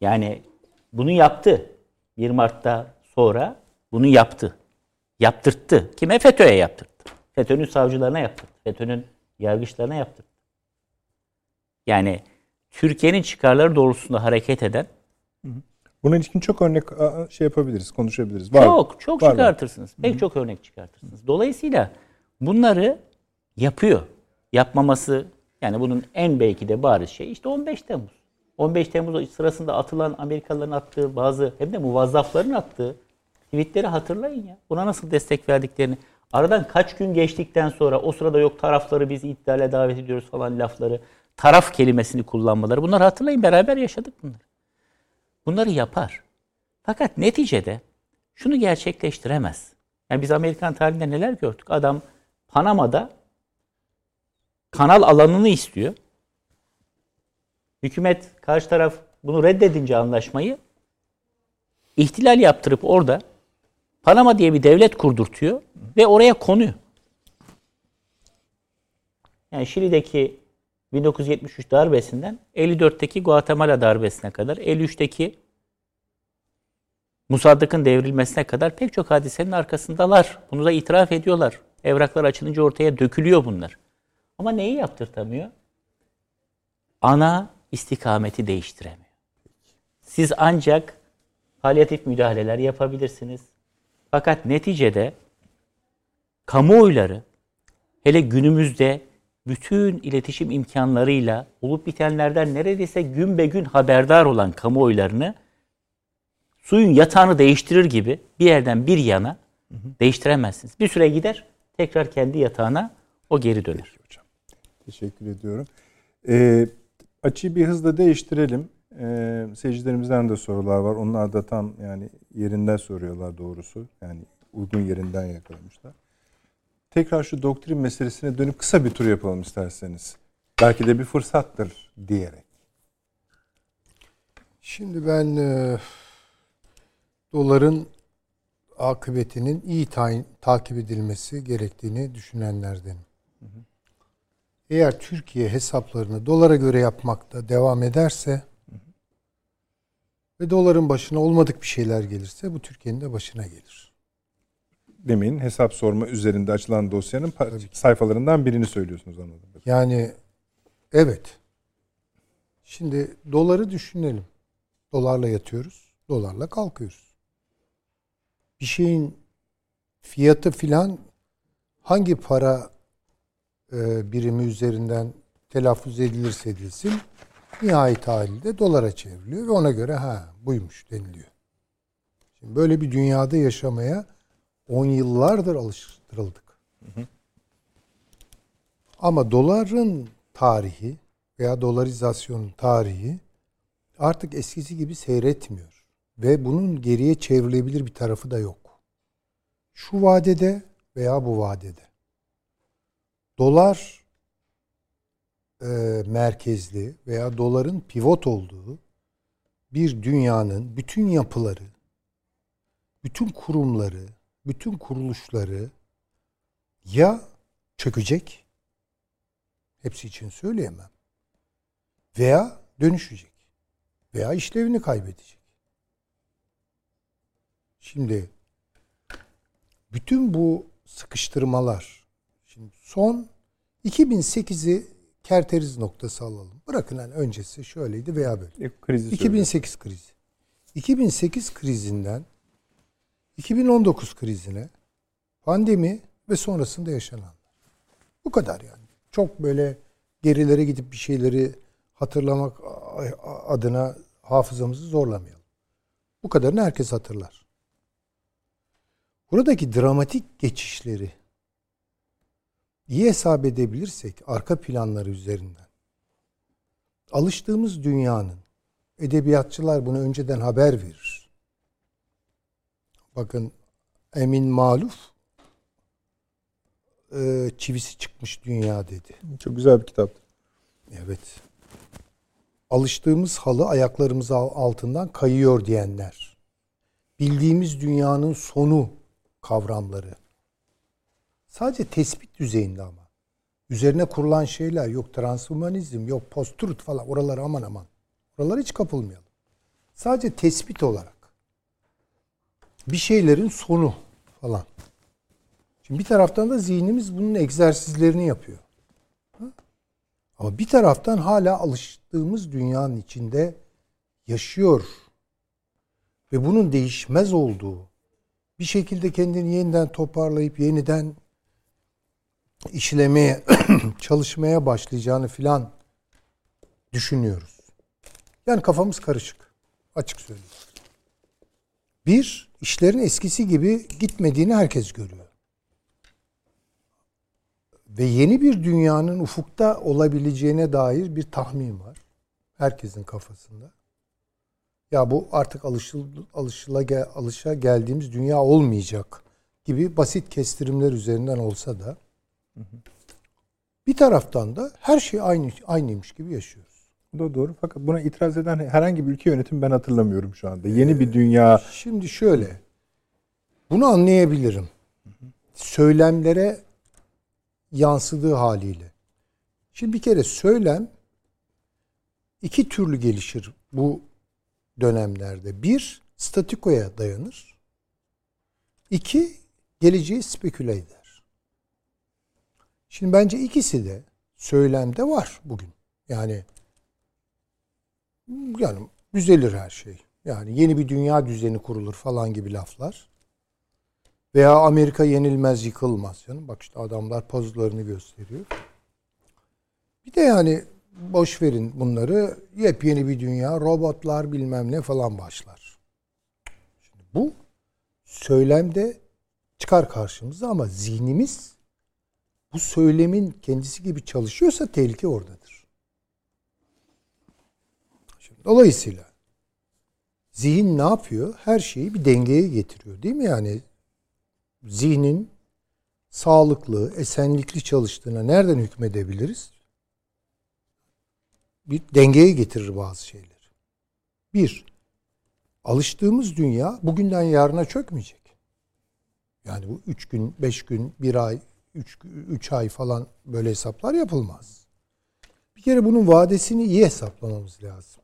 D: Yani bunu yaptı. 1 Mart'ta sonra bunu yaptı. Yaptırttı. Kime? FETÖ'ye yaptırttı. FETÖ'nün savcılarına yaptırttı. FETÖ'nün yargıçlarına yaptırttı. Yani Türkiye'nin çıkarları doğrultusunda hareket eden
A: Bunun için çok örnek şey yapabiliriz, konuşabiliriz. Var.
D: çok çok
A: Var, var.
D: çıkartırsınız. Pek çok örnek çıkartırsınız. Dolayısıyla bunları yapıyor. Yapmaması yani bunun en belki de bariz şey işte 15 Temmuz. 15 Temmuz sırasında atılan Amerikalıların attığı bazı hem de muvazzafların attığı tweetleri hatırlayın ya. Buna nasıl destek verdiklerini. Aradan kaç gün geçtikten sonra o sırada yok tarafları biz iddiayla davet ediyoruz falan lafları. Taraf kelimesini kullanmaları. Bunları hatırlayın beraber yaşadık bunları. Bunları yapar. Fakat neticede şunu gerçekleştiremez. Yani biz Amerikan tarihinde neler gördük? Adam Panama'da kanal alanını istiyor. Hükümet karşı taraf bunu reddedince anlaşmayı ihtilal yaptırıp orada Panama diye bir devlet kurdurtuyor ve oraya konuyor. Yani Şili'deki 1973 darbesinden 54'teki Guatemala darbesine kadar, 53'teki Musaddık'ın devrilmesine kadar pek çok hadisenin arkasındalar. Bunu da itiraf ediyorlar. Evraklar açılınca ortaya dökülüyor bunlar. Ama neyi yaptırtamıyor? Ana istikameti değiştiremiyor. Siz ancak palyatif müdahaleler yapabilirsiniz. Fakat neticede kamuoyları hele günümüzde bütün iletişim imkanlarıyla olup bitenlerden neredeyse gün be gün haberdar olan kamuoylarını suyun yatağını değiştirir gibi bir yerden bir yana değiştiremezsiniz. Bir süre gider tekrar kendi yatağına o geri döner.
A: hocam. Teşekkür ediyorum. Ee, açıyı bir hızla değiştirelim. Ee, seyircilerimizden de sorular var. Onlar da tam yani yerinden soruyorlar doğrusu. Yani uygun yerinden yakalamışlar. Tekrar şu doktrin meselesine dönüp kısa bir tur yapalım isterseniz. Belki de bir fırsattır diyerek.
B: Şimdi ben e, doların akıbetinin iyi tayin, takip edilmesi gerektiğini düşünenlerdenim. Eğer Türkiye hesaplarını dolara göre yapmakta devam ederse ve doların başına olmadık bir şeyler gelirse bu Türkiye'nin de başına gelir.
A: Demin hesap sorma üzerinde açılan dosyanın sayfalarından birini söylüyorsunuz anladım.
B: Yani evet. Şimdi doları düşünelim. Dolarla yatıyoruz, dolarla kalkıyoruz. Bir şeyin fiyatı filan hangi para e, birimi üzerinden telaffuz edilirse edilsin nihayet halinde dolara çevriliyor ve ona göre ha buymuş deniliyor. Şimdi böyle bir dünyada yaşamaya on yıllardır alıştırıldık. Ama doların tarihi veya dolarizasyonun tarihi artık eskisi gibi seyretmiyor. Ve bunun geriye çevrilebilir bir tarafı da yok. Şu vadede veya bu vadede. Dolar e, merkezli veya doların pivot olduğu bir dünyanın bütün yapıları, bütün kurumları, bütün kuruluşları ya çökecek, hepsi için söyleyemem, veya dönüşecek veya işlevini kaybedecek. Şimdi bütün bu sıkıştırmalar şimdi son 2008'i kerteriz noktası alalım. Bırakın hani öncesi şöyleydi veya böyle.
A: E, krizi
B: 2008 krizi. 2008 krizinden 2019 krizine pandemi ve sonrasında yaşananlar. Bu kadar yani. Çok böyle gerilere gidip bir şeyleri hatırlamak adına hafızamızı zorlamayalım. Bu kadarını herkes hatırlar. Buradaki dramatik geçişleri iyi hesap edebilirsek arka planları üzerinden alıştığımız dünyanın edebiyatçılar bunu önceden haber verir. Bakın Emin Maluf e, çivisi çıkmış dünya dedi.
A: Çok güzel bir kitap.
B: Evet. Alıştığımız halı ayaklarımız altından kayıyor diyenler. Bildiğimiz dünyanın sonu kavramları. Sadece tespit düzeyinde ama. Üzerine kurulan şeyler yok transhumanizm, yok post-truth falan oraları aman aman. Oralara hiç kapılmayalım. Sadece tespit olarak. Bir şeylerin sonu falan. Şimdi bir taraftan da zihnimiz bunun egzersizlerini yapıyor. Ama bir taraftan hala alıştığımız dünyanın içinde yaşıyor. Ve bunun değişmez olduğu, bir şekilde kendini yeniden toparlayıp yeniden işlemeye, çalışmaya başlayacağını filan düşünüyoruz. Yani kafamız karışık. Açık söyleyeyim. Bir, işlerin eskisi gibi gitmediğini herkes görüyor. Ve yeni bir dünyanın ufukta olabileceğine dair bir tahmin var. Herkesin kafasında. Ya bu artık alışıl, alışıla, alışa geldiğimiz dünya olmayacak gibi basit kestirimler üzerinden olsa da bir taraftan da her şey aynı aynıymış gibi yaşıyoruz.
A: Bu da doğru. Fakat buna itiraz eden herhangi bir ülke yönetimi ben hatırlamıyorum şu anda. Yeni bir dünya
B: Şimdi şöyle. Bunu anlayabilirim. Söylemlere yansıdığı haliyle. Şimdi bir kere söylem iki türlü gelişir bu dönemlerde. Bir, statikoya dayanır. İki, geleceği speküle eder. Şimdi bence ikisi de söylemde var bugün. Yani yani düzelir her şey. Yani yeni bir dünya düzeni kurulur falan gibi laflar. Veya Amerika yenilmez yıkılmaz canım. Bak işte adamlar puzzle'larını gösteriyor. Bir de yani boş verin bunları. Yepyeni bir dünya, robotlar bilmem ne falan başlar. Şimdi bu söylemde çıkar karşımıza ama zihnimiz bu söylemin kendisi gibi çalışıyorsa tehlike oradadır. Şimdi dolayısıyla zihin ne yapıyor? Her şeyi bir dengeye getiriyor değil mi? Yani zihnin sağlıklı, esenlikli çalıştığına nereden hükmedebiliriz? Bir dengeye getirir bazı şeyleri. Bir, alıştığımız dünya bugünden yarına çökmeyecek. Yani bu üç gün, beş gün, bir ay, üç, üç ay falan böyle hesaplar yapılmaz. Bir kere bunun vadesini iyi hesaplamamız lazım.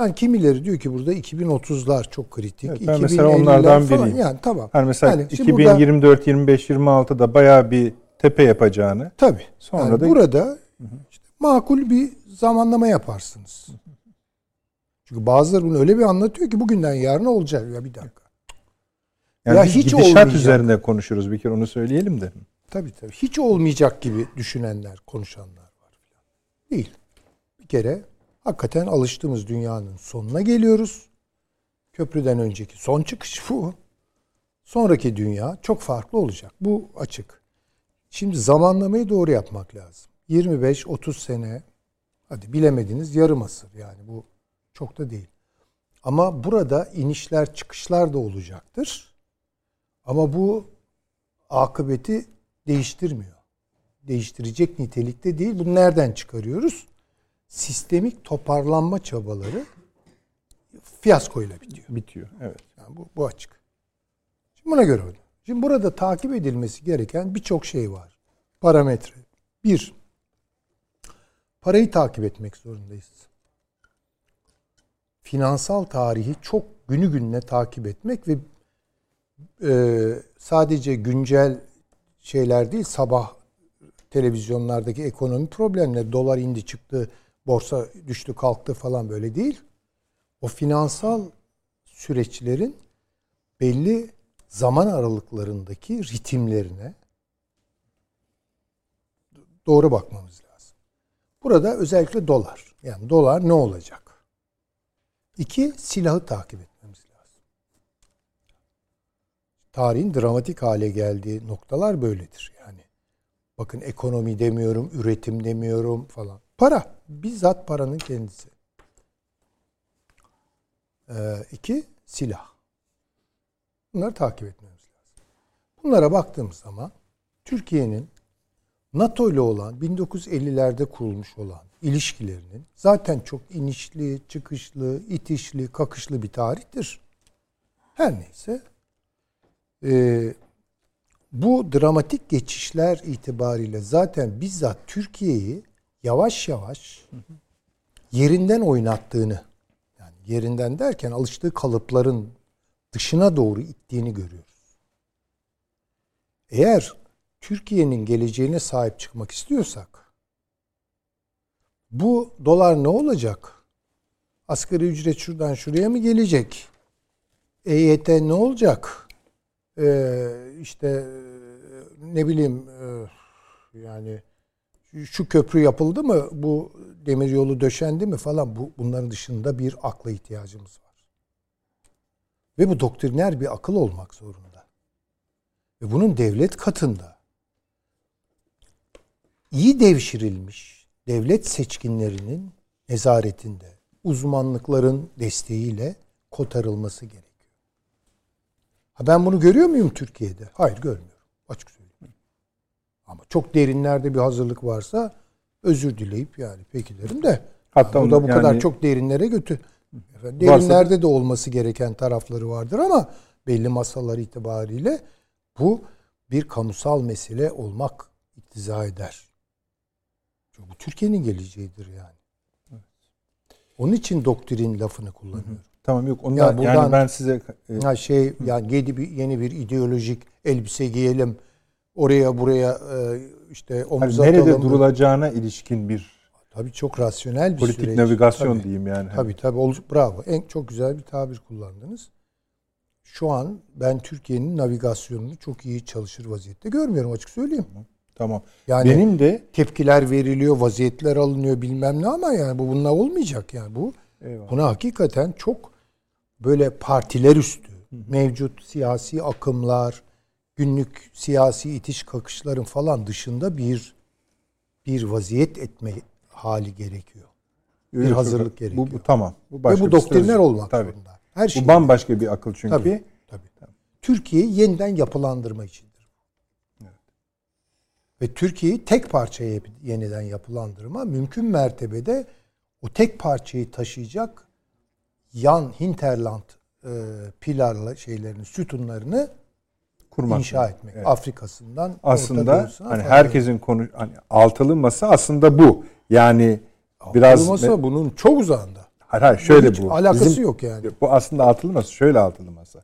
B: Yani kimileri diyor ki burada 2030'lar çok kritik.
A: Evet, ben mesela onlardan
B: falan.
A: biriyim.
B: Yani tamam.
A: Yani mesela
B: Yani şimdi burada-
A: 2024, 25, 26'da bayağı bir tepe yapacağını
B: Tabii.
A: Sonra
B: Yani
A: da-
B: burada makul bir zamanlama yaparsınız. Çünkü bazıları bunu öyle bir anlatıyor ki bugünden yarına olacak. Ya bir dakika.
A: yani
B: Ya hiç olmayacak.
A: üzerinde konuşuruz bir kere onu söyleyelim de.
B: Tabii tabii. Hiç olmayacak gibi düşünenler, konuşanlar var. Değil. Bir kere hakikaten alıştığımız dünyanın sonuna geliyoruz. Köprüden önceki son çıkış bu. Sonraki dünya çok farklı olacak. Bu açık. Şimdi zamanlamayı doğru yapmak lazım. 25-30 sene hadi bilemediniz yarım asır yani bu çok da değil. Ama burada inişler çıkışlar da olacaktır. Ama bu akıbeti değiştirmiyor. Değiştirecek nitelikte değil. Bunu nereden çıkarıyoruz? Sistemik toparlanma çabaları fiyaskoyla bitiyor.
A: Bitiyor. Evet.
B: Yani bu, bu açık. Şimdi buna göre. Şimdi burada takip edilmesi gereken birçok şey var. Parametre. Bir, parayı takip etmek zorundayız. Finansal tarihi çok günü gününe takip etmek ve e, sadece güncel şeyler değil, sabah televizyonlardaki ekonomi problemleri, dolar indi çıktı, borsa düştü kalktı falan böyle değil. O finansal süreçlerin belli zaman aralıklarındaki ritimlerine doğru bakmamız lazım. Burada özellikle dolar. Yani dolar ne olacak? İki, silahı takip etmemiz lazım. Tarihin dramatik hale geldiği noktalar böyledir. Yani bakın ekonomi demiyorum, üretim demiyorum falan. Para. Bizzat paranın kendisi. Ee, iki, silah. Bunları takip etmemiz lazım. Bunlara baktığımız zaman Türkiye'nin NATO ile olan 1950'lerde kurulmuş olan ilişkilerinin zaten çok inişli, çıkışlı, itişli, kakışlı bir tarihtir. Her neyse e, bu dramatik geçişler itibariyle zaten bizzat Türkiye'yi yavaş yavaş yerinden oynattığını yani yerinden derken alıştığı kalıpların dışına doğru ittiğini görüyoruz. Eğer Türkiye'nin geleceğine sahip çıkmak istiyorsak bu dolar ne olacak? Asgari ücret şuradan şuraya mı gelecek? EYT ne olacak? Ee, işte e, ne bileyim e, yani şu köprü yapıldı mı? Bu demir yolu döşendi mi falan bu bunların dışında bir akla ihtiyacımız var. Ve bu doktriner bir akıl olmak zorunda. Ve bunun devlet katında iyi devşirilmiş devlet seçkinlerinin nezaretinde, uzmanlıkların desteğiyle kotarılması gerekiyor. Ha ben bunu görüyor muyum Türkiye'de? Hayır görmüyorum. Açık söyleyeyim. Ama çok derinlerde bir hazırlık varsa özür dileyip yani peki derim de
A: Hatta
B: bu da bu
A: yani-
B: kadar çok derinlere götür. Efendim, Derinlerde de olması gereken tarafları vardır ama belli masalar itibariyle bu bir kamusal mesele olmak iktiza eder. Çünkü bu Türkiye'nin geleceğidir yani. Onun için doktrin lafını kullanıyorum.
A: Tamam yok ondan
B: Ya
A: yani
B: buradan-
A: ben size e,
B: Ha şey yani yeni bir, yeni bir ideolojik elbise giyelim. Oraya buraya e, işte omuz
A: nerede
B: atalım.
A: durulacağına ilişkin bir
B: Tabii çok rasyonel bir
A: politik
B: süreç.
A: navigasyon
B: Tabii.
A: diyeyim yani.
B: Tabii tabii. Ol- Bravo. En çok güzel bir tabir kullandınız. Şu an ben Türkiye'nin navigasyonunu çok iyi çalışır vaziyette görmüyorum açık söyleyeyim.
A: Tamam.
B: Yani
A: Benim de
B: tepkiler veriliyor, vaziyetler alınıyor bilmem ne ama yani bu bununla olmayacak yani bu.
A: Eyvallah.
B: Buna hakikaten çok böyle partiler üstü mevcut siyasi akımlar, günlük siyasi itiş kakışların falan dışında bir bir vaziyet etme hali gerekiyor.
A: Yok,
B: bir hazırlık
A: yok.
B: gerekiyor.
A: Bu, bu tamam. Bu
B: Ve
A: başka
B: bu
A: bir
B: doktriner
A: strateji.
B: olmak
A: Tabii.
B: zorunda. Her şey.
A: Bu bambaşka bir akıl çünkü.
B: Tabii. Tabii. Türkiye'yi yeniden yapılandırma içindir. Ve Türkiye'yi tek parçaya yeniden yapılandırma mümkün mertebede o tek parçayı taşıyacak yan hinterland e, pilarla şeylerini, sütunlarını
A: Kurmak.
B: inşa etmek.
A: Evet.
B: Afrika'sından
A: Aslında hani herkesin konu hani altılı masa aslında bu. Yani biraz
B: Altılı masa bunun çok uzağında.
A: hayır, hayır şöyle
B: Hiç
A: bu.
B: alakası
A: Bizim-
B: yok yani.
A: Bu aslında altılı masa. Şöyle altılı masa.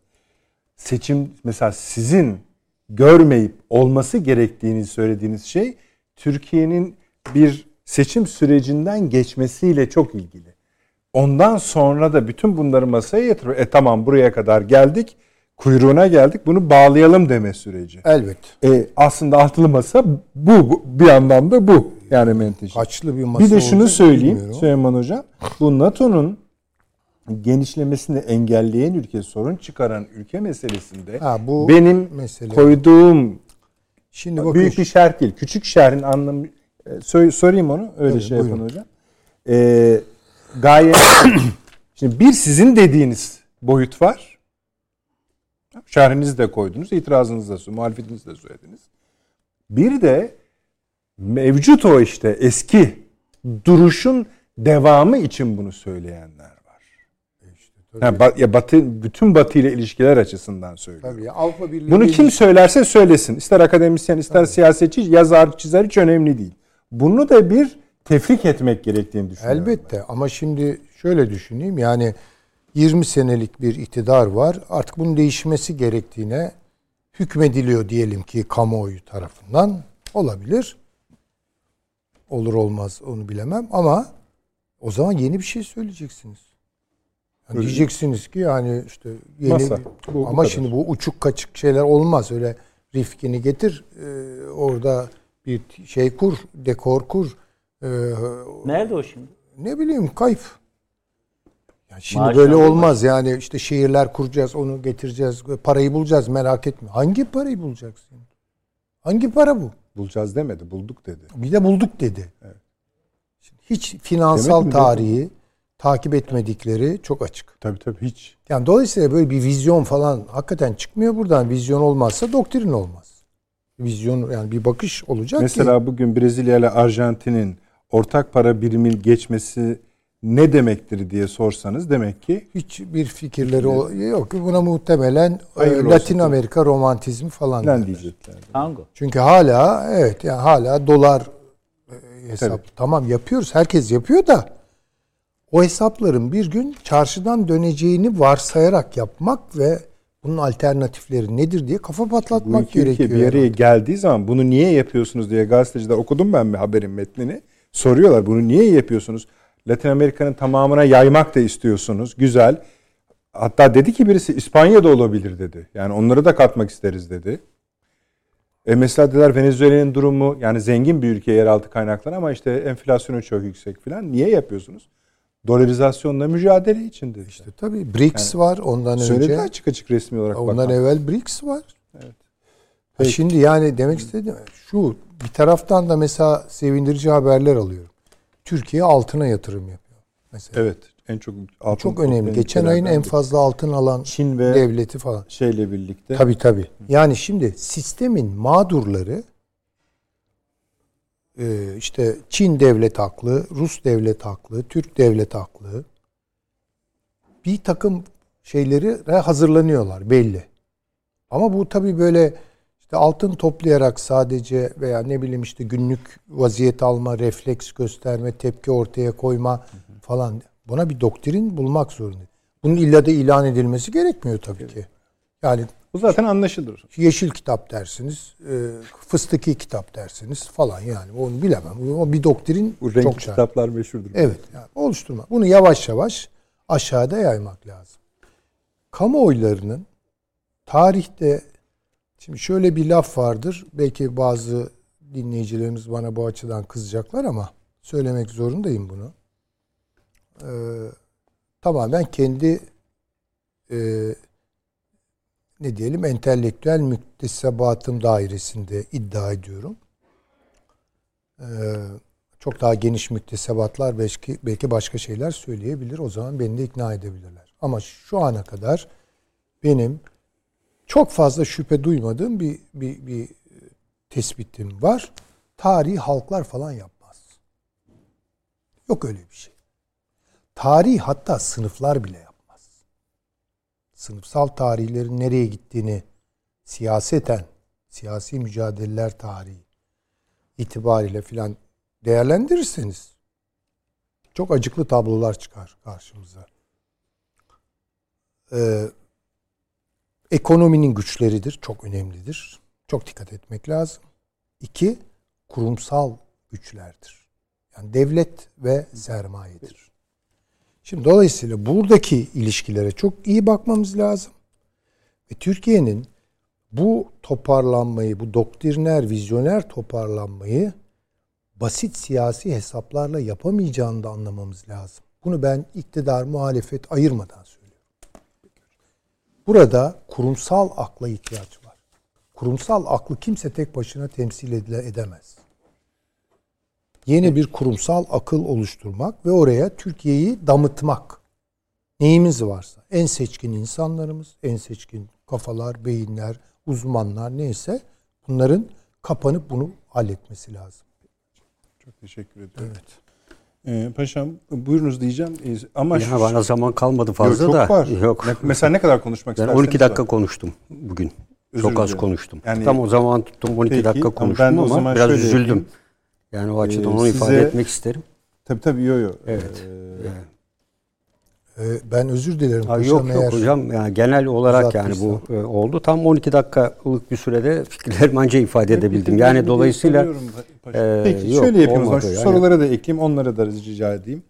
A: Seçim mesela sizin görmeyip olması gerektiğini söylediğiniz şey Türkiye'nin bir seçim sürecinden geçmesiyle çok ilgili. Ondan sonra da bütün bunları masaya yatırıyor. E tamam buraya kadar geldik. Kuyruğuna geldik. Bunu bağlayalım deme süreci.
B: Elbet.
A: E, aslında altılı masa bu, bu bir anlamda bu. Yani menteşe.
B: Kaçlı bir masa
A: Bir de şunu söyleyeyim
B: bilmiyorum.
A: Süleyman Hocam. Bu NATO'nun genişlemesini engelleyen ülke, sorun çıkaran ülke meselesinde
B: Ha, bu
A: benim
B: mesele.
A: koyduğum
B: Şimdi bakın
A: büyük bir şerh değil. Küçük şerhin anlamı e, sor- sorayım onu. Öyle
B: Tabii,
A: şey
B: buyurun.
A: yapın hocam. E, gayet şimdi bir sizin dediğiniz boyut var. Şerhinizi de koydunuz, itirazınızı da, muhalefetinizi de söylediniz. Bir de mevcut o işte eski duruşun devamı için bunu söyleyenler var. Yani ba- ya batı bütün batı ile ilişkiler açısından söylüyorum.
B: tabii ya, Avrupa Birliği
A: Bunu kim söylerse söylesin. İster akademisyen, ister siyasetçi, yazar, çizer hiç önemli değil. Bunu da bir tefrik etmek gerektiğini düşünüyorum.
B: Elbette ama şimdi şöyle düşüneyim yani 20 senelik bir iktidar var. Artık bunun değişmesi gerektiğine hükmediliyor diyelim ki kamuoyu tarafından. Olabilir. Olur olmaz onu bilemem ama o zaman yeni bir şey söyleyeceksiniz. Yani diyeceksiniz ki yani işte yeni
A: Masa. Bu- bu
B: ama
A: kadar.
B: şimdi bu uçuk kaçık şeyler olmaz. Öyle Rifkin'i getir e, orada bir şey kur, dekor kur. e,
D: Nerede o şimdi?
B: ne bileyim kayıp. Ya şimdi
D: Maaştan
B: böyle olmaz yani işte şehirler kuracağız, onu getireceğiz, parayı bulacağız merak etme. Hangi parayı bulacaksın? Hangi para bu?
A: Bulacağız demedi, bulduk dedi.
B: Bir de bulduk dedi. Şimdi hiç finansal
A: Demek mi?
B: tarihi takip etmedikleri çok açık.
A: Tabii tabii hiç.
B: Yani dolayısıyla böyle bir vizyon falan hakikaten çıkmıyor buradan. Vizyon olmazsa doktrin olmaz. Vizyon yani bir bakış olacak ki.
A: Mesela bugün Brezilya ile Arjantin'in ortak para birimin geçmesi ne demektir diye sorsanız demek ki
B: Hiçbir fikirleri yok. Buna muhtemelen e,
A: Hayırlı
B: Latin
A: olsun.
B: Amerika romantizmi falan.
A: lan diyecekler.
D: Tango.
B: Çünkü hala evet yani hala dolar e, hesap
A: Tabii.
B: tamam yapıyoruz. Herkes yapıyor da o hesapların bir gün çarşıdan döneceğini varsayarak yapmak ve bunun alternatifleri nedir diye kafa
A: Bu
B: patlatmak
A: ülke
B: gerekiyor.
A: bir araya geldiği zaman bunu niye yapıyorsunuz diye gazeteciler okudum ben bir haberin metnini. Soruyorlar bunu niye yapıyorsunuz? Latin Amerika'nın tamamına yaymak da istiyorsunuz. Güzel. Hatta dedi ki birisi İspanya'da olabilir dedi. Yani onları da katmak isteriz dedi. E mesela dediler Venezuela'nın durumu yani zengin bir ülke yeraltı kaynakları ama işte enflasyonu çok yüksek falan. Niye yapıyorsunuz? Dolarizasyonla mücadele için dedi.
B: İşte tabii BRICS var ondan
A: Söyledi
B: önce.
A: açık açık resmi olarak
B: Ondan
A: bakan.
B: evvel BRICS var. Ha,
A: Peki.
B: Şimdi yani demek istediğim şu bir taraftan da mesela sevindirici haberler alıyorum. Türkiye altına yatırım yapıyor. Mesela.
A: Evet. En çok altın
B: Çok önemli. Geçen ayın en fazla altın alan
A: Çin ve
B: devleti falan.
A: şeyle birlikte.
B: Tabii tabii. Yani şimdi sistemin mağdurları işte Çin devlet haklı, Rus devlet haklı, Türk devlet haklı. Bir takım şeyleri hazırlanıyorlar belli. Ama bu tabii böyle işte altın toplayarak sadece veya ne bileyim işte günlük vaziyet alma, refleks gösterme, tepki ortaya koyma falan. Buna bir doktrin bulmak zorunda. Bunun illa da ilan edilmesi gerekmiyor tabii ki. Yani
A: bu zaten anlaşılır.
B: Yeşil kitap dersiniz, e, fıstıki kitap dersiniz falan yani onu bilemem. O bir doktrin
A: Bu renkli
B: çok şart.
A: kitaplar meşhurdur.
B: Evet, yani oluşturma. Bunu yavaş yavaş aşağıda yaymak lazım. Kamuoylarının tarihte şimdi şöyle bir laf vardır. Belki bazı dinleyicilerimiz bana bu açıdan kızacaklar ama söylemek zorundayım bunu. Ee, tamamen kendi e, ne diyelim entelektüel müktesebatım dairesinde iddia ediyorum. Ee, çok daha geniş müktesebatlar belki, belki başka şeyler söyleyebilir. O zaman beni de ikna edebilirler. Ama şu ana kadar benim çok fazla şüphe duymadığım bir, bir, bir tespitim var. Tarihi halklar falan yapmaz. Yok öyle bir şey. Tarih hatta sınıflar bile yapmaz. Sınıfsal tarihlerin nereye gittiğini siyaseten, siyasi mücadeleler tarihi itibariyle filan değerlendirirseniz çok acıklı tablolar çıkar karşımıza. Ee, ekonominin güçleridir, çok önemlidir. Çok dikkat etmek lazım. İki, kurumsal güçlerdir. Yani devlet ve sermayedir. Şimdi dolayısıyla buradaki ilişkilere çok iyi bakmamız lazım. Ve Türkiye'nin bu toparlanmayı, bu doktriner, vizyoner toparlanmayı basit siyasi hesaplarla yapamayacağını da anlamamız lazım. Bunu ben iktidar, muhalefet ayırmadan söylüyorum. Burada kurumsal akla ihtiyaç var. Kurumsal aklı kimse tek başına temsil edemez. Yeni bir kurumsal akıl oluşturmak ve oraya Türkiye'yi damıtmak. Neyimiz varsa. En seçkin insanlarımız, en seçkin kafalar, beyinler, uzmanlar neyse bunların kapanıp bunu halletmesi lazım.
A: Çok teşekkür ediyorum. Evet. Ee, paşam buyurunuz diyeceğim ee, ama
C: ya şu, bana zaman kalmadı fazla
A: yok,
C: da.
A: Var.
C: Yok.
A: Ne, mesela ne kadar konuşmak
C: ben
A: isterseniz
C: 12 dakika
A: var.
C: konuştum bugün.
A: Özür
C: çok az
A: dilerim.
C: konuştum.
A: Yani,
C: Tam o zaman tuttum 12
A: peki,
C: dakika konuştum
A: ben o
C: ama
A: zaman
C: biraz üzüldüm.
A: yapayım.
C: Yani o açıdan
A: Ee,
C: onu
A: size-
C: ifade etmek isterim.
A: Tabii tabii yo yo.
C: Evet.
A: Ee,
C: Yani.
B: Ee, ben özür dilerim.
C: Ha, yok yok
B: eğer-
C: hocam yani genel olarak yani bu e, oldu. Tam 12 dakikalık bir sürede fikirlerimi anca ifade edebildim.
A: Peki,
C: Yani dolayısıyla e,
A: Peki
C: yok,
A: şöyle
C: olmadı
A: Şu
C: yani.
A: sorulara da ekleyeyim. Onlara da rica edeyim.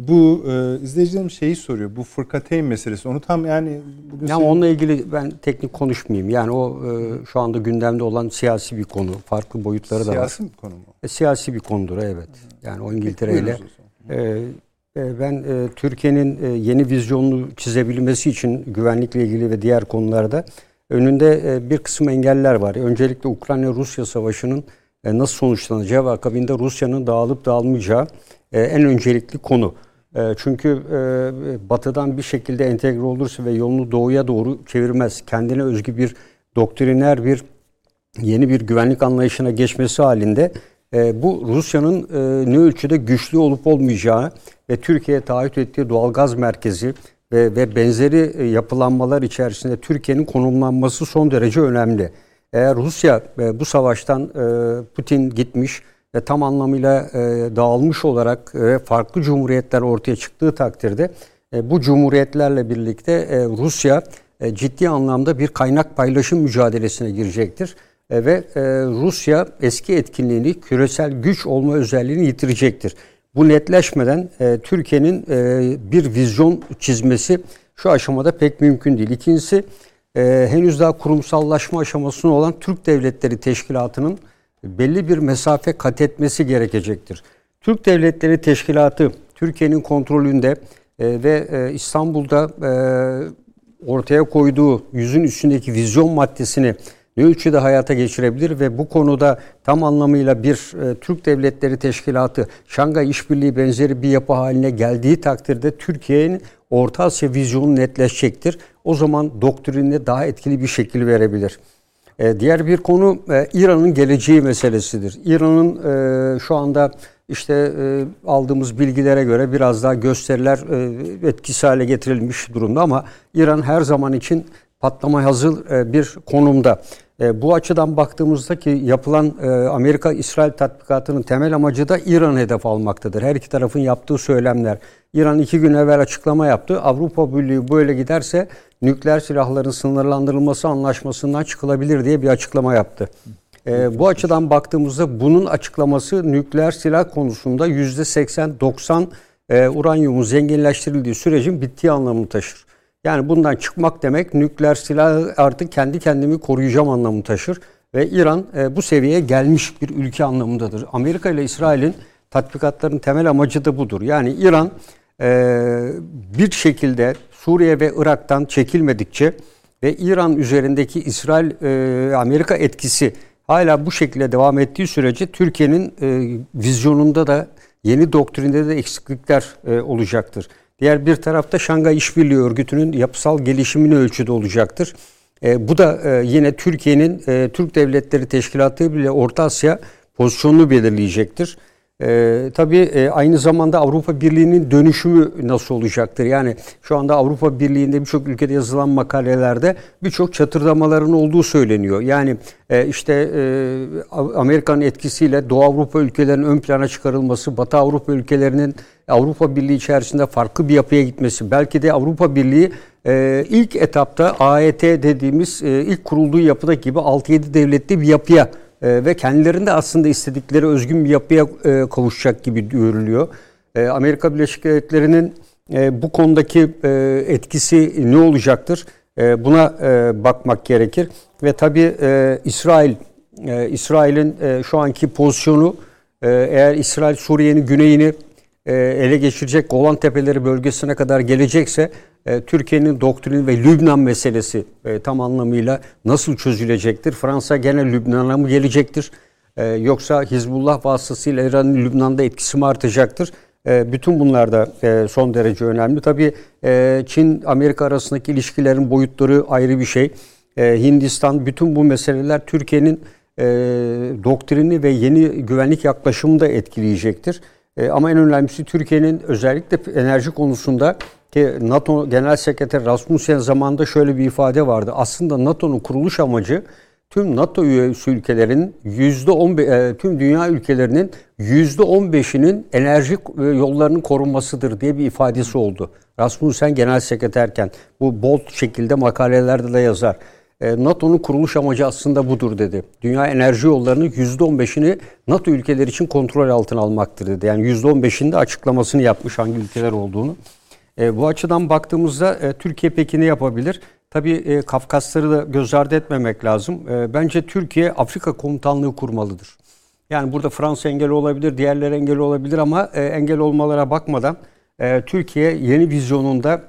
A: Bu e, izleyicilerim şeyi soruyor. Bu fırkateyn meselesi. Onu tam yani bugün
C: Ya
A: senin-
C: onunla ilgili ben teknik konuşmayayım. Yani o e, şu anda gündemde olan siyasi bir konu. Farklı boyutları da var.
A: siyasi bir konu mu?
C: E, siyasi bir konudur evet. Yani o İngiltere ile e, e, ben e, Türkiye'nin e, yeni vizyonunu çizebilmesi için güvenlikle ilgili ve diğer konularda önünde bir kısım engeller var. Öncelikle Ukrayna-Rusya savaşının nasıl sonuçlanacağı ve akabinde Rusya'nın dağılıp dağılmayacağı en öncelikli konu. E, Çünkü e, batıdan bir şekilde entegre olursa ve yolunu doğuya doğru çevirmez. Kendine özgü bir doktriner bir yeni bir güvenlik anlayışına geçmesi halinde e, bu Rusya'nın e, ne ölçüde güçlü olup olmayacağı ve Türkiye'ye taahhüt ettiği doğalgaz merkezi ve, ve benzeri yapılanmalar içerisinde Türkiye'nin konumlanması son derece önemli. Eğer Rusya bu savaştan Putin gitmiş ve tam anlamıyla e, dağılmış olarak e, farklı cumhuriyetler ortaya çıktığı takdirde e, bu cumhuriyetlerle birlikte e, Rusya e, ciddi anlamda bir kaynak paylaşım mücadelesine girecektir. E, ve e, Rusya eski etkinliğini, küresel güç olma özelliğini yitirecektir. Bu netleşmeden e, Türkiye'nin e, bir vizyon çizmesi şu aşamada pek mümkün değil. İkincisi e, henüz daha kurumsallaşma aşamasında olan Türk Devletleri Teşkilatı'nın belli bir mesafe kat etmesi gerekecektir. Türk Devletleri Teşkilatı Türkiye'nin kontrolünde e, ve e, İstanbul'da e, ortaya koyduğu yüzün üstündeki vizyon maddesini ne ölçüde hayata geçirebilir ve bu konuda tam anlamıyla bir e, Türk Devletleri Teşkilatı Şangay İşbirliği benzeri bir yapı haline geldiği takdirde Türkiye'nin Orta Asya vizyonu netleşecektir. O zaman doktrinine daha etkili bir şekil verebilir. E, diğer bir konu e, İran'ın geleceği meselesidir. İran'ın e, şu anda işte aldığımız bilgilere göre biraz daha gösteriler e, etkisi hale getirilmiş durumda ama İran her zaman için patlama hazır bir konumda. E, bu açıdan baktığımızda ki yapılan e, Amerika-İsrail tatbikatının temel amacı da İran hedef almaktadır. Her iki tarafın yaptığı söylemler. İran iki gün evvel açıklama yaptı. Avrupa Birliği böyle giderse nükleer silahların sınırlandırılması anlaşmasından çıkılabilir diye bir açıklama yaptı. E, bu açıdan baktığımızda bunun açıklaması nükleer silah konusunda %80-90 e, uranyumun zenginleştirildiği sürecin bittiği anlamını taşır. Yani bundan çıkmak demek nükleer silahı artık kendi kendimi koruyacağım anlamını taşır. Ve İran e, bu seviyeye gelmiş bir ülke anlamındadır. Amerika ile İsrail'in tatbikatların temel amacı da budur. Yani İran e, bir şekilde Suriye ve Irak'tan çekilmedikçe ve İran üzerindeki İsrail-Amerika e, etkisi hala bu şekilde devam ettiği sürece Türkiye'nin e, vizyonunda da yeni doktrinde de eksiklikler e, olacaktır. Diğer bir tarafta Şangay İşbirliği Örgütü'nün yapısal gelişimini ölçüde olacaktır. E, bu da e, yine Türkiye'nin e, Türk Devletleri Teşkilatı bile Orta Asya pozisyonunu belirleyecektir. E, tabii e, aynı zamanda Avrupa Birliği'nin dönüşümü nasıl olacaktır? Yani şu anda Avrupa Birliği'nde birçok ülkede yazılan makalelerde birçok çatırdamaların olduğu söyleniyor. Yani e, işte e, Amerika'nın etkisiyle Doğu Avrupa ülkelerinin ön plana çıkarılması, Batı Avrupa ülkelerinin Avrupa Birliği içerisinde farklı bir yapıya gitmesi, belki de Avrupa Birliği e, ilk etapta AET dediğimiz e, ilk kurulduğu yapıdaki gibi 6-7 devletli bir yapıya e, ve kendilerinde aslında istedikleri özgün bir yapıya e, kavuşacak gibi görülüyor. E, Amerika Birleşik Devletleri'nin e, bu konudaki e, etkisi ne olacaktır? E, buna e, bakmak gerekir ve tabii e, İsrail e, İsrail'in e, şu anki pozisyonu e, eğer İsrail Suriye'nin güneyini ele geçirecek Golan Tepeleri bölgesine kadar gelecekse e, Türkiye'nin doktrini ve Lübnan meselesi e, tam anlamıyla nasıl çözülecektir? Fransa gene Lübnan'a mı gelecektir? Yoksa Hizbullah vasıtasıyla İran'ın Lübnan'da etkisi mi artacaktır? Bütün bunlar da son derece önemli. Tabii Çin-Amerika arasındaki ilişkilerin boyutları ayrı bir şey. Hindistan, bütün bu meseleler Türkiye'nin doktrini ve yeni güvenlik yaklaşımını da etkileyecektir. E, ama en önemlisi Türkiye'nin özellikle enerji konusunda ki NATO Genel Sekreteri Rasmussen zamanında şöyle bir ifade vardı. Aslında NATO'nun kuruluş amacı tüm NATO üyesi ülkelerin yüzde on e, tüm dünya ülkelerinin yüzde on beşinin enerji e, yollarının korunmasıdır diye bir ifadesi oldu. Rasmussen genel sekreterken bu bold şekilde makalelerde de yazar. E, NATO'nun kuruluş amacı aslında budur dedi. Dünya enerji yollarının %15'ini NATO ülkeleri için kontrol altına almaktır dedi. Yani %15'inde açıklamasını yapmış hangi ülkeler olduğunu. E, bu açıdan baktığımızda e, Türkiye peki ne yapabilir? Tabii e, Kafkasları da göz ardı etmemek lazım. Bence Türkiye Afrika komutanlığı kurmalıdır. Yani burada Fransa engel olabilir, diğerleri engel olabilir ama engel olmalara bakmadan Türkiye yeni vizyonunda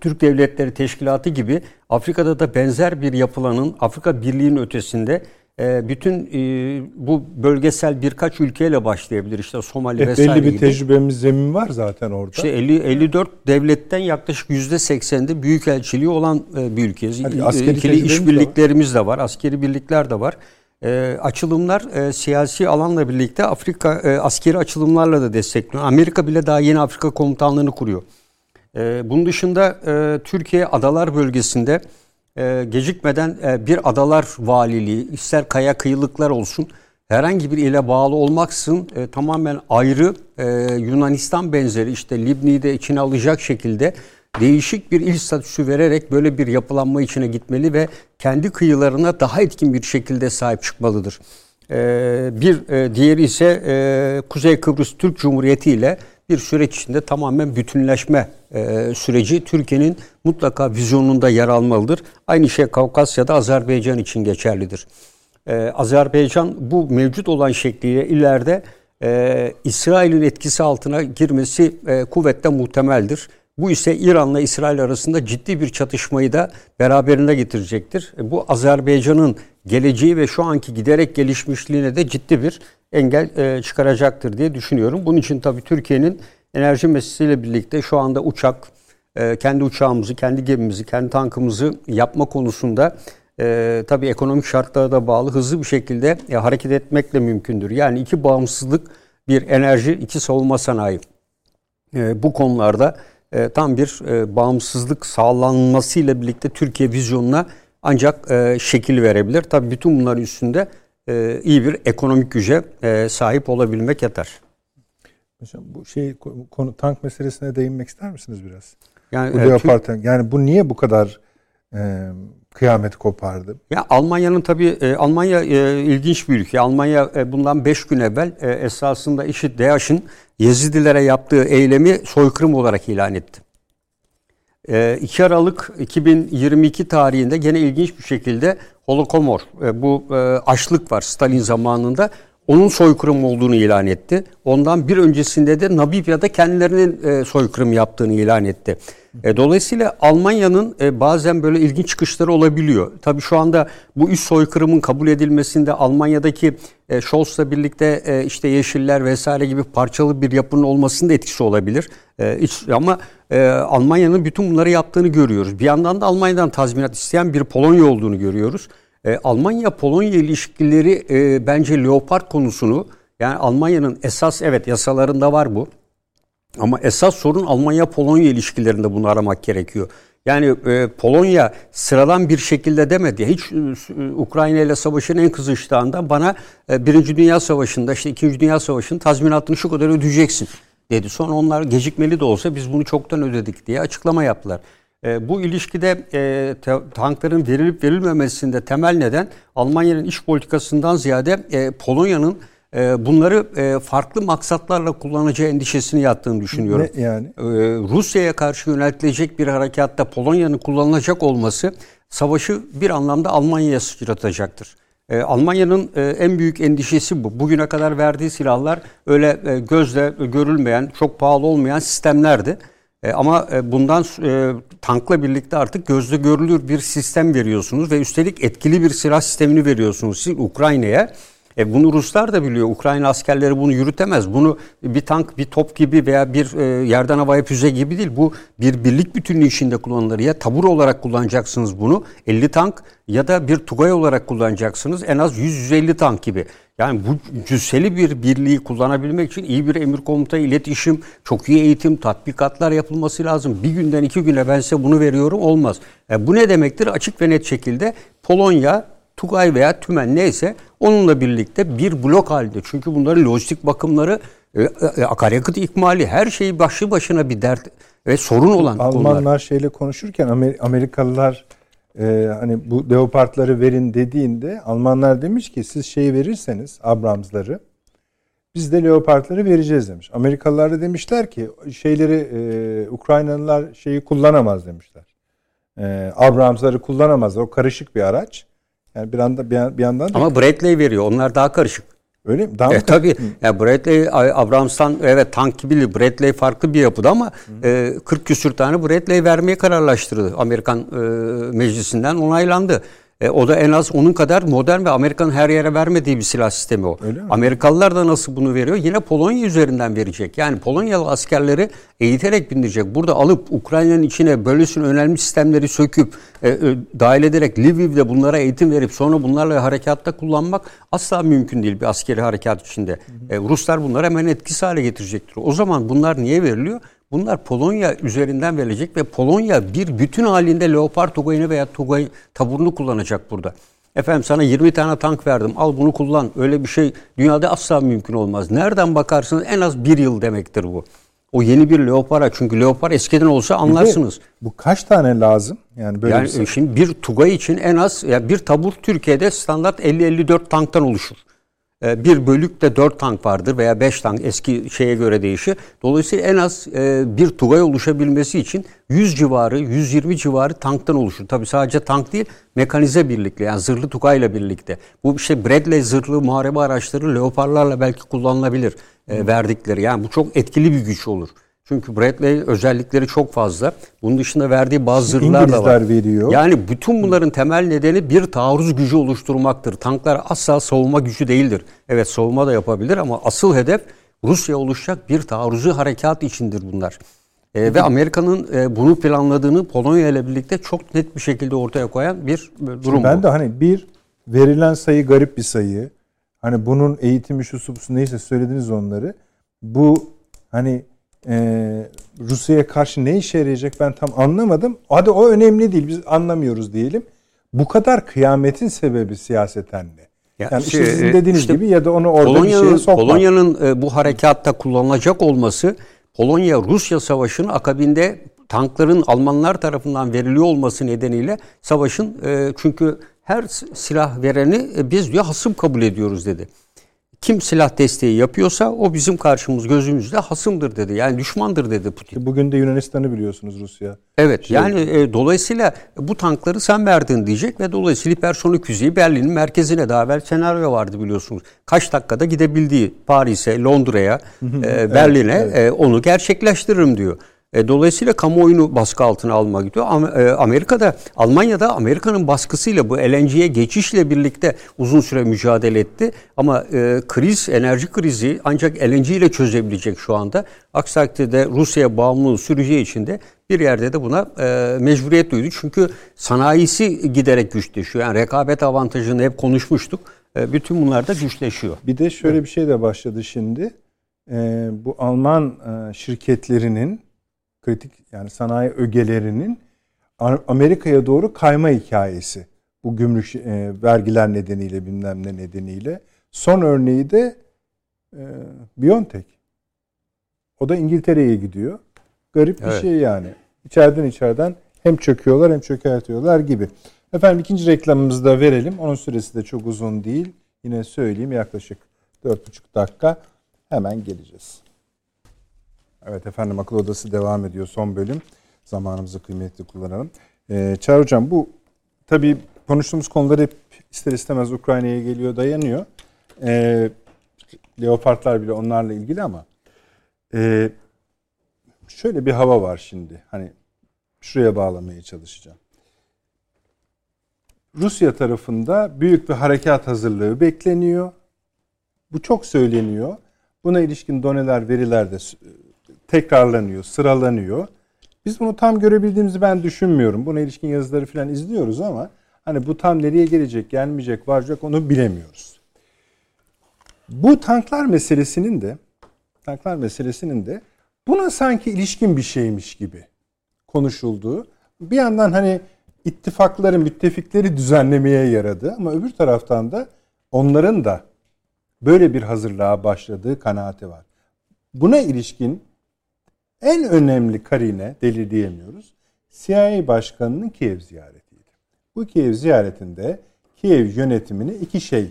C: Türk Devletleri Teşkilatı gibi Afrika'da da benzer bir yapılanın Afrika Birliği'nin ötesinde e, bütün e, bu bölgesel birkaç ülkeyle başlayabilir. İşte Somali
A: e,
C: vesaire
A: Belli bir
C: gibi.
A: tecrübemiz zemin var zaten orada.
C: İşte 50, 54 devletten yaklaşık %80'de büyükelçiliği olan bir ülkeyiz.
A: Hadi askeri
C: İkili işbirliklerimiz de var. Askeri birlikler de var. E, açılımlar e, siyasi alanla birlikte Afrika e, askeri açılımlarla da destekliyor. Amerika bile daha yeni Afrika komutanlığını kuruyor. E, bunun dışında e, Türkiye adalar bölgesinde e, gecikmeden e, bir adalar valiliği, ister kaya kıyılıklar olsun, herhangi bir ile bağlı olmaksızın e, tamamen ayrı e, Yunanistan benzeri işte Libni'yi de içine alacak şekilde değişik bir il statüsü vererek böyle bir yapılanma içine gitmeli ve kendi kıyılarına daha etkin bir şekilde sahip çıkmalıdır. E, bir e, diğeri ise e, Kuzey Kıbrıs Türk Cumhuriyeti ile bir süreç içinde tamamen bütünleşme e, süreci Türkiye'nin mutlaka vizyonunda yer almalıdır. Aynı şey Kavkasya'da Azerbaycan için geçerlidir. E, Azerbaycan bu mevcut olan şekliyle ileride e, İsrail'in etkisi altına girmesi e, kuvvetle muhtemeldir. Bu ise İran'la İsrail arasında ciddi bir çatışmayı da beraberinde getirecektir. E, bu Azerbaycan'ın geleceği ve şu anki giderek gelişmişliğine de ciddi bir engel e, çıkaracaktır diye düşünüyorum. Bunun için tabii Türkiye'nin enerji meselesiyle birlikte şu anda uçak, e, kendi uçağımızı, kendi gemimizi, kendi tankımızı yapma konusunda e, tabii ekonomik şartlara da bağlı hızlı bir şekilde e, hareket etmekle mümkündür. Yani iki bağımsızlık, bir enerji, iki savunma sanayi. Bu konularda e, tam bir e, bağımsızlık sağlanmasıyla birlikte Türkiye vizyonuna ancak e, şekil verebilir. Tabii bütün bunların üstünde e, iyi bir ekonomik güce e, sahip olabilmek yeter.
A: Hocam bu şey konu tank meselesine değinmek ister misiniz biraz?
C: Yani
A: bu
C: e,
A: tank. Yani bu niye bu kadar e, kıyamet kopardı?
C: Ya Almanya'nın tabii e, Almanya e, ilginç bir ülke. Almanya e, bundan 5 gün evvel e, esasında IŞİD DAEŞ'in Yezidilere yaptığı eylemi soykırım olarak ilan etti. E, 2 Aralık 2022 tarihinde gene ilginç bir şekilde Holokomor e, bu e, açlık var Stalin zamanında onun soykırım olduğunu ilan etti. Ondan bir öncesinde de Namibya'da kendilerinin e, soykırım yaptığını ilan etti. E, dolayısıyla Almanya'nın e, bazen böyle ilginç çıkışları olabiliyor. Tabii şu anda bu üst soykırımın kabul edilmesinde Almanya'daki Scholz'la birlikte işte Yeşiller vesaire gibi parçalı bir yapının olmasında etkisi olabilir. Ama Almanya'nın bütün bunları yaptığını görüyoruz. Bir yandan da Almanya'dan tazminat isteyen bir Polonya olduğunu görüyoruz. E, Almanya-Polonya ilişkileri e, bence Leopard konusunu yani Almanya'nın esas evet yasalarında var bu. Ama esas sorun Almanya-Polonya ilişkilerinde bunu aramak gerekiyor. Yani e, Polonya sıradan bir şekilde demedi. Hiç e, Ukrayna ile savaşın en kızıştığında bana e, Birinci Dünya Savaşı'nda işte İkinci Dünya Savaşı'nın tazminatını şu kadar ödeyeceksin dedi. Sonra onlar gecikmeli de olsa biz bunu çoktan ödedik diye açıklama yaptılar. E, bu ilişkide e, te, tankların verilip verilmemesinde temel neden Almanya'nın iş politikasından ziyade e, Polonya'nın e, bunları e, farklı maksatlarla kullanacağı endişesini yattığını düşünüyorum.
A: Ne yani?
C: E, Rusya'ya karşı yöneltilecek bir harekatta Polonya'nın kullanılacak olması savaşı bir anlamda Almanya'ya sıçratacaktır. E, Almanya'nın e, en büyük endişesi bu. Bugüne kadar verdiği silahlar öyle e, gözle görülmeyen, çok pahalı olmayan sistemlerdi. E, ama e, bundan e, tankla birlikte artık gözle görülür bir sistem veriyorsunuz ve üstelik etkili bir silah sistemini veriyorsunuz siz Ukrayna'ya. E bunu Ruslar da biliyor. Ukrayna askerleri bunu yürütemez. Bunu bir tank, bir top gibi veya bir yerden havaya füze gibi değil. Bu bir birlik bütünlüğü içinde kullanılır. Ya tabur olarak kullanacaksınız bunu 50 tank ya da bir tugay olarak kullanacaksınız en az 100-150 tank gibi. Yani bu cüsseli bir birliği kullanabilmek için iyi bir emir komuta, iletişim, çok iyi eğitim, tatbikatlar yapılması lazım. Bir günden iki güne ben size bunu veriyorum olmaz. E bu ne demektir? Açık ve net şekilde Polonya Tugay veya Tümen neyse onunla birlikte bir blok halinde. Çünkü bunların lojistik bakımları, e, e, akaryakıt ikmali her şeyi başlı başına bir dert ve sorun olan
A: Almanlar
C: konular.
A: şeyle konuşurken Amer- Amerikalılar e, hani bu leopardları verin dediğinde Almanlar demiş ki siz şeyi verirseniz Abrams'ları biz de leopardları vereceğiz demiş. Amerikalılar da demişler ki şeyleri e, Ukraynalılar şeyi kullanamaz demişler. E, Abrams'ları kullanamaz. O karışık bir araç. Yani bir anda bir, bir yandan da
C: Ama Bradley veriyor. Onlar daha karışık.
A: Öyle mi? Daha mı
C: E, tabii. Ya Bradley Abrams'tan evet tank gibi Bradley farklı bir yapıda ama e, 40 küsür tane Bradley vermeye kararlaştırdı. Amerikan e, meclisinden onaylandı. E, o da en az onun kadar modern ve Amerika'nın her yere vermediği bir silah sistemi o.
A: Öyle mi?
C: Amerikalılar da nasıl bunu veriyor? Yine Polonya üzerinden verecek. Yani Polonyalı askerleri eğiterek bindirecek. Burada alıp Ukrayna'nın içine böylesine önemli sistemleri söküp e, e, dahil ederek Lviv'de bunlara eğitim verip sonra bunlarla harekatta kullanmak asla mümkün değil bir askeri harekat içinde. E, Ruslar bunları hemen etkisiz hale getirecektir. O zaman bunlar niye veriliyor? Bunlar Polonya üzerinden verilecek ve Polonya bir bütün halinde Leopard Tugay'ını veya Tugay taburunu kullanacak burada. Efendim sana 20 tane tank verdim al bunu kullan. Öyle bir şey dünyada asla mümkün olmaz. Nereden bakarsınız en az bir yıl demektir bu. O yeni bir Leopard'a çünkü Leopard eskiden olsa
A: Bir
C: anlarsınız.
A: Bu kaç tane lazım? Yani böyle
C: Yani
A: bir şey.
C: şimdi bir Tugay için en az ya bir tabur Türkiye'de standart 50-54 tanktan oluşur. Ee, Bir bölükte 4 tank vardır veya 5 tank eski şeye göre değişir. Dolayısıyla en az e, bir Tugay oluşabilmesi için 100 civarı, 120 civarı tanktan oluşur. Tabii sadece tank değil, mekanize birlikte yani zırhlı Tugay'la birlikte. Bu işte Bradley zırhlı muharebe araçları Leopard'larla belki kullanılabilir e, verdikleri. Yani bu çok etkili bir güç olur. Çünkü Bradley özellikleri çok fazla. Bunun dışında verdiği bazı zırhlar da var.
A: Veriyor.
C: Yani bütün bunların temel nedeni bir taarruz gücü oluşturmaktır. Tanklar asla savunma gücü değildir. Evet savunma da yapabilir ama asıl hedef Rusya oluşacak bir taarruzu harekat içindir bunlar. E, ve Amerika'nın e, bunu planladığını Polonya ile birlikte çok net bir şekilde ortaya koyan bir e, durum
A: Şimdi ben
C: bu.
A: de hani bir verilen sayı garip bir sayı. Hani bunun eğitimi şu neyse söylediniz onları. Bu hani e, Rusya'ya karşı ne işe yarayacak ben tam anlamadım. Hadi o önemli değil biz anlamıyoruz diyelim. Bu kadar kıyametin sebebi siyaseten ne?
C: Ya
A: yani
C: şey,
A: işte sizin
C: e,
A: dediğiniz
C: işte
A: gibi ya da onu orada bir
C: Polonya'nın,
A: şeye sokmak.
C: Polonya'nın e, bu harekatta kullanılacak olması Polonya-Rusya savaşının akabinde tankların Almanlar tarafından veriliyor olması nedeniyle savaşın e, çünkü her silah vereni biz diyor hasım kabul ediyoruz dedi. Kim silah desteği yapıyorsa o bizim karşımız gözümüzde hasımdır dedi. Yani düşmandır dedi Putin.
A: Bugün de Yunanistan'ı biliyorsunuz Rusya.
C: Evet
A: Şey-
C: yani e, dolayısıyla bu tankları sen verdin diyecek ve dolayısıyla hipersonik füzeyi Berlin'in merkezine daha evvel senaryo vardı biliyorsunuz. Kaç dakikada gidebildiği Paris'e, Londra'ya, e, Berlin'e e, onu gerçekleştiririm diyor. E, dolayısıyla kamuoyunu baskı altına almak gidiyor. E, Amerika'da, Almanya'da Amerika'nın baskısıyla bu LNG'ye geçişle birlikte uzun süre mücadele etti. Ama e, kriz, enerji krizi ancak LNG ile çözebilecek şu anda. Aksi takdirde Rusya'ya bağımlılığı süreceği için de bir yerde de buna e, mecburiyet duydu. Çünkü sanayisi giderek güçleşiyor. Yani rekabet avantajını hep konuşmuştuk. E, bütün bunlar da güçleşiyor.
A: Bir de şöyle bir şey de başladı şimdi. Ee, bu Alman e, şirketlerinin kritik yani sanayi ögelerinin Amerika'ya doğru kayma hikayesi. Bu gümrük e, vergiler nedeniyle bilmem ne nedeniyle. Son örneği de e, Biontech. O da İngiltere'ye gidiyor. Garip bir
C: Evet.
A: şey yani. İçeriden içeriden hem çöküyorlar hem çökertiyorlar gibi. Efendim ikinci reklamımızı da verelim. Onun süresi de çok uzun değil. Yine söyleyeyim yaklaşık 4,5 dakika. Hemen geleceğiz. Evet efendim akıl odası devam ediyor son bölüm. Zamanımızı kıymetli kullanalım. Ee, Çağrı Hocam bu tabii konuştuğumuz konular hep ister istemez Ukrayna'ya geliyor dayanıyor. Ee, Leopardlar bile onlarla ilgili ama e, şöyle bir hava var şimdi. Hani şuraya bağlamaya çalışacağım. Rusya tarafında büyük bir harekat hazırlığı bekleniyor. Bu çok söyleniyor. Buna ilişkin doneler, veriler de tekrarlanıyor, sıralanıyor. Biz bunu tam görebildiğimizi ben düşünmüyorum. Buna ilişkin yazıları falan izliyoruz ama hani bu tam nereye gelecek, gelmeyecek, varacak onu bilemiyoruz. Bu tanklar meselesinin de tanklar meselesinin de buna sanki ilişkin bir şeymiş gibi konuşulduğu. Bir yandan hani ittifakları, müttefikleri düzenlemeye yaradı ama öbür taraftan da onların da böyle bir hazırlığa başladığı kanaati var. Buna ilişkin en önemli karine, delil diyemiyoruz, CIA Başkanı'nın Kiev ziyaretiydi. Bu Kiev ziyaretinde Kiev yönetimini iki şey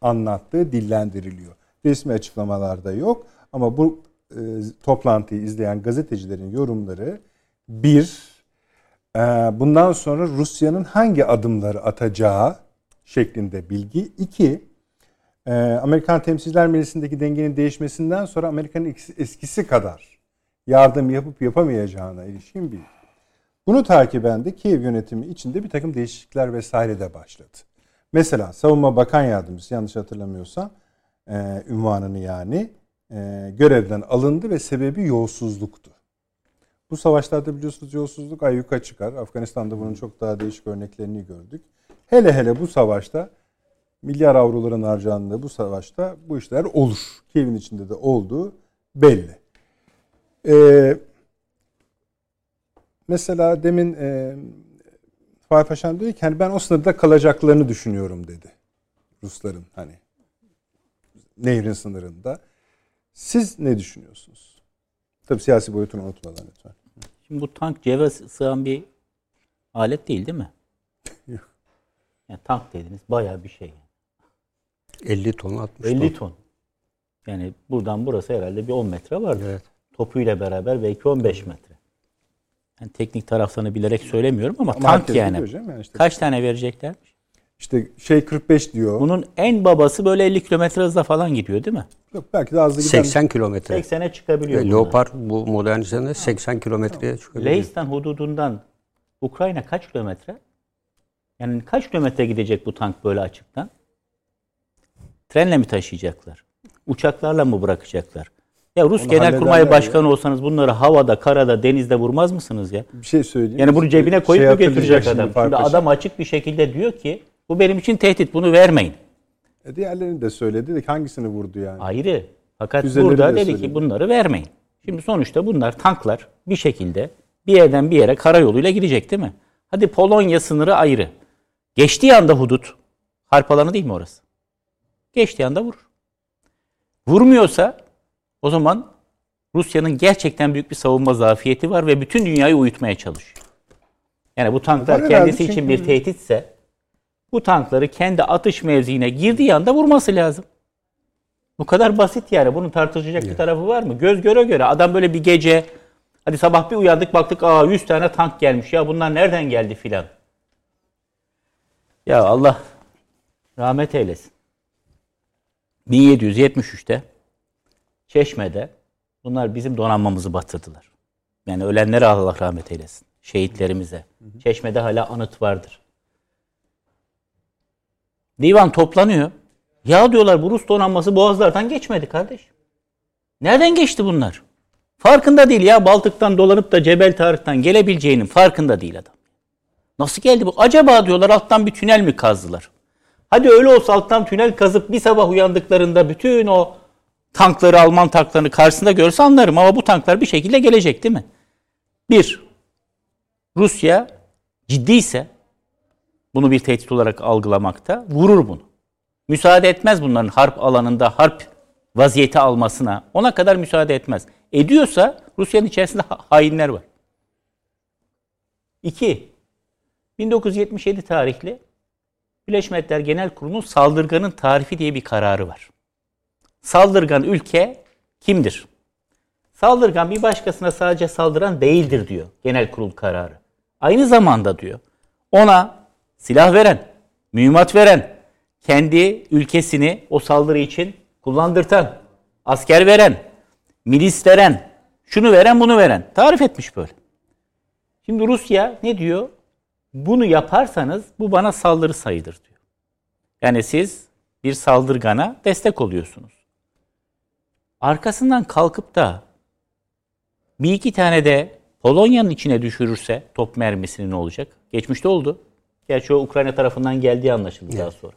A: anlattığı dillendiriliyor. Resmi açıklamalarda yok ama bu e, toplantıyı izleyen gazetecilerin yorumları bir, e, bundan sonra Rusya'nın hangi adımları atacağı şeklinde bilgi. İki, e, Amerikan Temsilciler Meclisi'ndeki dengenin değişmesinden sonra Amerika'nın eskisi kadar yardım yapıp yapamayacağına ilişkin bilgi. Bunu takiben de Kiev yönetimi içinde bir takım değişiklikler vesaire de başladı. Mesela Savunma Bakan Yardımcısı yanlış hatırlamıyorsam e, ünvanını yani e, görevden alındı ve sebebi yolsuzluktu. Bu savaşlarda biliyorsunuz yolsuzluk ayyuka çıkar. Afganistan'da bunun çok daha değişik örneklerini gördük. Hele hele bu savaşta milyar avroların harcandığı bu savaşta bu işler olur. Kiev'in içinde de olduğu belli. Ee, mesela demin e, Fahri Paşam diyor ki hani ben o sınırda kalacaklarını düşünüyorum dedi. Rusların hani nehrin sınırında. Siz ne düşünüyorsunuz? Tabii siyasi boyutunu unutmadan lütfen.
D: Şimdi bu tank cebe sığan bir alet değil değil mi?
A: Yok.
D: Yani tank dediniz bayağı bir şey.
C: 50 ton 60
D: 50
C: ton.
D: ton. Yani buradan burası herhalde bir 10 metre var.
C: Evet.
D: Topuyla beraber belki 15 metre. Yani teknik taraflarını bilerek söylemiyorum ama,
A: Ama
D: tank yani.
A: yani işte.
D: Kaç tane vereceklermiş?
A: İşte şey 45 diyor.
D: Bunun en babası böyle 50 kilometre hızla falan gidiyor değil mi?
A: Yok belki de hızlı giden.
C: 80 kilometre.
D: 80'e çıkabiliyor. bunlar.
C: Leopard bu modernizasyonda 80 kilometreye çıkabiliyor.
D: Lehistan hududundan Ukrayna kaç kilometre? Yani kaç kilometre gidecek bu tank böyle açıktan? Trenle mi taşıyacaklar? Uçaklarla mı bırakacaklar? Ya Rus
A: Onu
D: Genelkurmay Başkanı olsanız bunları havada, karada, denizde vurmaz mısınız ya?
A: Bir şey söyleyeyim.
D: Yani bunu cebine koyup
A: Şey
D: mu götürecek adam? Şimdi adam açık bir şekilde diyor ki bu benim için tehdit bunu vermeyin.
A: E, Diğerlerini de söyledi de hangisini vurdu yani?
D: Ayrı. Fakat
A: Füzeleri
D: burada
A: de
D: dedi
A: söyledi.
D: ki bunları vermeyin. Şimdi sonuçta bunlar tanklar bir şekilde bir yerden bir yere karayoluyla gidecek değil mi? Hadi Polonya sınırı ayrı. Geçtiği anda hudut. Harp alanı değil mi orası? Geçtiği anda vurur. Vurmuyorsa o zaman Rusya'nın gerçekten büyük bir savunma zafiyeti var ve bütün dünyayı uyutmaya çalışıyor. Yani bu tanklar
A: herhalde
D: kendisi
A: çünkü-
D: için bir tehditse bu tankları kendi atış mevziine girdiği anda vurması lazım. Bu kadar basit yani. Bunun tartışacak bir tarafı var mı? Göz göre göre. Adam böyle bir gece hadi sabah bir uyandık baktık aa 100 tane tank gelmiş. Ya bunlar nereden geldi filan. Ya Allah rahmet eylesin. 1773'te Çeşme'de bunlar bizim donanmamızı batırdılar. Yani ölenlere Allah rahmet eylesin. Şehitlerimize. Çeşme'de hala anıt vardır. Divan toplanıyor. Ya diyorlar bu Rus donanması boğazlardan geçmedi kardeş. Nereden geçti bunlar? Farkında değil ya Baltık'tan dolanıp da Cebel Tarık'tan gelebileceğinin farkında değil adam. Nasıl geldi bu? Acaba diyorlar alttan bir tünel mi kazdılar? Hadi öyle olsa alttan tünel kazıp bir sabah uyandıklarında bütün o tankları Alman tanklarını karşısında görse anlarım ama bu tanklar bir şekilde gelecek değil mi? Bir, Rusya ciddiyse bunu bir tehdit olarak algılamakta vurur bunu. Müsaade etmez bunların harp alanında harp vaziyeti almasına. Ona kadar müsaade etmez. Ediyorsa Rusya'nın içerisinde ha- hainler var. İki, 1977 tarihli Birleşmiş Milletler Genel Kurulu'nun saldırganın tarifi diye bir kararı var. Saldırgan ülke kimdir? Saldırgan bir başkasına sadece saldıran değildir diyor genel kurul kararı. Aynı zamanda diyor ona silah veren, mühimmat veren, kendi ülkesini o saldırı için kullandırtan, asker veren, milis veren, şunu veren bunu veren tarif etmiş böyle. Şimdi Rusya ne diyor? Bunu yaparsanız bu bana saldırı sayılır diyor. Yani siz bir saldırgana destek oluyorsunuz. Arkasından kalkıp da bir iki tane de Polonya'nın içine düşürürse top mermisini ne olacak? Geçmişte oldu. Gerçi o Ukrayna tarafından geldiği anlaşıldı daha sonra.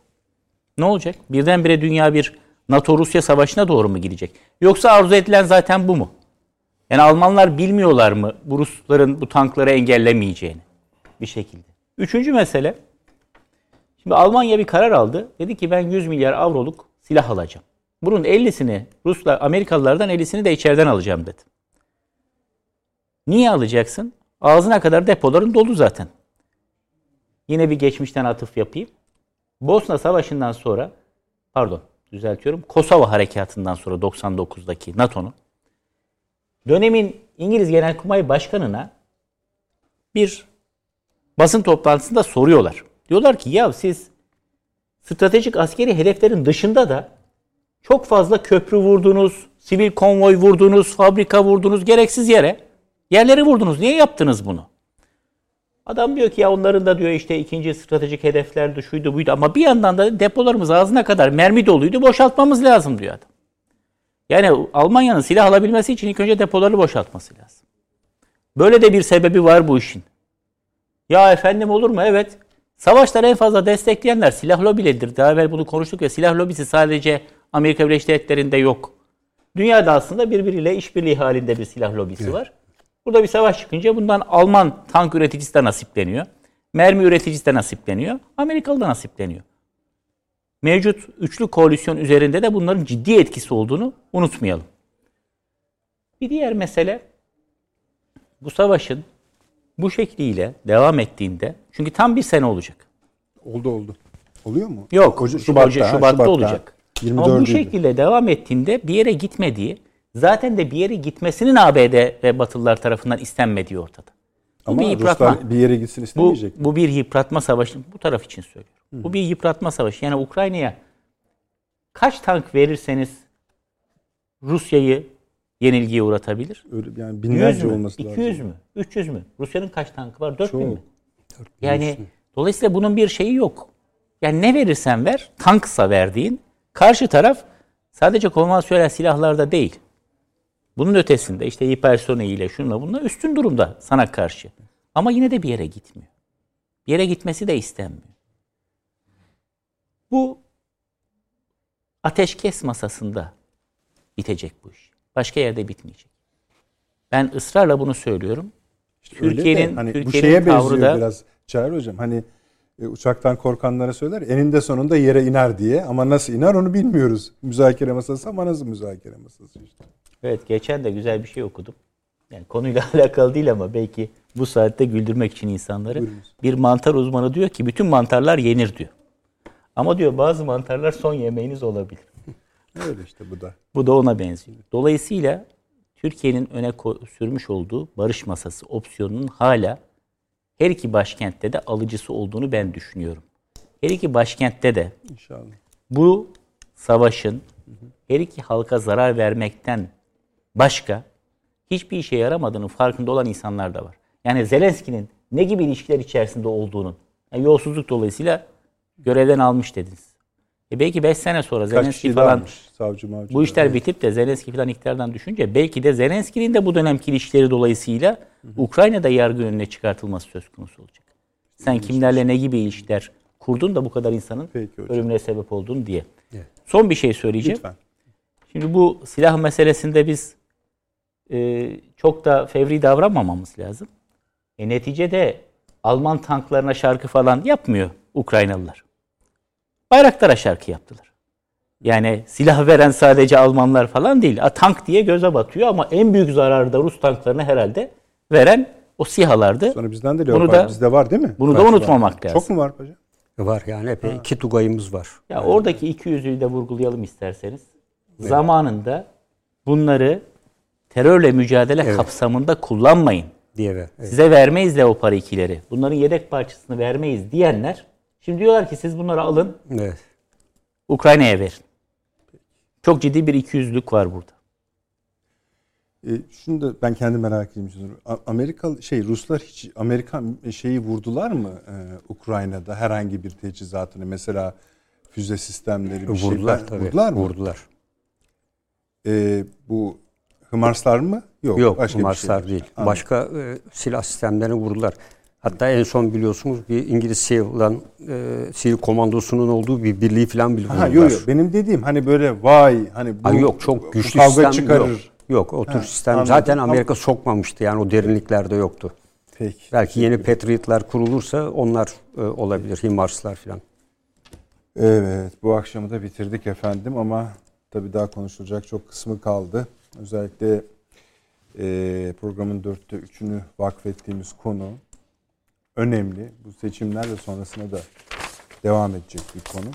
D: Ne olacak? Birdenbire dünya bir NATO-Rusya savaşına doğru mu gidecek? Yoksa arzu edilen zaten bu mu? Yani Almanlar bilmiyorlar mı bu Rusların bu tankları engellemeyeceğini bir şekilde? Üçüncü mesele. Şimdi Almanya bir karar aldı. Dedi ki ben 100 milyar avroluk silah alacağım. Bunun 50'sini Ruslar, Amerikalılardan 50'sini de içeriden alacağım dedi. Niye alacaksın? Ağzına kadar depoların dolu zaten. Yine bir geçmişten atıf yapayım. Bosna Savaşı'ndan sonra, pardon düzeltiyorum, Kosova Harekatı'ndan sonra 99'daki NATO'nun dönemin İngiliz Genelkurmay Başkanı'na bir basın toplantısında soruyorlar. Diyorlar ki ya siz stratejik askeri hedeflerin dışında da çok fazla köprü vurdunuz, sivil konvoy vurdunuz, fabrika vurdunuz gereksiz yere. Yerleri vurdunuz. Niye yaptınız bunu? Adam diyor ki ya onların da diyor işte ikinci stratejik hedeflerdi şuydu buydu ama bir yandan da depolarımız ağzına kadar mermi doluydu boşaltmamız lazım diyor adam. Yani Almanya'nın silah alabilmesi için ilk önce depoları boşaltması lazım. Böyle de bir sebebi var bu işin. Ya efendim olur mu? Evet. Savaşları en fazla destekleyenler silah lobileridir. Daha evvel bunu konuştuk ya silah lobisi sadece Amerika Birleşik Devletleri'nde yok. Dünyada aslında birbiriyle işbirliği halinde bir silah lobisi var. Burada bir savaş çıkınca bundan Alman tank üreticisi de nasipleniyor. Mermi üreticisi de nasipleniyor. Amerikalı da nasipleniyor. Mevcut üçlü koalisyon üzerinde de bunların ciddi etkisi olduğunu unutmayalım. Bir diğer mesele bu savaşın bu şekliyle devam ettiğinde çünkü tam bir sene olacak.
A: Oldu oldu. Oluyor mu?
D: Yok. Şubat'ta,
A: Şubat'ta,
D: Şubat'ta, olacak.
A: 24'üydü.
D: Ama bu şekilde devam ettiğinde bir yere gitmediği, zaten de bir yere gitmesinin ABD ve Batılılar tarafından istenmediği ortada. Bu
A: Ama
D: bir yıpratma.
A: Ruslar bir yere gitsin
D: Bu,
A: istemeyecek. mi?
D: bu bir yıpratma savaşı. Bu taraf için söylüyorum. Bu bir yıpratma savaşı. Yani Ukrayna'ya kaç tank verirseniz Rusya'yı yenilgiye uğratabilir?
A: Öyle, yani
D: 100
A: binlerce
D: mü?
A: olması
D: 200
A: lazım.
D: mü? 300 mü? Rusya'nın kaç tankı var? 4000
A: Çok.
D: mi? Yani dolayısıyla bunun bir şeyi yok. Yani ne verirsen ver, tanksa verdiğin karşı taraf sadece konvansiyonel silahlarda değil. Bunun ötesinde işte hipersoniyle şunla bununla üstün durumda sana karşı. Ama yine de bir yere gitmiyor. Bir yere gitmesi de istenmiyor. Bu ateşkes masasında bitecek bu iş. Başka yerde bitmeyecek. Ben ısrarla bunu söylüyorum.
A: De
D: Türkiye'nin
A: hani bu
D: Türkiye'nin
A: şeye
D: tavrı
A: benziyor
D: da
A: biraz Çağrı hocam. Hani e, uçaktan korkanlara söyler eninde sonunda yere iner diye ama nasıl iner onu bilmiyoruz. Müzakere masası ama nasıl müzakere masası işte.
D: Evet geçen de güzel bir şey okudum. Yani konuyla alakalı değil ama belki bu saatte güldürmek için insanları.
A: Buyurunuz.
D: Bir mantar uzmanı diyor ki bütün mantarlar yenir diyor. Ama diyor bazı mantarlar son yemeğiniz olabilir.
A: Öyle işte bu da.
D: Bu da ona benziyor. Dolayısıyla Türkiye'nin öne sürmüş olduğu barış masası opsiyonunun hala her iki başkentte de alıcısı olduğunu ben düşünüyorum. Her iki başkentte de
A: İnşallah.
D: bu savaşın her iki halka zarar vermekten başka hiçbir işe yaramadığının farkında olan insanlar da var. Yani Zelenski'nin ne gibi ilişkiler içerisinde olduğunun yani yolsuzluk dolayısıyla görevden almış dediniz. E belki 5 sene sonra Zelenski falan
A: savcı mavcı.
D: bu işler bitip de Zelenski falan iktidardan düşünce belki de Zelenski'nin de bu dönemki ilişkileri dolayısıyla Ukrayna'da yargı önüne çıkartılması söz konusu olacak. Sen kimlerle ne gibi ilişkiler kurdun da bu kadar insanın
A: Peki hocam.
D: ölümüne sebep oldun diye.
C: Evet.
D: Son bir şey söyleyeceğim.
A: Lütfen.
D: Şimdi bu silah meselesinde biz e, çok da fevri davranmamamız lazım. E, neticede Alman tanklarına şarkı falan yapmıyor Ukraynalılar. Bayraktar'a şarkı yaptılar. Yani silah veren sadece Almanlar falan değil. A, tank diye göze batıyor ama en büyük zararı da Rus tanklarına herhalde veren o SİHA'lardı.
A: Sonra bizden de
D: Bunu
A: Leopard
D: da-
A: bizde var değil mi?
D: bunu da
A: Kaç var?
D: unutmamak lazım.
A: Çok mu var hocam?
C: Var yani epey iki tugayımız var.
D: Ya oradaki iki yüzüğü de vurgulayalım isterseniz. Zamanında bunları terörle mücadele kapsamında kullanmayın.
C: diye ve evet.
D: Size vermeyiz Leopard 2'leri. Bunların yedek parçasını vermeyiz diyenler şimdi diyorlar ki siz bunları alın
C: evet.
D: Ukrayna'ya verin. Çok ciddi bir ikiyüzlülük var burada.
A: E, şunu da ben kendi merak ediyorum. Amerika şey Ruslar hiç Amerikan şeyi vurdular mı e, Ukrayna'da herhangi bir teçhizatını mesela füze sistemleri bir
C: Vurdular
A: şey
C: tabii.
A: vurdular mı?
C: Vurdular.
A: E, bu Hımarslar mı? Yok.
C: Yok
A: başka bir
C: Marslar
A: şey.
C: değil.
A: Anladım.
C: Başka e, silah sistemlerini vurdular. Hatta en son biliyorsunuz bir İngiliz SEAL'lan e, SEAL komandosunun olduğu bir birliği falan bile
A: Ha
C: vurdular.
A: yok yok benim dediğim hani böyle vay hani bu,
C: Ay yok çok güçlü
A: kavga
C: sistem
A: çıkarır.
C: yok. Yok o tür
A: Ha,
C: sistem
A: anladım.
C: zaten Amerika sokmamıştı yani o derinliklerde yoktu.
A: Peki.
C: Belki yeni Patriot'lar kurulursa onlar e, olabilir. HIMARS'lar falan.
A: Evet, bu akşamı da bitirdik efendim ama tabii daha konuşulacak çok kısmı kaldı. Özellikle e, programın dörtte üçünü vakfettiğimiz konu önemli. Bu seçimler ve sonrasında da devam edecek bir konu.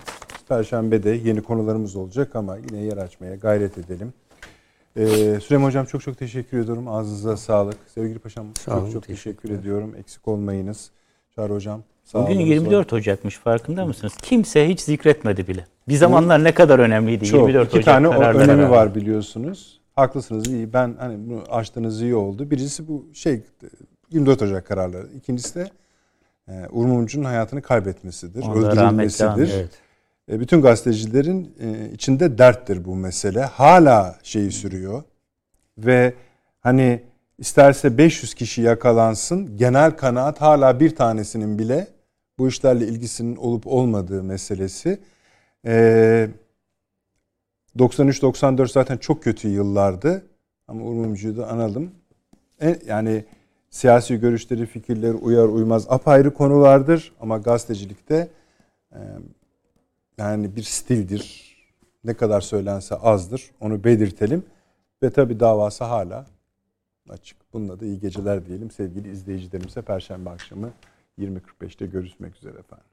A: Perşembe de yeni konularımız olacak ama yine yer açmaya gayret edelim. Ee, Süleyman Hocam çok çok teşekkür ediyorum. Ağzınıza sağlık. Sevgili Paşam
C: Sağ
A: çok
C: olun,
A: çok teşekkür
C: teşekkürler.
A: ediyorum. Eksik olmayınız. Çağrı Hocam sağ
D: Bugün
A: olun.
D: 24 Ocak'mış farkında mısınız? Kimse hiç zikretmedi bile. Bir zamanlar ne kadar önemliydi
A: Çok.
D: 24
A: İki
D: Ocak
A: tane önemi var biliyorsunuz. Haklısınız iyi. Ben hani bunu açtığınız iyi oldu. Birisi bu şey 24 Ocak kararları. İkincisi de Uğur Mumcu'nun hayatını kaybetmesidir.
D: Anın.
A: öldürülmesidir.
C: Evet.
A: E, bütün gazetecilerin e, içinde derttir bu mesele. Hala şeyi sürüyor. Ve hani isterse 500 kişi yakalansın genel kanaat hala bir tanesinin bile bu işlerle ilgisinin olup olmadığı meselesi. E, 93-94 zaten çok kötü yıllardı. Ama Uğur Mumcu'yu da analım. E, yani siyasi görüşleri, fikirleri uyar uymaz apayrı konulardır. Ama gazetecilikte e, yani bir stildir. Ne kadar söylense azdır. Onu belirtelim. Ve tabi davası hala açık. Bununla da iyi geceler diyelim sevgili izleyicilerimize. Perşembe akşamı 20.45'te görüşmek üzere efendim.